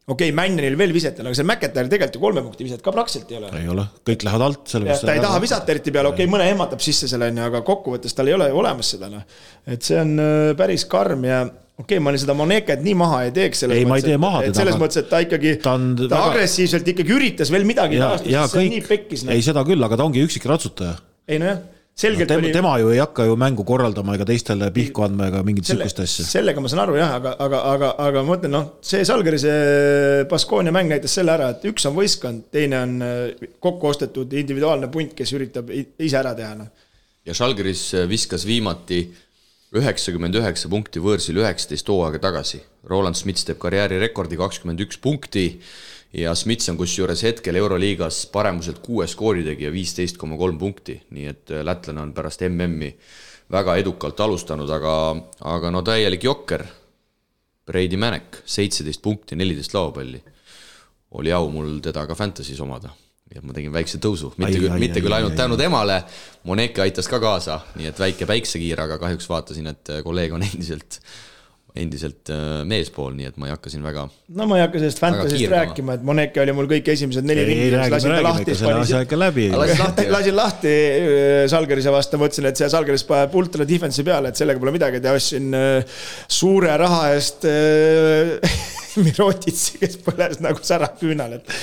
okei okay,, Männil veel visetel, aga seal McIntyre'il tegelikult ju kolme punkti viset ka praktiliselt ei ole. ei ole, kõik lähevad alt, sellepärast. ta ei taha visata eriti peale, okei okay,, mõne ehmatab sisse selle on ju, aga kokkuvõttes tal ei ole ju olemas seda noh. et see on äh, päris karm ja okei okay,, ma olin seda Moneket nii maha ei teeks. ei, ma ei tee maha teda. selles mõttes, et ta ikkagi, ta, ta väga... agressiivselt ikkagi üritas veel midagi taastada, see on nii pekkis. ei, seda küll, aga ta ongi üksik ratsutaja. ei nojah selgelt no, tema, oli... tema ju ei hakka ju mängu korraldama ega teistele pihku andma ega mingit sihukest asja. sellega ma saan aru jah, aga, aga, aga, aga ma mõtlen, noh, see Salgerise Baskonia mäng näitas selle ära, et üks on võistkond, teine on äh, kokku ostetud individuaalne punt, kes üritab ise ära teha, noh. ja Salgeris äh, viskas viimati üheksakümmend üheksa punkti võõrsil üheksateist hooaega tagasi. Roland Smits teeb karjäärirekordi kakskümmend üks punkti ja Smits on kusjuures hetkel Euroliigas paremuselt kuue skooritegija, viisteist koma kolm punkti, nii et äh, lätlane on pärast MM-i väga edukalt alustanud, aga, aga no täielik jokker. Brady Manek, seitseteist punkti, neliteist lauapalli. oli au mul teda ka Fantasy's omada. Ja ma tegin väikse tõusu, mitte küll, mitte küll ainult tänu temale, Moneke aitas ka kaasa, nii et väike päiksekiir, aga kahjuks vaatasin, et kolleeg on *laughs* endiselt endiselt äh, meespool, nii et ma ei hakka siin väga. no ma ei hakka sellest Fantasy'st rääkima, et Moneke oli mul kõik esimesed neli ringi, lasin ta lahti. lasin, *laughs* lasin lahti Salgerise vastu, mõtlesin, et see Salgeris paneb ultra defense'i peale, et sellega pole midagi teha, ostsin äh, suure raha eest äh, *laughs* *laughs* Mirotitsi, kes põles nagu särav küünal, et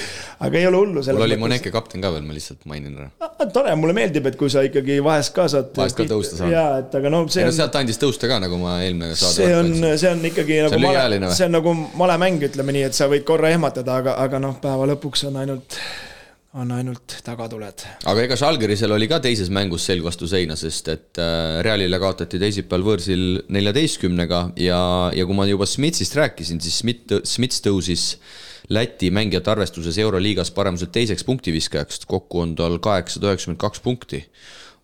aga ei ole hullu. mul oli Moneke kapten ka veel, ma lihtsalt mainin ära. Ah, tore, mulle meeldib, et kui sa ikkagi vahest ka saad. vahest ka tõusta saad. jaa, et aga no see on. sealt andis tõusta ka, nagu ma eelmine saade. see on, see on ikkagi nagu male, see on nagu malemäng, ütleme nii, et sa võid korra ehmatada, aga, aga noh, päeva lõpuks on ainult on ainult tagatuled. aga ega Žalgirisel oli ka teises mängus selg vastu seina, sest et äh, Realile kaotati teisipäeval võõrsil neljateistkümnega ja, ja kui ma juba Smitsist rääkisin, siis Smith, Smits tõusis Läti mängijate arvestuses Euroliigas paremuselt teiseks punktiviskajaks, kokku on tal kaheksasada üheksakümmend kaks punkti.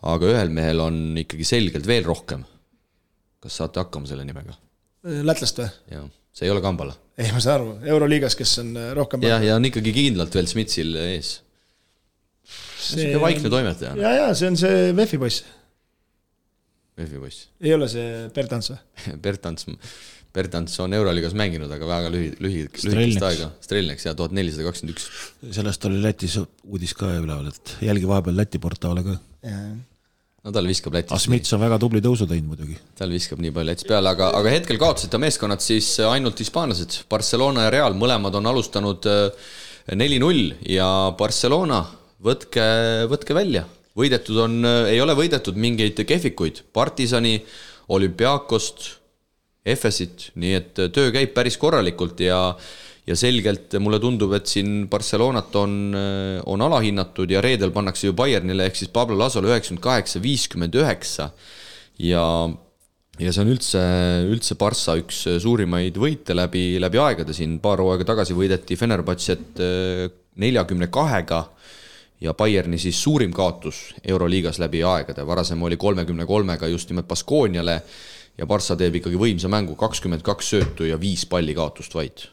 aga ühel mehel on ikkagi selgelt veel rohkem. kas saate hakkama selle nimega? lätlast või? jah, see ei ole Kambala. ei, ma saan aru, Euroliigas, kes on rohkem jah, ja on ikkagi kindlalt veel Smitsil ees sihuke vaikne toimetaja. ja, ja see on see VEF-i poiss. VEF-i poiss. ei ole see Bertans või *laughs* Bertans, Bertans on Euroliigas mänginud, aga väga lühi, lühi, lühikest aega. Strelneks ja tuhat nelisada kakskümmend üks. sellest oli Lätis uudis ka üleval, et jälgi vahepeal Läti portaale ka. no tal viskab Lätis. aga Smits on väga tubli tõusu teinud muidugi. tal viskab nii palju Lätis peale, aga, aga hetkel kaotasid ta meeskonnad siis ainult hispaanlased. Barcelona ja Real mõlemad on alustanud äh, neli-null ja Barcelona võtke, võtke välja, võidetud on, ei ole võidetud mingeid kehvikuid, Partisani, olümpiaakost, Efesit, nii et töö käib päris korralikult ja ja selgelt mulle tundub, et siin Barcelonat on, on alahinnatud ja reedel pannakse ju Bayernile ehk siis Pablo Lasole üheksakümmend kaheksa, viiskümmend üheksa. Ja ja see on üldse, üldse Barca üks suurimaid võite läbi, läbi aegade siin, paar hooaega tagasi võideti Fenerbahce't neljakümne kahega ja Bayerni siis suurim kaotus Euroliigas läbi aegade, varasem oli kolmekümne kolmega just nimelt Baskooniale ja Barca teeb ikkagi võimsa mängu, kakskümmend kaks söötu ja viis palli kaotust vaid.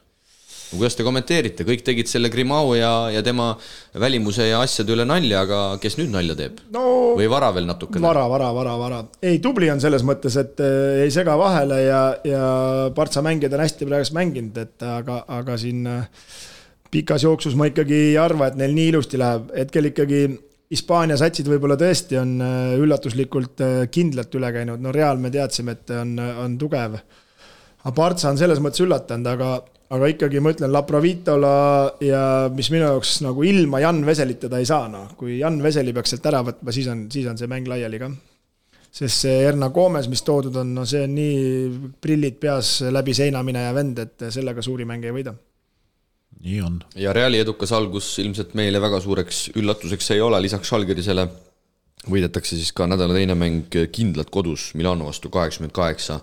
no kuidas te kommenteerite, kõik tegid selle Grimao ja, ja tema välimuse ja asjade üle nalja, aga kes nüüd nalja teeb no,? või vara veel natukene? vara, vara, vara, vara. ei, tubli on selles mõttes, et äh, ei sega vahele ja, ja Barca mängijad on hästi praegu mänginud, et aga, aga siin äh, pikas jooksus ma ikkagi ei arva, et neil nii ilusti läheb, hetkel ikkagi Hispaania satsid võib-olla tõesti on äh, üllatuslikult äh, kindlalt üle käinud, no Real me teadsime, et on, on tugev. aga Partsa on selles mõttes üllatanud, aga, aga ikkagi ma ütlen, La Provitola ja mis minu jaoks nagu ilma Jan Veselita ta ei saa, noh. kui Jan Veseli peaks sealt ära võtma, siis on, siis on see mäng laiali ka. sest see Erna Gomes, mis toodud on, no see on nii prillid peas läbi seina mineja vend, et sellega suuri mänge ei võida nii on. ja Reali edukas algus ilmselt meile väga suureks üllatuseks ei ole, lisaks Žalgirisele võidetakse siis ka nädala teine mäng kindlalt kodus Milano vastu kaheksakümmend kaheksa,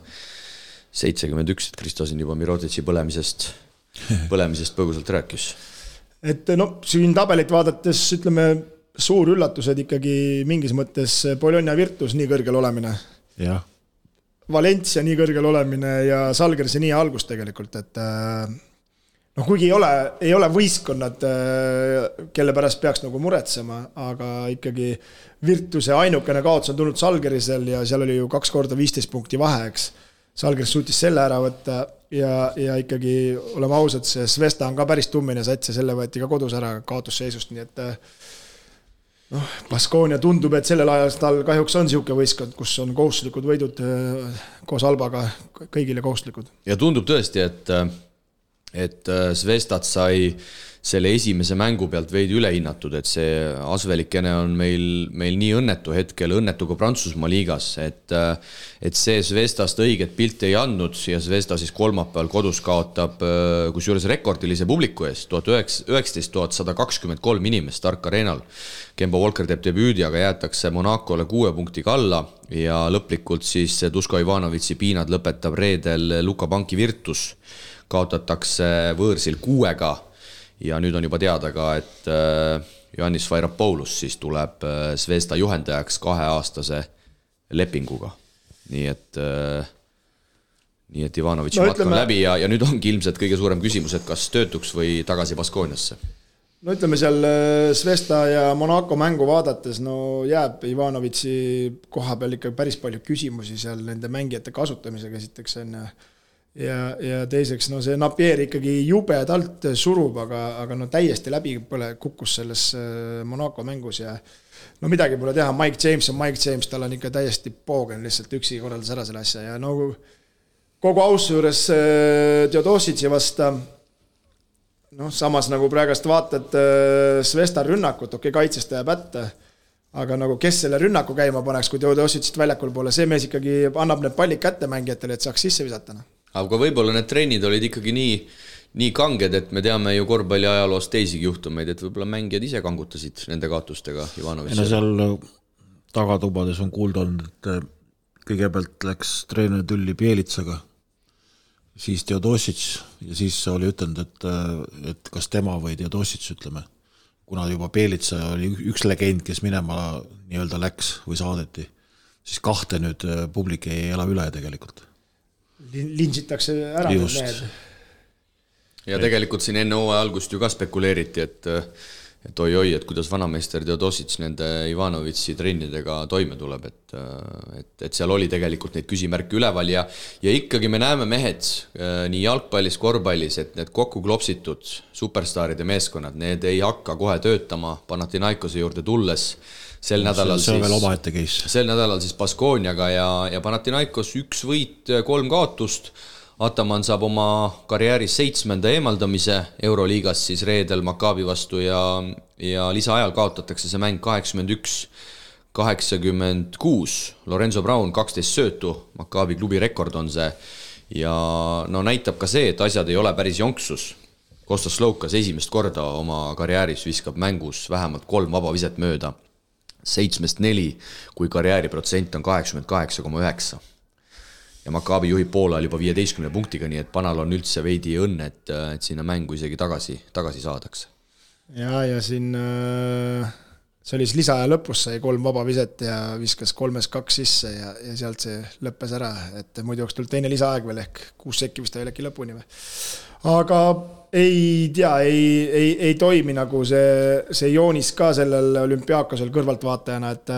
seitsekümmend üks, et Kristo siin juba Mirotitši põlemisest, *laughs* põlemisest põgusalt rääkis. et no siin tabelit vaadates ütleme, suur üllatus, et ikkagi mingis mõttes Bologna Virtus nii kõrgel olemine. jah. Valencia nii kõrgel olemine ja Salgerise nii algus tegelikult, et äh, noh, kuigi ei ole, ei ole võistkonnad, äh, kelle pärast peaks nagu muretsema, aga ikkagi Virtuse ainukene kaotus on tulnud Salgerisel ja seal oli ju kaks korda viisteist punkti vahe, eks. Žalgiris suutis selle ära võtta ja, ja ikkagi oleme ausad, see Svesta on ka päris tummine sats ja selle võeti ka kodus ära kaotusseisust, nii et noh, Baskonia tundub, et sellel ajal tal kahjuks on niisugune võistkond, kus on kohustuslikud võidud koos Albaga kõigile kohustuslikud. ja tundub tõesti, et, et Svestat sai selle esimese mängu pealt veidi ülehinnatud, et see Asvelikene on meil, meil nii õnnetu hetkel, õnnetu ka Prantsusmaa liigas, et et see Zvestast õiget pilti ei andnud ja Zvesta siis kolmapäeval kodus kaotab kusjuures rekordilise publiku ees, tuhat üheksa, üheksateist tuhat sada kakskümmend kolm inimest Stark Arenal. Kembo Walker teeb debüüdi, aga jäetakse Monacole kuue punktiga alla ja lõplikult siis Duško Ivanovitši piinad lõpetab reedel Luka Panki Virtus kaotatakse võõrsil kuuega ja nüüd on juba teada ka, et äh, Johannes Vairapoulos siis tuleb äh, Zvezda juhendajaks kaheaastase lepinguga. nii et, äh, nii et Ivanovitši no, matk on läbi ja, ja nüüd ongi ilmselt kõige suurem küsimus, et kas töötuks või tagasi Baskooniasse no ütleme seal Svesta ja Monaco mängu vaadates, no jääb Ivanovitši koha peal ikka päris palju küsimusi seal nende mängijate kasutamisega, esiteks on ju ja, ja teiseks, no see Napier ikkagi jubedalt surub, aga, aga no täiesti läbi põle, kukkus selles äh, Monaco mängus ja no midagi pole teha, Mike James on Mike James, tal on ikka täiesti poogen, lihtsalt üksi korraldas ära selle asja ja no kogu ausse juures äh, Theodositši vasta noh, samas nagu praegust vaatad äh, Svesta rünnakut, okei okay,, kaitsest jääb hätta, aga nagu kes selle rünnaku käima paneks, kui Theodositšit väljakul pole, see mees ikkagi annab need pallid kätte mängijatele, et saaks sisse visata, noh aga võib-olla need trennid olid ikkagi nii, nii kanged, et me teame ju korvpalli ajaloost teisigi juhtumeid, et võib-olla mängijad ise kangutasid nende kaotustega Ivanovitši. no seal äh, tagatubades on kuulda olnud, et äh, kõigepealt läks treener tülli Bielitsaga, siis Theodositš ja siis oli ütelnud, et, äh, et kas tema või Theodositš, ütleme, kuna juba Bielitsa oli üks legend, kes minema nii-öelda läks või saadeti, siis kahte nüüd publik ei ela üle tegelikult lintsitakse ära need mehed. ja tegelikult siin enne hooaja algust ju ka spekuleeriti, et et oi-oi, et kuidas vanameister Theodositš nende Ivanovitši trennidega toime tuleb, et et, et seal oli tegelikult neid küsimärke üleval ja ja ikkagi me näeme, mehed, nii jalgpallis, korvpallis, et need kokku klopsitud superstaaride meeskonnad, need ei hakka kohe töötama Panathinaikose juurde tulles sel nädalal see, see on veel omaette case. sel nädalal siis Baskooniaga ja, ja Panathinaikos üks võit, kolm kaotust. Ataman saab oma karjääris seitsmenda eemaldamise Euroliigas siis reedel Maccabi vastu ja, ja lisaajal kaotatakse see mäng kaheksakümmend üks, kaheksakümmend kuus. Lorenzo Brown kaksteist söötu, Maccabi klubi rekord on see. ja no näitab ka see, et asjad ei ole päris jonksus. Kostas Slovkas esimest korda oma karjääris viskab mängus vähemalt kolm vaba viset mööda seitsmest neli, kui karjääriprotsent on kaheksakümmend kaheksa koma üheksa. ja Maccabi juhib poolajal juba viieteistkümne punktiga, nii et Panal on üldse veidi õnne, et, et sinna mängu isegi tagasi, tagasi saadakse. ja, ja siin äh, see oli siis lisaaja lõpus, sai kolm vaba viset ja viskas kolmest kaks sisse ja, ja sealt see lõppes ära, et muidu oleks tulnud teine lisaaeg veel ehk kuus sekki vist oli äkki lõpuni või. aga ei tea, ei, ei, ei toimi nagu see, see joonis ka sellel olümpiaakosel kõrvaltvaatajana, et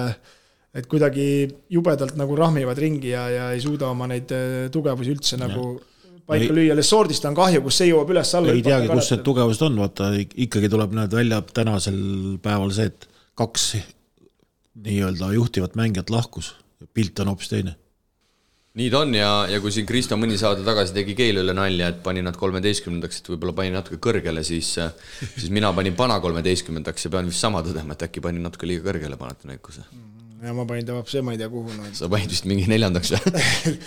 et kuidagi jubedalt nagu rahmivad ringi ja, ja ei suuda oma neid äh, tugevusi üldse ja. nagu paika ei, lüüa, Lessordist on kahju, kus see jõuab üles-alla. ei teagi, kus need tugevused on, vaata ikkagi tuleb näed välja tänasel päeval see, et kaks nii-öelda juhtivat mängijat lahkus, pilt on hoopis teine nii ta on ja, ja kui siin Kristo mõni saade tagasi tegi Keilule nalja, et pani nad kolmeteistkümnendaks, et võib-olla pani natuke kõrgele, siis siis mina panin pana kolmeteistkümnendaks ja pean vist sama tõdema, et äkki panin natuke liiga kõrgele Panathinaikose. Ja ma panin ta hoopis, ma ei tea kuhu no.. sa panid vist mingi neljandaks või *laughs*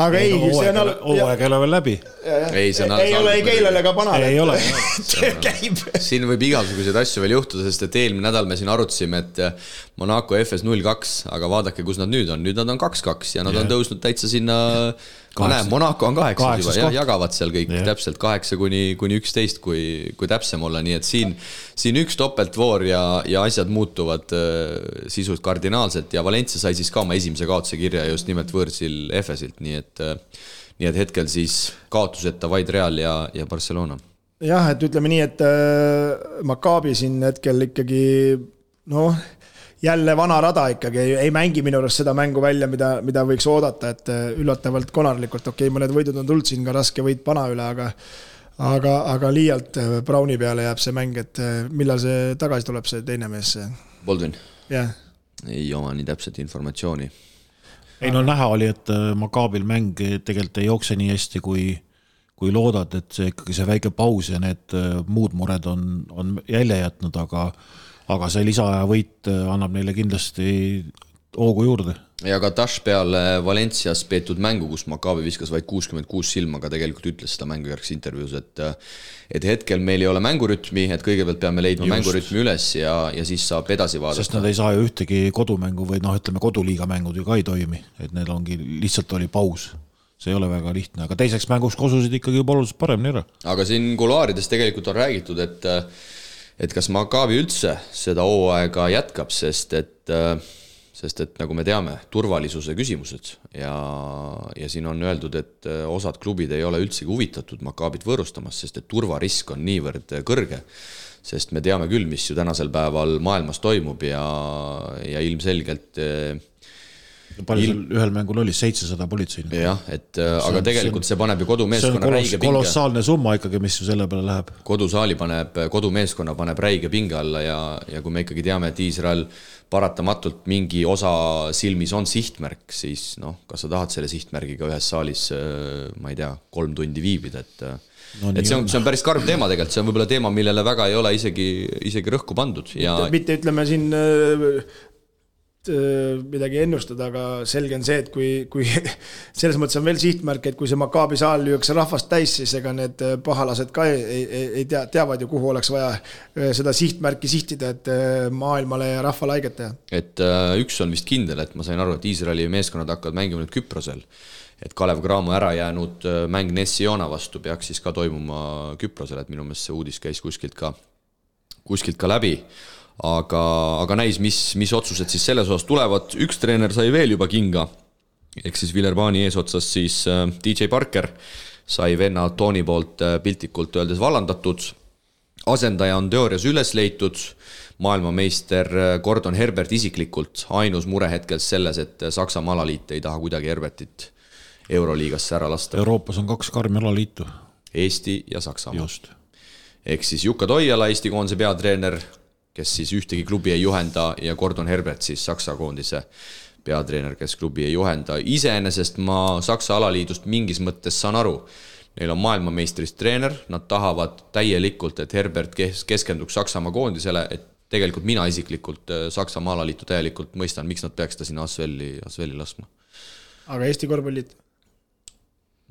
aga ei, ei, see on all... hooaeg ei ole veel läbi. ei, see on ei ole ei Keilal ega Panal. ei ole. *laughs* töö käib. siin võib igasuguseid asju veel juhtuda, sest et eelmine nädal me siin arutasime, et Monaco FS null kaks, aga vaadake, kus nad nüüd on, nüüd nad on kaks-kaks ja nad ja. on tõusnud täitsa sinna no näe, Monaco on kaheksas juba, jagavad seal kõik yeah. täpselt kaheksa kuni, kuni üksteist, kui, kui täpsem olla, nii et siin, siin üks topeltvoor ja, ja asjad muutuvad äh, sisult kardinaalselt ja Valencia sai siis ka oma esimese kaotuse kirja just nimelt võõrsil Efesilt, nii et äh, nii et hetkel siis kaotuseta vaid Real ja, ja Barcelona. jah, et ütleme nii, et äh, Maccabi siin hetkel ikkagi noh jälle vana rada ikkagi, ei mängi minu arust seda mängu välja, mida, mida võiks oodata, et üllatavalt konarlikult, okei okay,, mõned võidud on tulnud siin ka raske võit Pana üle, aga aga, aga liialt Browni peale jääb see mäng, et millal see tagasi tuleb, see teine mees? Baldwin? jah yeah.. ei oma nii täpset informatsiooni. ei no näha oli, et Makaabil mäng tegelikult ei jookse nii hästi, kui kui loodad, et see ikkagi see väike paus ja need äh, muud mured on, on jälje jätnud, aga aga see lisaaja võit äh, annab neile kindlasti hoogu juurde. ja ka Tash peale Valencias peetud mängu, kus Maccabi viskas vaid kuuskümmend kuus silma, aga tegelikult ütles seda mängu järgses intervjuus, et äh, et hetkel meil ei ole mängurütmi, et kõigepealt peame leidma Just. mängurütmi üles ja, ja siis saab edasi vaadata. sest nad ei saa ju ühtegi kodumängu või noh, ütleme koduliiga mängud ju ka ei toimi, et neil ongi, lihtsalt oli paus see ei ole väga lihtne, aga teiseks mänguks kosusid ikkagi juba oluliselt paremini ära. aga siin kuluaarides tegelikult on räägitud, et et kas Maccabi üldse seda hooaega jätkab, sest et sest et nagu me teame, turvalisuse küsimused ja, ja siin on öeldud, et osad klubid ei ole üldsegi huvitatud Maccabit võõrustamas, sest et turvarisk on niivõrd kõrge. sest me teame küll, mis ju tänasel päeval maailmas toimub ja, ja ilmselgelt palju Il... seal ühel mängul oli, seitsesada politseinikku? jah, et see aga on, tegelikult see, on, see paneb ju kodumeeskonna kolos, räige pinge. kolossaalne summa ikkagi, mis ju selle peale läheb. kodusaali paneb, kodumeeskonna paneb räige pinge alla ja, ja kui me ikkagi teame, et Iisrael paratamatult mingi osa silmis on sihtmärk, siis noh, kas sa tahad selle sihtmärgiga ühes saalis, ma ei tea, kolm tundi viibida, et no, et see on, see on päris karm teema tegelikult, see on võib-olla teema, millele väga ei ole isegi, isegi rõhku pandud ja mitte, mitte ütleme siin Äh, midagi ennustada, aga selge on see, et kui, kui *laughs* selles mõttes on veel sihtmärk, et kui see Makaabi saal lüüakse rahvast täis, siis ega need äh, pahalased ka ei, ei, ei tea, teavad ju, kuhu oleks vaja äh, seda sihtmärki sihtida, et maailmale ja rahvale haiget teha. et äh, üks on vist kindel, et ma sain aru, et Iisraeli meeskonnad hakkavad mängima nüüd Küprosel. et Kalev Cramo ära jäänud mäng Nessiona vastu peaks siis ka toimuma Küprosel, et minu meelest see uudis käis kuskilt ka, kuskilt ka läbi aga, aga näis, mis, mis otsused siis selles osas tulevad, üks treener sai veel juba kinga, ehk siis Villerbaani eesotsas siis äh, DJ Parker sai venna Tony poolt äh, piltlikult öeldes vallandatud, asendaja on teoorias üles leitud, maailmameister äh, Gordon Herbert isiklikult, ainus mure hetkel selles, et Saksamaa alaliit ei taha kuidagi Herbertit Euroliigasse ära lasta. Euroopas on kaks karmi alaliitu. Eesti ja Saksamaa. ehk siis Jukka Toiala, Eesti koondise peatreener, kes siis ühtegi klubi ei juhenda ja Gordon Herbert siis Saksa koondise peatreener, kes klubi ei juhenda. iseenesest ma Saksa alaliidust mingis mõttes saan aru. Neil on maailmameistrist treener, nad tahavad täielikult, et Herbert kes-, keskenduks Saksamaa koondisele, et tegelikult mina isiklikult äh, Saksamaa alaliitu täielikult mõistan, miks nad peaks ta sinna Asvelli, Asvelli laskma. aga Eesti korvpalliliit?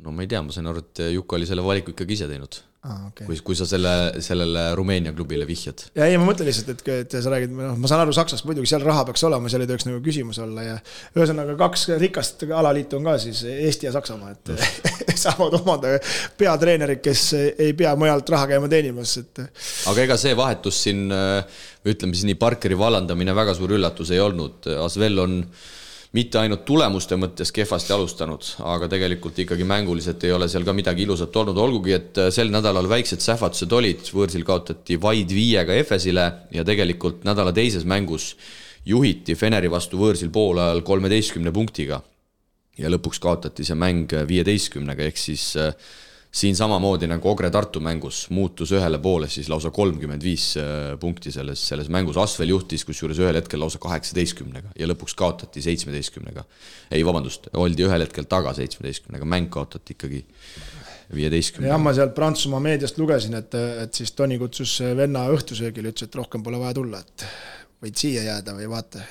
no ma ei tea, ma sain aru, et Juku oli selle valiku ikkagi ise teinud ah,. Okay. kui, kui sa selle, sellele Rumeenia klubile vihjad. ja ei, ma mõtlen lihtsalt, et, et sa räägid, noh, ma saan aru Saksast muidugi, seal raha peaks olema, seal ei tohiks nagu küsimus olla ja ühesõnaga kaks rikast alaliitu on ka siis Eesti ja Saksamaa, et *laughs* saavad omada peatreenerid, kes ei pea mujalt raha käima teenimas, et. aga ega see vahetus siin, ütleme siis nii, Parkeri vallandamine väga suur üllatus ei olnud, Asvel on mitte ainult tulemuste mõttes kehvasti alustanud, aga tegelikult ikkagi mänguliselt ei ole seal ka midagi ilusat olnud, olgugi et äh, sel nädalal väiksed sähvatused olid, võõrsil kaotati vaid viiega Efesile ja tegelikult nädala teises mängus juhiti Feneri vastu võõrsil poolajal kolmeteistkümne punktiga. ja lõpuks kaotati see mäng viieteistkümnega, ehk siis äh, siin samamoodi nagu Ogre Tartu mängus muutus ühele poole siis lausa kolmkümmend viis äh, punkti selles, selles mängus, Asvel juhtis kusjuures ühel hetkel lausa kaheksateistkümnega ja lõpuks kaotati seitsmeteistkümnega. ei, vabandust, oldi ühel hetkel taga seitsmeteistkümnega, mäng kaotati ikkagi viieteistkümnega. jah, ma sealt Prantsusmaa meediast lugesin, et, et siis Toni kutsus venna õhtusöögile, ütles, et rohkem pole vaja tulla, et võid siia jääda või vaata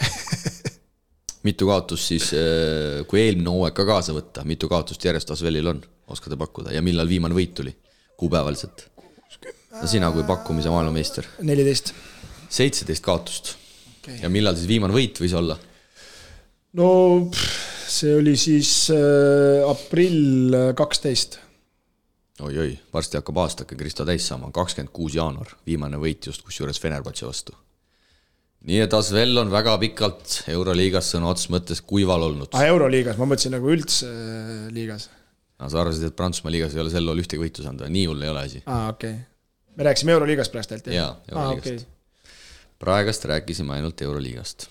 *laughs* mitu kaotust siis, äh, kui eelmine hooaeg ka kaasa võtta, mitu kaotust järjest Asvelil on, oskate pakkuda ja millal viimane võit tuli, kuupäevaliselt? no sina kui pakkumise maailmameister. neliteist. seitseteist kaotust okay.. ja millal siis viimane võit võis olla? no see oli siis äh, aprill kaksteist oi-oi, varsti hakkab aastake Kristo täis saama, kakskümmend kuus jaanuar, viimane võit just kusjuures Fenerbahce vastu nii et Asvel on väga pikalt Euroliigas sõna otseses mõttes kuival olnud. aa, ah, Euroliigas, ma mõtlesin nagu üldse äh, liigas. No sa arvasid, et Prantsusmaa liigas ei ole sel lool ühtegi võitu saanud või, nii hull ei ole asi? aa, okei okay.. me rääkisime Euroliigast praegu ainult, jah? jaa, Euroliigast. Okay. praegast rääkisime ainult Euroliigast.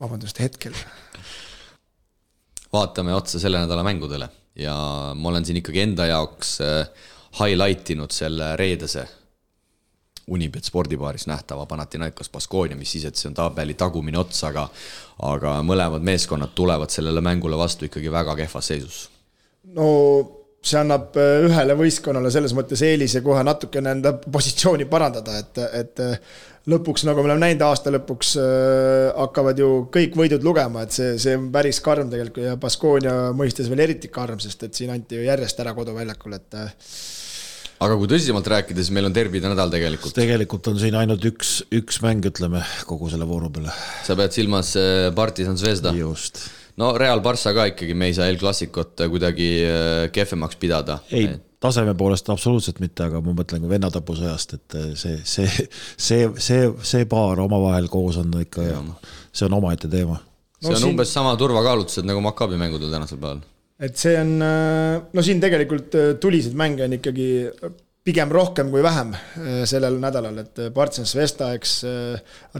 vabandust, hetkel. vaatame otsa selle nädala mängudele ja ma olen siin ikkagi enda jaoks äh, highlight inud selle reedese Unibet spordibaaris nähtava Panathinaikos Baskonia, mis siis, et see on tabeli tagumine ots, aga aga mõlemad meeskonnad tulevad sellele mängule vastu ikkagi väga kehvas seisus. No see annab äh, ühele võistkonnale selles mõttes eelise kohe natukene enda positsiooni parandada, et, et äh, lõpuks, nagu me oleme näinud, aasta lõpuks äh, hakkavad ju kõik võidud lugema, et see, see on päris karm tegelikult ja Baskonia mõistes veel eriti karm, sest et siin anti ju järjest ära koduväljakul, et aga kui tõsisemalt rääkida, siis meil on derbide nädal tegelikult. tegelikult on siin ainult üks, üks mäng, ütleme, kogu selle vooru peale. sa pead silmas Partisan Zvezda? just no Real Barca ka ikkagi, me ei saa El Clasicut kuidagi äh, kehvemaks pidada. ei, taseme poolest absoluutselt mitte, aga ma mõtlen ka vennatapusõjast, et äh, see, see, see, see, see paar omavahel koos on ikka, see on omaette teema. see on no, siin... umbes sama turvakaalutlused nagu Maccabi mängudel tänasel päeval. et see on, äh, no siin tegelikult tuliseid mänge on ikkagi pigem rohkem kui vähem sellel nädalal, et Partizan Svesta, eks,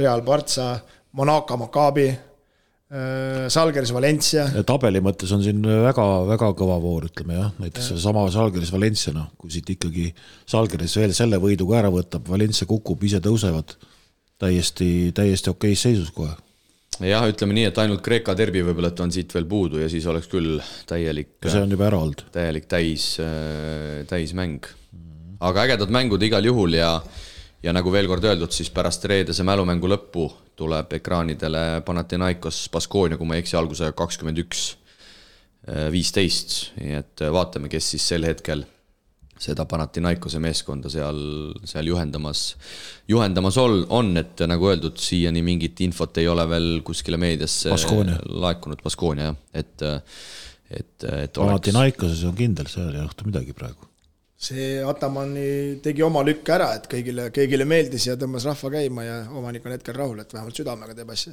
Real Barca, Monaco Maccabi Äh, Salgeris Valencia. tabeli mõttes on siin väga-väga kõva voor, ütleme jah, näiteks seesama Salgeris Valencia, noh, kui siit ikkagi Salgeris veel selle võidu ka ära võtab, Valencia kukub, ise tõusevad täiesti, täiesti okeis seisus kohe. jah, ütleme nii, et ainult Kreeka derbi võib-olla, et on siit veel puudu ja siis oleks küll täielik. see on juba ära olnud. täielik täis, äh, täismäng. aga ägedad mängud igal juhul ja ja nagu veel kord öeldud, siis pärast reedese mälumängu lõppu tuleb ekraanidele Panathinaikos Baskonia, kui ma ei eksi, algusega kakskümmend üks äh, viisteist, nii et äh, vaatame, kes siis sel hetkel seda Panathinaikose meeskonda seal, seal juhendamas, juhendamas ol, on, et nagu öeldud, siiani mingit infot ei ole veel kuskile meediasse Baskonia. laekunud, Baskonia jah, et, et, et Panathinaikoses on kindel, seal ei juhtu midagi praegu see Atamani tegi oma lükke ära, et kõigile, kõigile meeldis ja tõmbas rahva käima ja omanik on hetkel rahul, et vähemalt südamega teeb asja.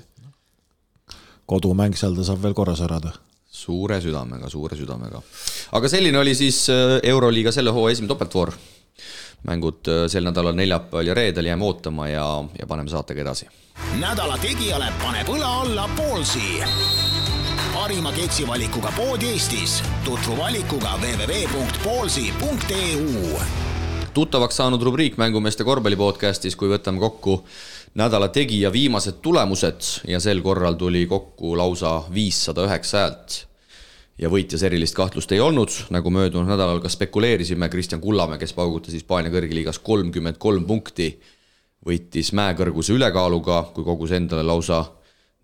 kodumäng seal ta saab veel korra särada. suure südamega, suure südamega. aga selline oli siis äh, Euroliiga selle hooaja esimene topeltvoor. mängud äh, sel nädalal neljapäeval ja reedel jääme ootama ja, ja paneme saatega edasi. nädala tegijale paneb õla alla Poolsi parima keksivalikuga pood Eestis. tutvu valikuga www.poolsi.eu. tuttavaks saanud rubriik Mängumeeste korvpalli podcastis, kui võtame kokku nädala tegija viimased tulemused ja sel korral tuli kokku lausa viissada üheksa häält ja võitjas erilist kahtlust ei olnud, nagu möödunud nädalal ka spekuleerisime, Kristjan Kullamäe, kes paugutas Hispaania kõrgliigas kolmkümmend kolm punkti, võitis mäekõrguse ülekaaluga, kui kogus endale lausa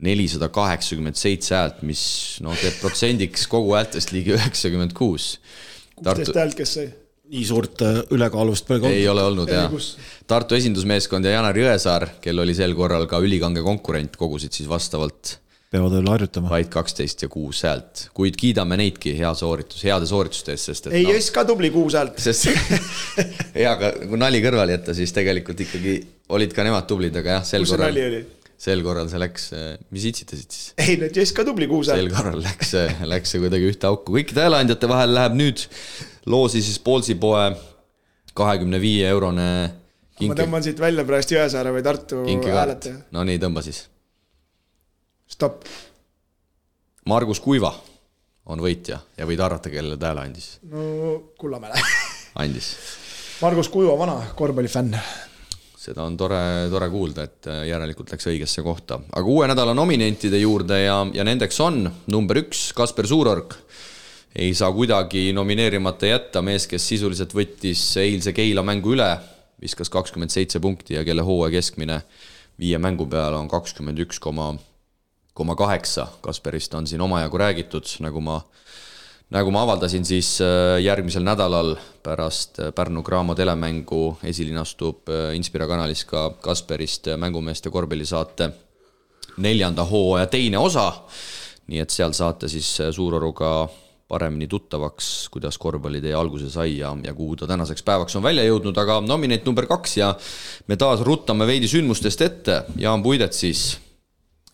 nelisada kaheksakümmend seitse häält, mis noh, teeb protsendiks kogu häältest ligi üheksakümmend kuus. kuusteist häält, kes sai? nii suurt äh, ülekaalust pole olnud. ei ole olnud jah. Tartu esindusmeeskond ja Janar Jõesaar, kel oli sel korral ka ülikange konkurent, kogusid siis vastavalt peavad veel harjutama. vaid kaksteist ja kuus häält, kuid kiidame neidki, hea sooritus, heade soorituste eest, sest et ei no,, Jess ka tubli kuus häält. sest *laughs* jaa, aga kui nali kõrvale jätta, siis tegelikult ikkagi olid ka nemad tublid, aga jah, sel kus korral. kus see nali oli? Sel korral see läks, mis itsitasid siis? ei, no Jess ka tubli kuus häält. sel korral läks see, läks see kuidagi ühte auku, kõikide hääleandjate vahel läheb nüüd loosi siis Poolsi poe kahekümne viie eurone kinke... ma tõmban siit välja praegu Jõesaare või Tartu hääletaja. no nii, tõmba siis. stopp. Margus Kuiva on võitja ja võid arvata, kellele ta hääle andis? no Kullamäele andis. Margus Kuiva, vana korvpallifänn seda on tore, tore kuulda, et äh, järelikult läks õigesse kohta. aga uue nädala nominentide juurde ja, ja nendeks on number üks, Kasper Suurorg. ei saa kuidagi nomineerimata jätta, mees, kes sisuliselt võttis eilse Keila mängu üle, viskas kakskümmend seitse punkti ja kelle hooaja keskmine viie mängu peale on kakskümmend üks koma, koma kaheksa. Kasperist on siin omajagu räägitud, nagu ma nagu ma avaldasin, siis äh, järgmisel nädalal pärast äh, Pärnu Graamo telemängu esilinastub äh, Inspira kanalis ka Kasperist mängumeeste korvpallisaate neljanda hooaja teine osa. nii et seal saate siis Suuroruga paremini tuttavaks, kuidas korvpallitee alguse sai ja, ja kuhu ta tänaseks päevaks on välja jõudnud, aga nominent number kaks ja me taas ruttame veidi sündmustest ette. Jaan Puidet siis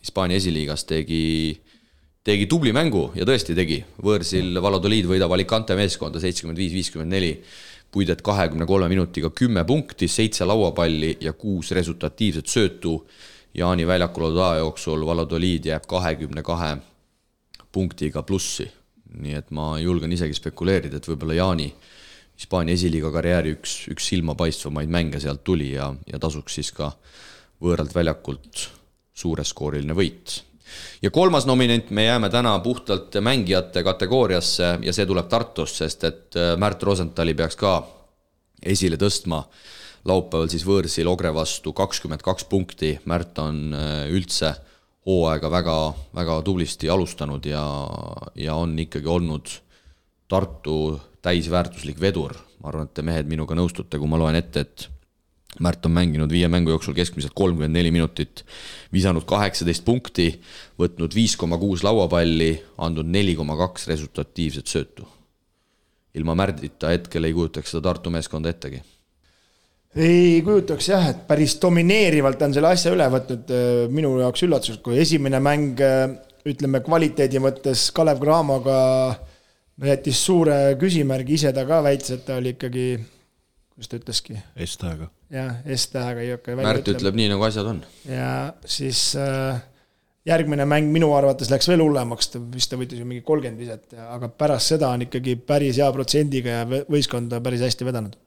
Hispaania esiliigas tegi tegi tubli mängu ja tõesti tegi, võõrsil Valladolid võidab Alicante meeskonda seitsekümmend viis, viiskümmend neli. puidet kahekümne kolme minutiga kümme punkti, seitse lauapalli ja kuus resultatiivset söötu Jaani väljakul oldud aja jooksul Valladoliid jääb kahekümne kahe punktiga plussi. nii et ma julgen isegi spekuleerida, et võib-olla Jaani Hispaania esiliiga karjääri üks, üks silmapaistvamaid mänge sealt tuli ja, ja tasuks siis ka võõralt väljakult suureskooriline võit. Ja kolmas nominent, me jääme täna puhtalt mängijate kategooriasse ja see tuleb Tartust, sest et äh, Märt Rosenthali peaks ka esile tõstma laupäeval siis võõrsil Ogre vastu kakskümmend kaks punkti, Märt on äh, üldse hooaega väga, väga tublisti alustanud ja, ja on ikkagi olnud Tartu täisväärtuslik vedur. ma arvan, et te mehed minuga nõustute, kui ma loen ette, et Märt on mänginud viie mängu jooksul keskmiselt kolmkümmend neli minutit, visanud kaheksateist punkti, võtnud viis koma kuus lauapalli, andnud neli koma kaks resultatiivset söötu. ilma Märdita hetkel ei kujutaks seda Tartu meeskonda ettegi ei kujutaks jah, et päris domineerivalt on selle asja üle võtnud minu jaoks üllatuseks, kui esimene mäng ütleme kvaliteedi mõttes Kalev Cramoga jättis suure küsimärgi, ise ta ka väitis, et ta oli ikkagi, kuidas ta ütleski? S-tähega. Jah, S-tähega ei hakka välja Märt ütlema. ütleb nii, nagu asjad on. ja siis äh, järgmine mäng minu arvates läks veel hullemaks, ta vist ta võttis ju mingi kolmkümmend viset, aga pärast seda on ikkagi päris hea protsendiga ja võistkonda päris hästi vedanud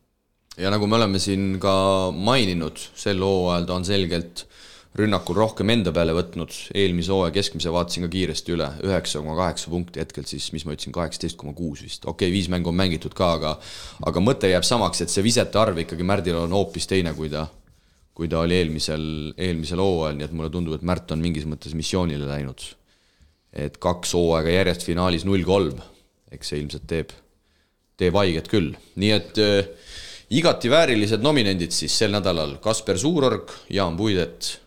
ja nagu me oleme siin ka maininud, sel hooajal ta on selgelt rünnakul rohkem enda peale võtnud, eelmise hooaja keskmise vaatasin ka kiiresti üle, üheksa koma kaheksa punkti hetkel siis, mis ma ütlesin, kaheksateist koma kuus vist, okei okay,, viis mängu on mängitud ka, aga aga mõte jääb samaks, et see visete arv ikkagi Märdil on hoopis teine, kui ta, kui ta oli eelmisel, eelmisel hooajal, nii et mulle tundub, et Märt on mingis mõttes missioonile läinud. et kaks hooaega järjest finaalis null kolm, eks see ilmselt teeb, teeb haiget küll, nii et äh, igati väärilised nominendid siis sel nädalal, Kasper Suurorg, Jaan Puidet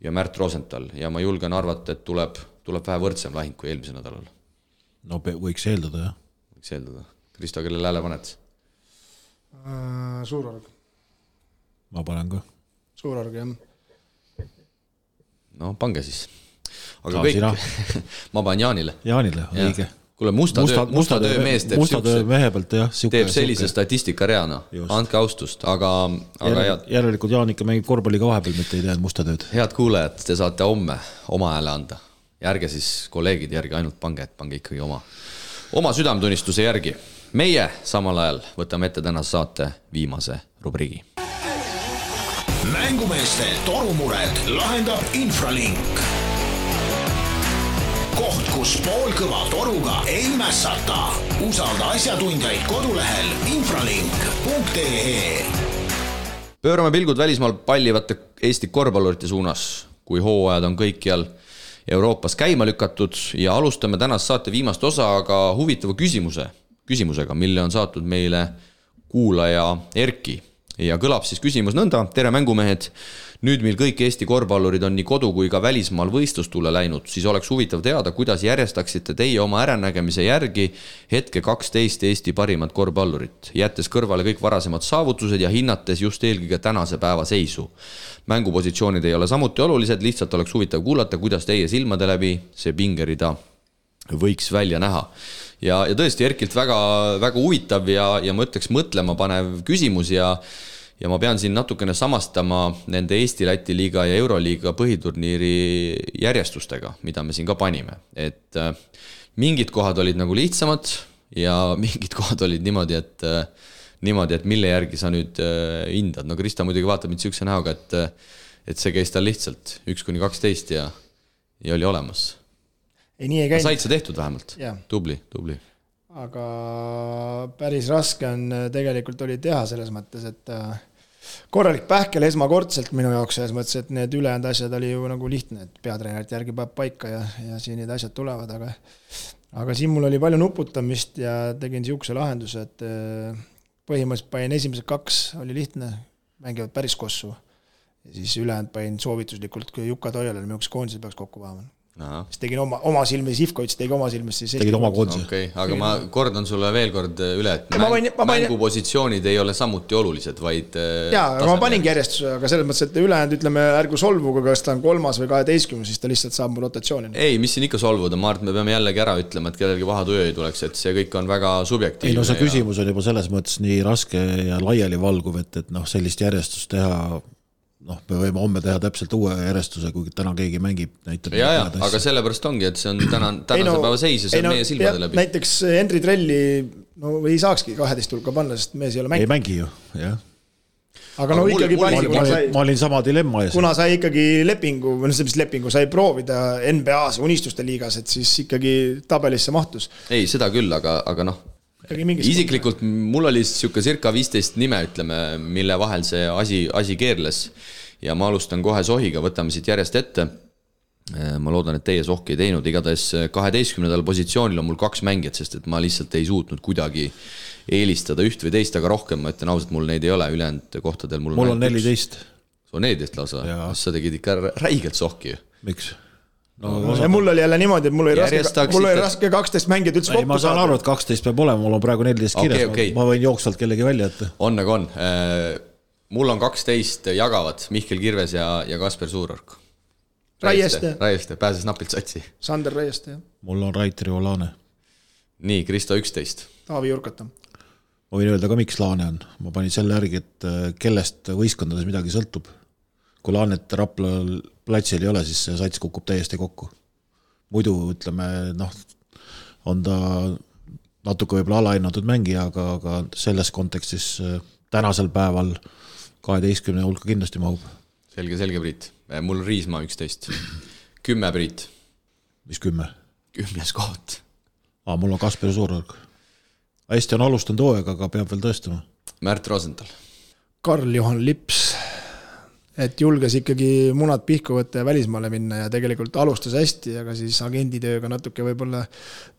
ja Märt Rosenthal ja ma julgen arvata, et tuleb, tuleb vähe võrdsem lahing kui eelmisel nädalal. no võiks eeldada, jah. võiks eeldada. Kristo, kellele hääle paned uh,? Suurorg. ma panen ka. Suurorg, jah. no pange siis. aga Saa, kõik, *laughs* ma panen Jaanile. Jaanile, õige kuule, musta, musta töö, musta töö mees teeb musta töö mehe pealt jah. teeb sellise statistikareana, andke austust, aga, aga head. järelikult Jaan ikka mängib korvpalli ka vahepeal, mitte ei tee musta tööd. head kuulajad, te saate homme oma hääle anda. ja ärge siis kolleegide järgi ainult pange, et pange ikkagi oma, oma südametunnistuse järgi. meie samal ajal võtame ette tänase saate viimase rubriigi. mängumeeste torumured lahendab Infralink koht, kus poolkõva toruga ei mässata. usalda asjatundjaid kodulehel infralink.ee. pöörame pilgud välismaal pallivate Eesti korvpallurite suunas, kui hooajad on kõikjal Euroopas käima lükatud ja alustame tänast saate viimast osa aga huvitava küsimuse, küsimusega, mille on saatnud meile kuulaja Erki ja kõlab siis küsimus nõnda, tere mängumehed nüüd, mil kõik Eesti korvpallurid on nii kodu kui ka välismaal võistlustule läinud, siis oleks huvitav teada, kuidas järjestaksite teie oma äranägemise järgi hetke kaksteist Eesti parimat korvpallurit, jättes kõrvale kõik varasemad saavutused ja hinnates just eelkõige tänase päeva seisu. mängupositsioonid ei ole samuti olulised, lihtsalt oleks huvitav kuulata, kuidas teie silmade läbi see pingerida võiks välja näha ja, ja tõesti Erkilt väga, väga huvitav ja, ja ma ütleks mõtlemapanev küsimus ja ja ma pean siin natukene samastama nende Eesti-Läti liiga ja Euroliiga põhiturniiri järjestustega, mida me siin ka panime, et äh, mingid kohad olid nagu lihtsamad ja *laughs* mingid kohad olid niimoodi, et äh, niimoodi, et mille järgi sa nüüd äh, hindad, no Krista muidugi vaatab mind niisuguse näoga, et et see käis tal lihtsalt üks kuni kaksteist ja, ja oli olemas. ei, nii ei käinud. said sa tehtud vähemalt? tubli, tubli aga päris raske on tegelikult oli teha selles mõttes, et korralik pähkel esmakordselt minu jaoks selles mõttes, et need ülejäänud asjad oli ju nagu lihtne, et peatreenerite järgi paneb paika ja, ja siin need asjad tulevad, aga aga siin mul oli palju nuputamist ja tegin niisuguse lahenduse, et äh, põhimõtteliselt panin esimesed kaks, oli lihtne, mängivad päris kossu. ja siis ülejäänud panin soovituslikult Juka Toialale, minu jaoks koondise peaks kokku panema siis tegin oma, oma silmis, Ivkovitš tegi oma silmis siis tegid oma koondise? okei okay,, aga ma kordan sulle veel kord üle, et mäng, panin, panin... mängupositsioonid ei ole samuti olulised, vaid äh, jaa, aga ma paningi järjestuse, aga selles mõttes, et ülejäänud, ütleme, ärgu solvuge, kas ta on kolmas või kaheteistkümnes, siis ta lihtsalt saab mu rotatsiooni. ei, mis siin ikka solvuda, ma arvan, et me peame jällegi ära ütlema, et kellelgi paha tuju ei tuleks, et see kõik on väga subjektiivne. ei no see ja... küsimus on juba selles mõttes nii raske ja laialivalguv, et, et noh, sellist järjestust teha noh, me võime homme teha täpselt uue järjestuse, kui täna keegi mängib, näitab. ja, ja, aga sellepärast ongi, et see on täna, tänase päeva seis ja see on meie silmade läbi. näiteks Henri Trelli no ei saakski kaheteist hulka panna, sest mees ei ole ei mänginud, mängi ju, jah. aga Aga no mul- ikkagi mul pani, ma sai ma olin sama dilemma ees. kuna sai ikkagi lepingu või noh, see mis lepingu, sai proovida NBA-s unistuste liigas, et siis ikkagi tabelisse mahtus. ei, seda küll, aga, aga noh, isiklikult mul oli sihuke circa viisteist nime, ütleme, mille vahel see asi, asi keerles. ja ma alustan kohe sohiga, võtame siit järjest ette. ma loodan, et teie sohki ei teinud, igatahes kaheteistkümnendal positsioonil on mul kaks mängijat, sest et ma lihtsalt ei suutnud kuidagi eelistada üht või teist, aga rohkem, ma ütlen ausalt, mul neid ei ole, ülejäänud kohtadel mul mul on neliteist, sul on neliteist lausa Jaa., sa tegid ikka räigelt sohki miks? no,. ja mul oli jälle niimoodi, et mul oli raske, mul oli raske kaksteist mängijat üldse ei, ma kokku saan saada aru, et kaksteist peab olema, mul on praegu neliteist Okei, kirjas okei. ma võin jooksvalt kellegi välja jätta. on nagu on. mul on kaksteist jagavad Mihkel Kirves ja, ja Kasper Suurorg. Raieste. Raieste, pääses napilt satsi. Sander Raieste ja mul on Raitri Olane. nii, Kristo üksteist. Taavi Jurkata. ma võin öelda ka, miks Laane on, ma panin selle järgi, et äh, kellest võistkondades midagi sõltub. Kui Laanet Raplal platsil ei ole, siis see sats kukub täiesti kokku. muidu ütleme noh, on ta natuke võib-olla alahinnatud mängija, aga, aga selles kontekstis äh, tänasel päeval kaheteistkümne hulka kindlasti mahub. selge, selge, Priit. mul Riismaa üksteist. kümme, Priit. mis kümme? kümnes koht. aa, mul on Kaspar Suurorg. hästi on alustanud hooaega, aga peab veel tõestama. Märt Rosenthal. Karl-Juhan Lips, et julges ikkagi munad pihku võtta ja välismaale minna ja tegelikult alustas hästi, aga siis agenditööga natuke võib-olla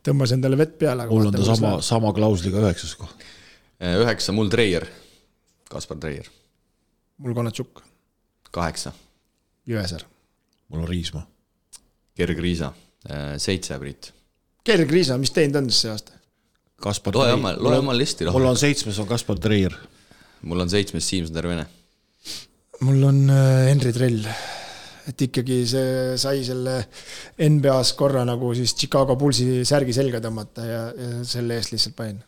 tõmbas endale vett peale. mul on ta sama, sama klausliga üheksas koht. üheksa, mul Treier. Kaspar Treier. mul Konatšuk, kaheksa, Jõesaar. mul on Riismaa. Gerg Riisa. seitse, Priit. Gerg Riisa, mis teinud on siis see aasta? Kaspar loe oma, loe oma listi mul on seitsmes on Kaspar Treier. mul on seitsmes Siim-Sander Vene. Mul on äh, Henri Trell. et ikkagi see sai selle NBA-s korra nagu siis Chicago Bullsi särgi selga tõmmata ja, ja selle eest lihtsalt panin.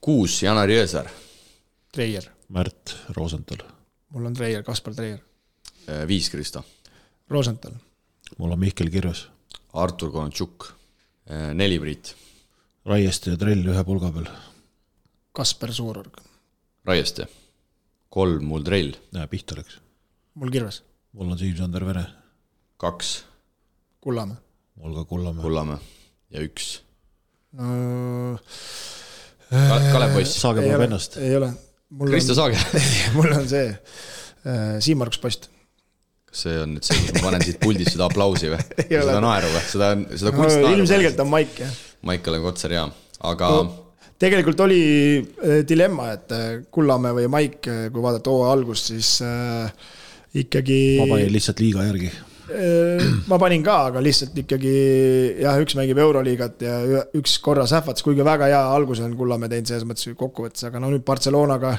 kuus, Janar Jõesaar. Treier, Märt Rosenthal. mul on Treier, Kaspar Treier, viis, Kristo. Rosenthal, mul on Mihkel Kirves. Artur Konatšuk. neli, Priit. Raieste ja Trell ühe pulga peal. Kasper Suurorg, Raieste. kolm, mul Trell. näe, pihta läks. mul Kirves, mul on Siim-Sander Vene. kaks, Kullamäe. mul ka Kullamäe. Kullamäe ja üks. no Kalev Poiss. saage paneb ennast., ei ole. mul Kristo on, Saage. *laughs* mul on see äh, Siim-Markus Post. kas see on nüüd see, kus ma panen siit puldist seda aplausi või? *laughs* Seda naeru või? seda, seda no, kunstnaeru? ilmselgelt on Maik jah Maicel Kotsar jaa, aga no,. Tegelikult oli äh, dilemma, et äh, Kullamäe või Maik, kui vaadata hooaja algust, siis äh, ikkagi. ma panin lihtsalt liiga järgi. ma panin ka, aga lihtsalt ikkagi jah, üks mängib Euroliigat ja üks korra sähvatas, kuigi väga hea alguse on Kullamäe teinud selles mõttes kokkuvõttes, aga no nüüd Barcelonaga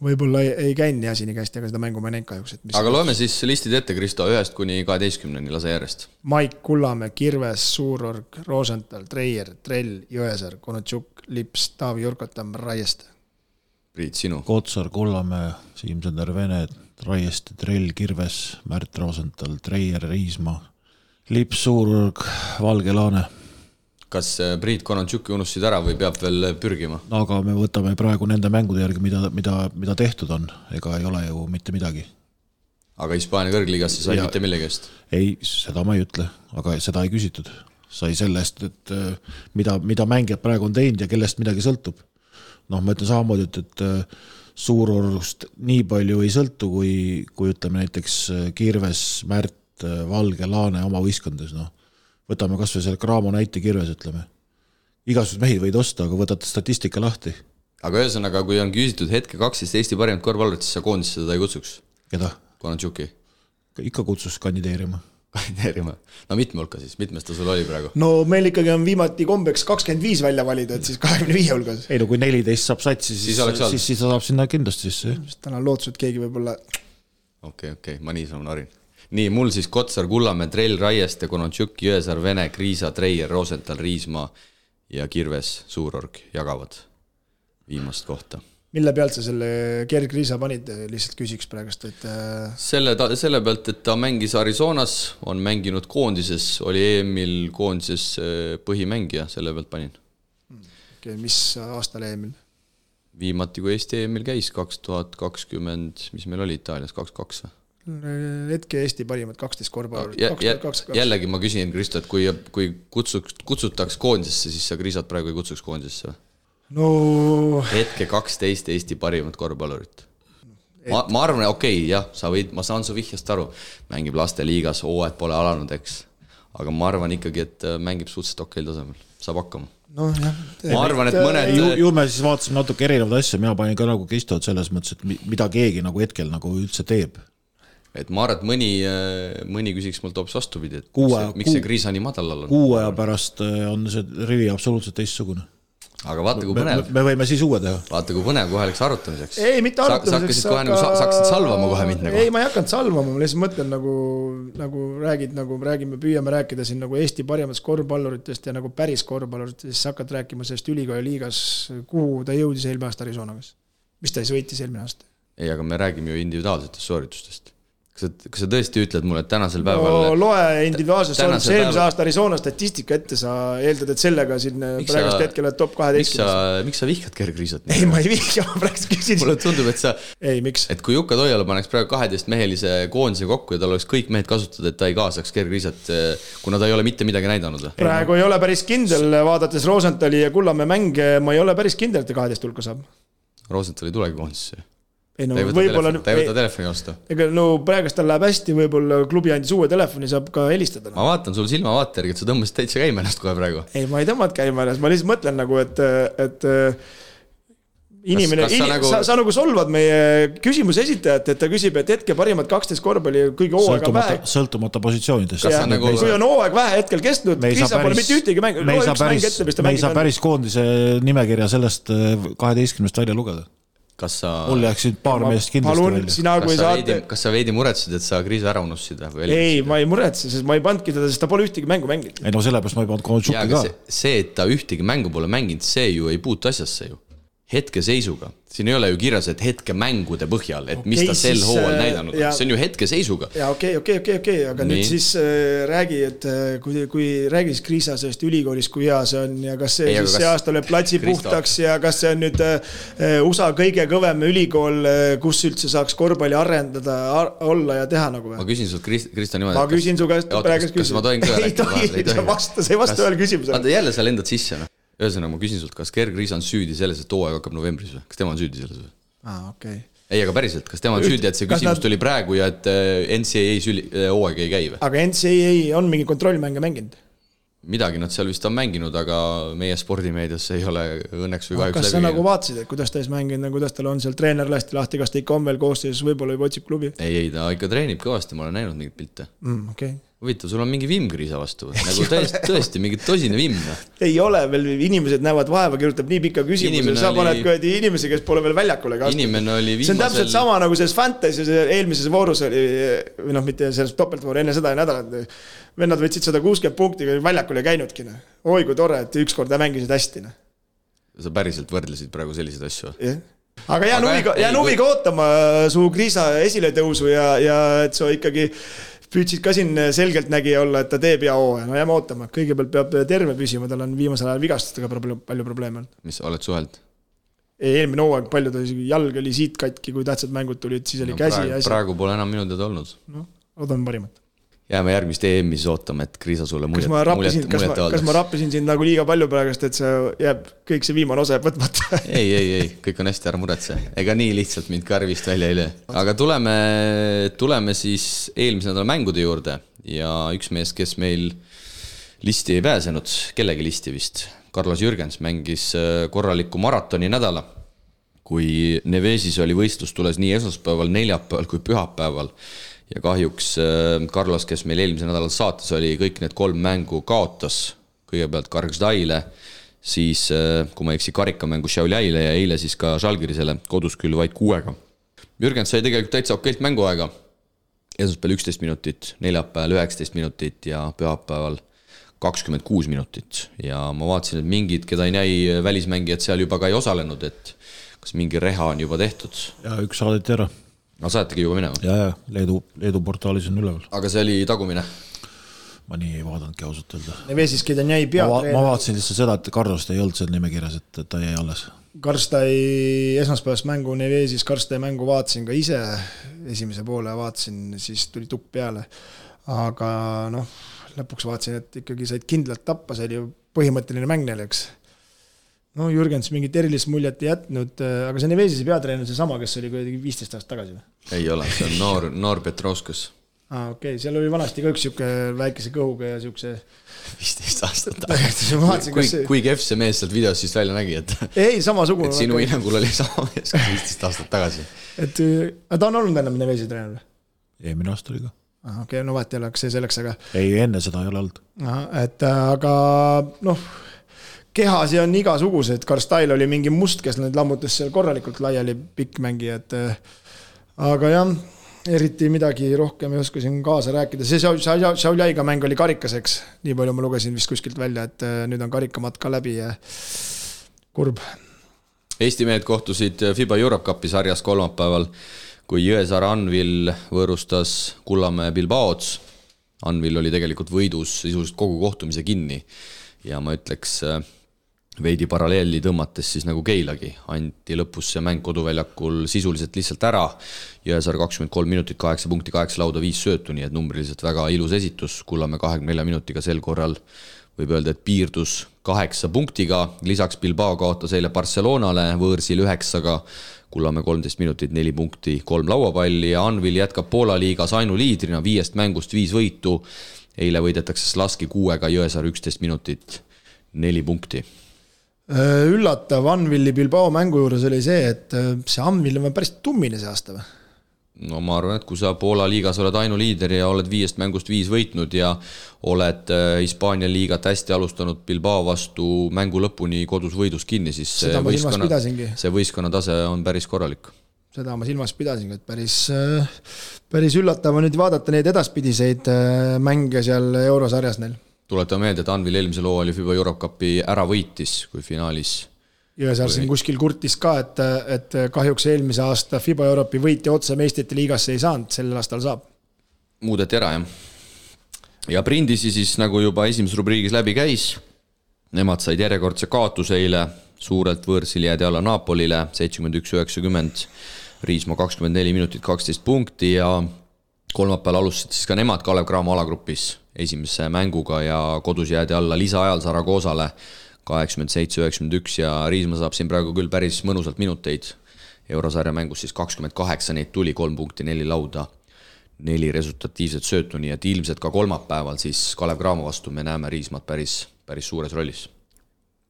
võib-olla ei, ei käinud nii asi nii hästi, aga seda mängu ma ei näinud kahjuks, et aga loeme siis listid ette, Kristo, ühest kuni kaheteistkümneni, lase järjest. Maik, Kullamäe, Kirves, Suurorg, Rosenthal, Treier, Trell, Jõesaar, Konatšuk, Lips, Taavi Jurkatam, Raieste. Priit, sinu. Kotsar, Kullamäe, Siim-Sander Vene, Raieste, Trell, Kirves, Märt Rosenthal, Treier, Riismaa, Lips, Suururg, Valge Laane. kas äh, Priit Konatšuki unustasid ära või peab veel pürgima? aga me võtame praegu nende mängude järgi, mida, mida, mida tehtud on, ega ei ole ju mitte midagi. aga Hispaania kõrgliigasse sai Ja- mitte millegi eest. ei, seda ma ei ütle, aga seda ei küsitud. Sai sellest, et äh, mida, mida mängijad praegu on teinud ja kellest midagi sõltub. noh, ma ütlen samamoodi, et, et äh, suurorust nii palju ei sõltu, kui, kui ütleme näiteks äh, Kirves, Märt, Valge, Laane oma võistkondades, noh. võtame kasvõi selle Cramo näite Kirves, ütleme. igasugused mehi võid osta, aga võtate statistika lahti. aga ühesõnaga, kui on küsitud hetke kaksteist Eesti parimat korvpallurit, siis sa koondisse teda ei kutsuks, keda? Konatšuki ikka kutsus kandideerima. kandideerima. no mitme hulka siis, mitmes ta sul oli praegu? no meil ikkagi on viimati kombeks kakskümmend viis välja valida, et siis kahekümne viie hulgas. ei no kui neliteist saab satsi, siis, Siis siis, siis, siis ta saab sinna kindlasti sisse, jah. täna on lootus, et keegi võib-olla okei, okei, ma niisama narin. nii, mul siis Kotsar, Kullamäe, Trell, Raieste, Konatšuk, Jõesaar, Vene, Kriisa, Treier, Rosenthal, Riismaa ja Kirves, Suurorg jagavad viimast kohta. Mille pealt sa selle Gerg Riisa panid, lihtsalt küsiks praegust, et äh, selle, selle pealt, et ta mängis Arizonas, on mänginud koondises, oli EM-il koondises äh, põhimängija, selle pealt panin. okei okay,, mis aastal EM-il? viimati, kui Eesti EM-il käis, kaks tuhat kakskümmend, mis meil oli Itaalias, kaks kaks või? hetke Eesti parimad kaksteist korvpallurit jällegi ma küsin, Kristo, et kui, kui kutsuks, kutsutaks koondisesse, siis sa Krisat praegu ei kutsuks koondisesse või? No hetke kaksteist Eesti parimat korvpallurit. ma, ma arvan, okei okay,, jah, sa võid, ma saan su vihjest aru, mängib lasteliigas, hooaeg pole alanud, eks. aga ma arvan ikkagi, et äh, mängib suhteliselt okeil tasemel, saab hakkama. nojah. ma arvan, et mõned ju, ju me siis vaatasime natuke erinevaid asju, mina panin ka nagu Kristot selles mõttes, et mida keegi nagu hetkel nagu üldse teeb et ma arvan, et mõni, äh, mõni küsiks mult hoopis vastupidi, et Kuue, miks, see, Kriisa nii madalal on. kuu aja pärast äh, on see rivi absoluutselt teistsugune aga vaata, kui põnev. me võime siis uue teha. vaata, kui põnev kohe läks arutamiseks. ei, mitte arutamiseks. sa hakkasid kohe nagu, sa hakkasid salvama kohe mind nagu. ei, ma ei hakanud salvama, ma lihtsalt mõtlen nagu, nagu räägid nagu, räägime, püüame rääkida siin nagu Eesti parimatest korvpalluritest ja nagu päris korvpalluritest, siis hakkad rääkima sellest ülikooli liigas, kuhu ta jõudis eelmine aasta Arizonagas. mis ta siis võitis eelmine aasta? ei, aga me räägime ju individuaalsetest sooritustest kas sa, kas sa tõesti ütled mulle, et tänasel päeval no loe individuaalsest eelmise päeval... aasta Arizona statistika ette, sa eeldad, et sellega siin praegust hetkel oled top kaheteistkümnes. miks sa vihkad Gerg Riisat? ei, ma ei vihka, ma praegu küsin. mulle tundub, et sa. ei, miks? et kui Jukka Toiala paneks praegu kaheteistmehelise koondise kokku ja tal oleks kõik mehed kasutada, et ta ei kaasaks Gerg Riisat, kuna ta ei ole mitte midagi näidanud või? praegu ei ole päris kindel, vaadates Rosenthali ja Kullamäe mänge, ma ei ole päris kindel, et ta kaheteist hulka saab. Rosenthal ei tulegi koondisesse ei no võib-olla. ta ei võta telefoni vastu. ega no praegust tal läheb hästi, võib-olla klubi andis uue telefoni, saab ka helistada. ma vaatan sul silmavaate järgi, et sa tõmbasid täitsa käima ennast kohe praegu. ei, ma ei tõmmanud käima ennast, ma lihtsalt mõtlen nagu, et, et inimene, sa, nagu... Sa, sa nagu solvad meie küsimuse esitajat, et ta küsib, et hetke parimad kaksteist korvpalli kõige hooaega vähe. sõltumata positsioonidest. Nagu... kui on hooaeg vähe hetkel kestnud, Krista pole mitte ühtegi mängu. me ei saa päris, me ei saa päris koondise nimekirja sellest kaheteistkümnest välja lugeda kas sa. mul jääksid paar meest kindlasti palun, välja. sina kui saate. kas sa veidi muretsesid, et sa kriisi ära unustasid või? ei, ma ei muretse, sest ma ei pannudki teda, sest ta pole ühtegi mängu mänginud. ei no sellepärast ma ei pannud Kovaltšuki ka. see, et ta ühtegi mängu pole mänginud, see ju ei puutu asjasse ju hetkeseisuga, siin ei ole ju kirjas, et hetkemängude põhjal, et okay, mis ta sel hooajal äh, näidanud on, see on ju hetkeseisuga. ja okei okay,, okei okay,, okei, okei, aga Nii. nüüd siis äh, räägi, et äh, kui, kui räägi siis Kriisa sellest ülikoolis, kui hea see on ja kas see ei, siis kas... see aasta lööb platsi Kristo. puhtaks ja kas see on nüüd äh, USA kõige kõvem ülikool, äh, kus üldse saaks korvpalli arendada ar, olla ja teha nagu või? ma küsin sult, Kristo, niimoodi. ma küsin su käest praegu. kas ma tohin ka rääkida? *laughs* ei tohi, sa vasta, sa ei vasta ühele küsimusele. jälle sa lendad sisse noh ühesõnaga, ma küsin sult, kas Gerg Riis on süüdi selles, et hooaeg hakkab novembris või, kas tema on süüdi selles või? aa, okei okay. ei, aga päriselt, kas tema on süüdi, et see küsimus nad... tuli praegu ja et äh, NCAA süli-, äh, hooaeg ei käi või? aga NCAA on mingi kontrollmänge mänginud? midagi nad seal vist on mänginud, aga meie spordimeedias ei ole õnneks või kahjuks kas sa nagu vaatasid, et kuidas ta siis mänginud, kuidas tal on seal treener lasti lahti, kas ta ikka on veel koosseisus, võib-olla juba otsib klubi? ei, ei ta ikka treenib kõvasti, ma olen näinud mingeid pilte mm,. okei okay huvitav, sul on mingi vimm Kriisa vastu *laughs* nagu tõesti, tõesti mingi tosine vimm või? ei ole veel, inimesed näevad vaeva, kirjutab nii pika küsimuse, sa oli... paned kuradi inimesi, kes pole veel väljakule ka astunud. inimene oli viimasel. see on täpselt sama nagu selles Fantasy's eelmises voorus oli, või noh, mitte selles topeltvoor, enne seda nädalat. vennad võtsid sada kuuskümmend punkti, väljakul ei käinudki noh. oi kui tore, et ükskord mängisid hästi noh. sa päriselt võrdlesid praegu selliseid asju? jah aga jään huviga, jään huviga ootama su Kriisa esiletõusu ja, ja et sa ikkagi püüdsid ka siin selgeltnägija olla, et ta teeb hea hooaja, no jääme ootama, kõigepealt peab terve püsima, tal on viimasel ajal vigastustega palju, palju probleeme olnud. mis, oled suhelnud? eelmine hooaeg palju ta isegi jalg oli siit katki, kui tähtsad mängud tulid, siis oli no, käsi ja asi. praegu pole enam minu teada olnud. noh, ootame parimat jääme järgmist EM-i siis ootama, et Kriisa sulle muljet, kas ma rappisin, kas ma, rappisin sind nagu liiga palju praegust, et see jääb, kõik see viimane osa jääb võtmata? *laughs* Ei, ei, ei, kõik on hästi, ära muretse, ega nii lihtsalt mind karvist välja ei löö. aga tuleme, tuleme siis eelmise nädala mängude juurde. Ja üks mees, kes meil listi ei pääsenud, kellegi listi vist, Carlos Jürgens mängis äh, korraliku maratoni nädala. kui Nevesis oli võistlus, tules nii esmaspäeval, neljapäeval kui pühapäeval ja kahjuks äh, Carlos, kes meil eelmisel nädalal saates oli, kõik need kolm mängu kaotas. kõigepealt Kargsdaile, siis äh, kui ma ei eksi, karikamängu Šiauliaile ja eile siis ka Žalgirisele, kodus küll vaid kuuega. Jürgens sai tegelikult täitsa okeilt mänguaega. esmaspäeval üksteist minutit, neljapäeval üheksateist minutit ja pühapäeval kakskümmend kuus minutit ja ma vaatasin, et mingid, keda ei näi välismängijad seal juba ka ei osalenud, et kas mingi reha on juba tehtud? ja üks saadeti ära. No saategi juba minema? ja, ja Leedu, Leedu portaalis on üleval. aga see oli tagumine? ma nii ei vaadanudki ausalt öelda. Ta jäi peatreener. ma vaatasin lihtsalt seda, et Carlost ei olnud seal nimekirjas, et ta jäi alles. Karstai esmaspäevast mängu Nevesis, Karstai mängu vaatasin ka ise, esimese poole vaatasin, siis tuli tukk peale. aga noh, lõpuks vaatasin, et ikkagi said kindlalt tappa, see oli ju põhimõtteline mäng neil, eks. No Jürgens mingit erilist muljet ei jätnud, aga see Nevesise peatreener seesama, kes oli kuidagi viisteist aastat tagasi või? ei ole, see on noor, noor Petrovskas aa ah,, okei okay., seal oli vanasti ka üks sihuke väikese kõhuga ja siukse. viisteist aastat *laughs* tagasi. kui, kui kehv see mees sealt videost siis välja nägi, et. *laughs* ei, samasugune. et sinu hinnangul oli sama mees kui viisteist aastat tagasi. et, aga ta on olnud ennem Nevesi treener või? eelmine aasta oli ka. ahah, okei okay,, no vahet ei ole, kas see selleks, aga. ei, enne seda ei ole olnud. ahah, et aga noh kehasi on igasuguseid, Karstail oli mingi must, kes nüüd lammutas seal korralikult laiali, pikk mängija, et aga jah eriti midagi rohkem ei oska siin kaasa rääkida, see Šauliaiga mäng oli karikas, eks, nii palju ma lugesin vist kuskilt välja, et äh, nüüd on karikamatt ka läbi ja kurb. Eesti mehed kohtusid Fiba Europe Cupi sarjas kolmapäeval, kui Jõesaare Anvil võõrustas Kullamäe Bilbaots. Anvil oli tegelikult võidus sisuliselt kogu kohtumise kinni ja ma ütleks äh, veidi paralleeli tõmmates siis nagu Keilagi, anti lõpus see mäng koduväljakul sisuliselt lihtsalt ära. Jõesaar kakskümmend kolm minutit, kaheksa punkti, kaheksa lauda, viis söötu, nii et numbriliselt väga ilus esitus, Kullamäe kahekümne nelja minutiga sel korral võib öelda, et piirdus kaheksa punktiga, lisaks Bilbao kaotas eile Barcelonale võõrsil üheksaga, Kullamäe kolmteist minutit, neli punkti, kolm lauapalli ja Anvil jätkab Poola liigas ainuliidrina, viiest mängust viis võitu. eile võidetakse Slaski kuuega, Jõesaar üksteist minutit, neli punkti üllatav Anvilli Bilbao mängu juures oli see, et äh, see Anvil on päris tummine see aasta või? no ma arvan, et kui sa Poola liigas oled ainuliider ja oled viiest mängust viis võitnud ja oled äh, Hispaania liigat hästi alustanud Bilbao vastu mängu lõpuni kodus võidus kinni, siis see võistkonna, see võistkonna tase on päris korralik. seda ma silmas pidasingi, et päris, päris üllatav on nüüd vaadata neid edaspidiseid mänge seal eurosarjas neil tuletame meelde, et Anvil eelmisel hooajal FIBA Eurocupi ära võitis, kui finaalis Jõesaar siin kuskil kurtis ka, et, et kahjuks eelmise aasta FIBA Europi võitja otse meistrite liigasse ei saanud, sellel aastal saab. muudeti ära, jah. ja Prindisi siis, nagu juba esimeses rubriigis läbi käis, nemad said järjekordse kaotuse eile, suurelt võõrsil jäädi alla Napolile, seitsekümmend üks, üheksakümmend, Riismaa kakskümmend neli minutit, kaksteist punkti ja kolmapäeval alustasid siis ka nemad Kalev Cramo alagrupis esimese mänguga ja kodus jäädi alla lisaajal Saragoosale kaheksakümmend seitse, üheksakümmend üks ja Riismaa saab siin praegu küll päris mõnusalt minuteid. eurosarja mängus siis kakskümmend kaheksa neid tuli, kolm punkti, neli lauda, neli resultatiivset söötu, nii et ilmselt ka kolmapäeval siis Kalev Cramo vastu me näeme Riismaad päris, päris suures rollis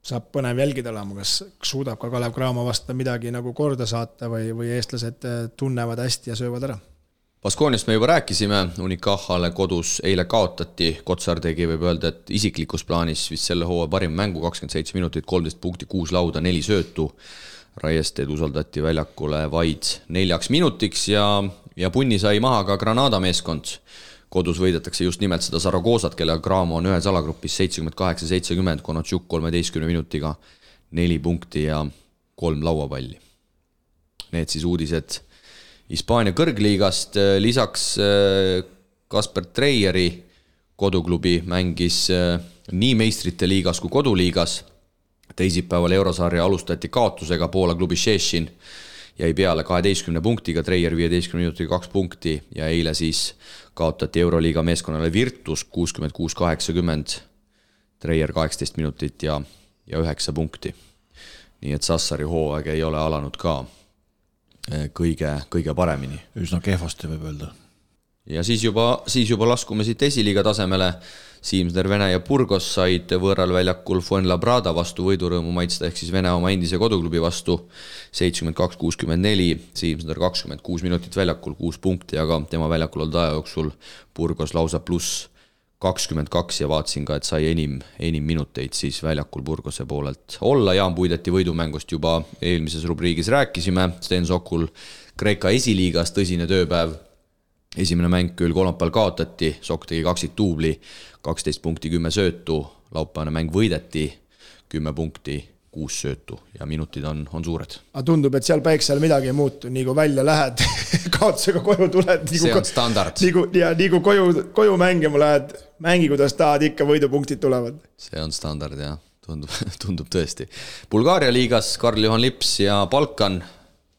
saab põnev jälgida olema, kas suudab ka Kalev Cramo vastu midagi nagu korda saata või, või eestlased tunnevad hästi ja söövad ära Baskooniast me juba rääkisime, Unicahale kodus eile kaotati, Kotsar tegi, võib öelda, et isiklikus plaanis vist selle hooaja parim mängu, kakskümmend seitse minutit, kolmteist punkti, kuus lauda, neli söötu. Raiesteed usaldati väljakule vaid neljaks minutiks ja, ja punni sai maha ka Granada meeskond. kodus võidetakse just nimelt seda Zaragoosat, kellega Cramo on ühes alagrupis seitsekümmend kaheksa, seitsekümmend, Konotšuk kolmeteistkümne minutiga neli punkti ja kolm lauapalli. Need siis uudised Hispaania kõrgliigast, äh, lisaks äh, Kasper Treieri koduklubi mängis äh, nii meistrite liigas kui koduliigas. teisipäeval eurosarja alustati kaotusega, Poola klubi Šešin jäi peale kaheteistkümne punktiga, Treier viieteistkümne minutiga kaks punkti ja eile siis kaotati Euroliiga meeskonnale Virtus kuuskümmend kuus, kaheksakümmend. Treier kaheksateist minutit ja, ja üheksa punkti. nii et Sassari hooaeg ei ole alanud ka kõige, kõige paremini. üsna kehvasti, võib öelda. ja siis juba, siis juba laskume siit esiliiga tasemele. Siimsner, Vene ja Burgos said võõral väljakul Fuenlabrada vastu võidurõõmu maitsta, ehk siis Vene oma endise koduklubi vastu seitsekümmend kaks, kuuskümmend neli, Siimsner kakskümmend kuus minutit väljakul, kuus punkti, aga tema väljakul olnud aja jooksul Burgos lausa pluss kakskümmend kaks ja vaatasin ka, et sai enim, enim minuteid siis väljakul Burgose poolelt olla, Jaan Puideti võidumängust juba eelmises rubriigis rääkisime, Sten Sokul Kreeka esiliigas tõsine tööpäev, esimene mäng küll kolmapäeval kaotati, Sokk tegi kaksikduubli, kaksteist punkti, kümme söötu, laupäevane mäng võideti, kümme punkti, kuus söötu ja minutid on, on suured. aga tundub, et seal päikse all midagi ei muutu, nii kui välja lähed *laughs* kaotusega koju tuled. see on standard. nii kui, ja nii kui koju, koju mängima lähed, mängi kuidas tahad, ikka võidupunktid tulevad. see on standard jah, tundub, *laughs* tundub tõesti. Bulgaaria liigas Karl-Juhan Lips ja Balkan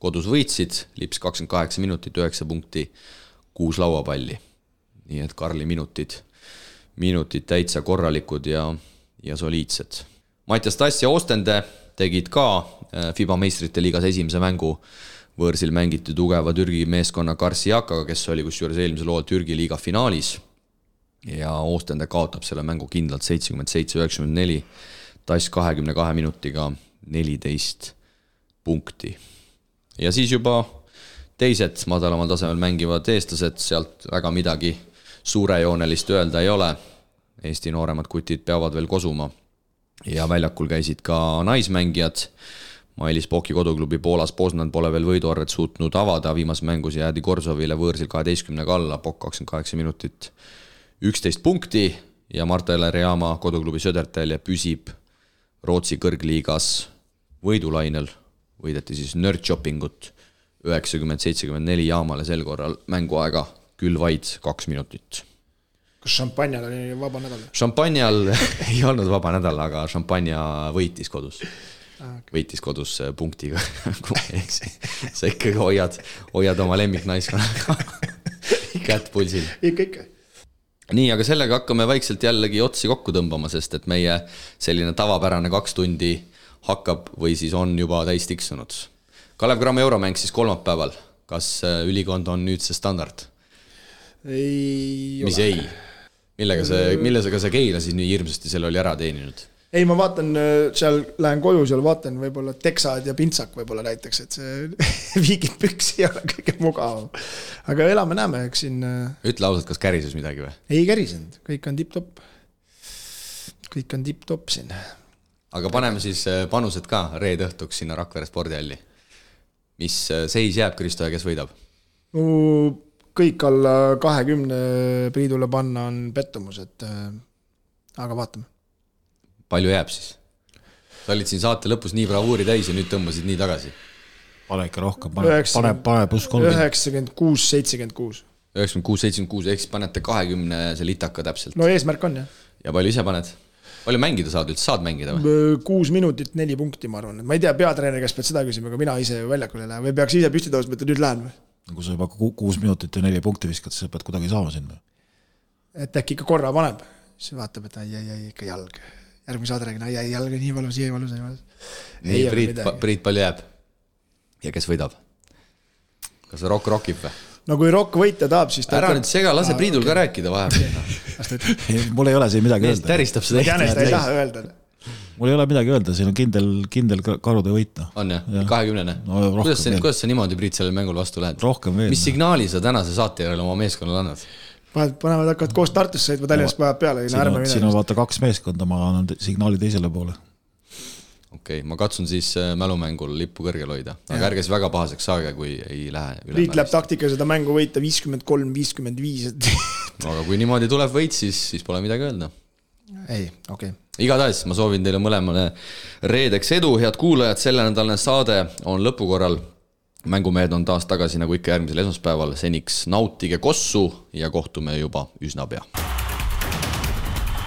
kodus võitsid, Lips kakskümmend kaheksa minutit, üheksa punkti, kuus lauapalli. nii et Karli minutid, minutid täitsa korralikud ja, ja soliidsed Mattias Tass ja Ostende tegid ka äh, FIBA meistrite liigas esimese mängu. võõrsil mängiti tugeva Türgi meeskonna Karsiakaga, kes oli kusjuures eelmisel hooajal Türgi liiga finaalis. ja Ostende kaotab selle mängu kindlalt seitsekümmend seitse, üheksakümmend neli. Tass kahekümne kahe minutiga neliteist punkti. ja siis juba teised madalamal tasemel mängivad eestlased, sealt väga midagi suurejoonelist öelda ei ole. Eesti nooremad kutid peavad veel kosuma ja väljakul käisid ka naismängijad. Mailis Poki koduklubi Poolas Poznan pole veel võiduarvet suutnud avada, viimases mängus jäädi Korsovile võõrsil kaheteistkümnega alla, Pokk kakskümmend kaheksa minutit, üksteist punkti. Ja Marta-Ele Reama koduklubi Södertälje püsib Rootsi kõrgliigas võidulainel, võideti siis Nerdshopingut üheksakümmend, seitsekümmend neli Jaamale sel korral mänguaega küll vaid kaks minutit kas šampanjal oli vaba nädal? šampanjal *laughs* ei olnud vaba nädal, aga šampanja võitis kodus ah,. Okay. võitis kodus äh, punktiga *laughs* sa ikkagi hoiad, hoiad oma lemmiknaiskonnaga *laughs* kätt pulsil. ikka, ikka nii, aga sellega hakkame vaikselt jällegi otsi kokku tõmbama, sest et meie selline tavapärane kaks tundi hakkab või siis on juba täis tiksunud. Kalev Cramo euromäng siis kolmapäeval, kas äh, ülikond on nüüd see standard? ei mis ole. ei? Millega see, millega sa Keila siis nii hirmsasti selle oli ära teeninud? ei, ma vaatan äh, seal, lähen koju, seal vaatan võib-olla teksad ja pintsak võib-olla näiteks, et see *laughs* viigid püks ei ole kõige mugavam. aga elame-näeme, eks siin. Äh, ütle ausalt, kas kärises midagi või? ei kärisenud, kõik on tipp-topp. kõik on tipp-topp siin. aga paneme siis äh, panused ka reede õhtuks sinna Rakvere spordihalli. mis seis jääb, Kristo, ja kes võidab? no kõik alla kahekümne Priidule panna on pettumus, et äh, aga vaatame. palju jääb siis? sa olid siin saate lõpus nii bravuuri täis ja nüüd tõmbasid nii tagasi. pane ikka rohkem, pane, pane, pane pluss kolmkümmend. üheksakümmend kuus, seitsekümmend kuus. üheksakümmend kuus, seitsekümmend kuus, ehk siis panete kahekümnese litaka täpselt. no eesmärk on jah. ja palju ise paned? palju mängida saad üldse, saad mängida või? kuus minutit, neli punkti, ma arvan, et ma ei tea, peatreeneri käest pead seda küsima, aga mina ise ju väljakule ei lähe või peaks ise püsti tõusma, et nüüd lähen või? Kui sa juba kuus minutit ja neli punkti viskad, siis sa pead kuidagi saama sinna. et äkki ikka korra paneb, siis vaatab, et ai, ai, ai ikka jalg. järgmise saade räägin, ai, ai jalg on nii valus, nii valus, nii valus. nii, Priit, Priit, palju jääb? ja kes võidab? kas Rock rokib või? no kui Rock võita tahab, siis ära nüüd sega, lase Priidul ka rääkida vahepeal mul ei ole siin midagi öelda. täristab seda. ma tean, et ta ei taha öelda mul ei ole midagi öelda, siin on kindel, kindel karude võit, noh. on jah ja.? kahekümnene no,? kuidas sa, kuidas sa niimoodi, Priit, sellele mängule vastu lähed? mis signaali sa tänase saate järel oma meeskonnale annad? paned, panevad, hakkavad koos Tartusse sõitma, Tallinnast paneb peale. siin on vaata kaks meeskonda, ma annan signaali teisele poole. okei okay,, ma katsun siis äh, mälumängul lippu kõrgel hoida, aga ärge siis väga pahaseks saage, kui ei lähe. Priit läheb taktika seda mängu võita viiskümmend kolm, viiskümmend viis, et aga kui niimoodi tuleb võit, siis, siis pole midagi öelda. Ei, okei okay igatahes ma soovin teile mõlemale reedeks edu, head kuulajad, sellenädalane saade on lõpukorral. mängumehed on taas tagasi nagu ikka järgmisel esmaspäeval, seniks nautige kossu ja kohtume juba üsna pea.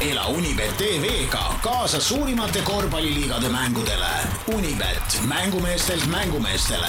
ela Unibet tv-ga kaasa suurimate korvpalliliigade mängudele. Unibet, mängumeestelt mängumeestele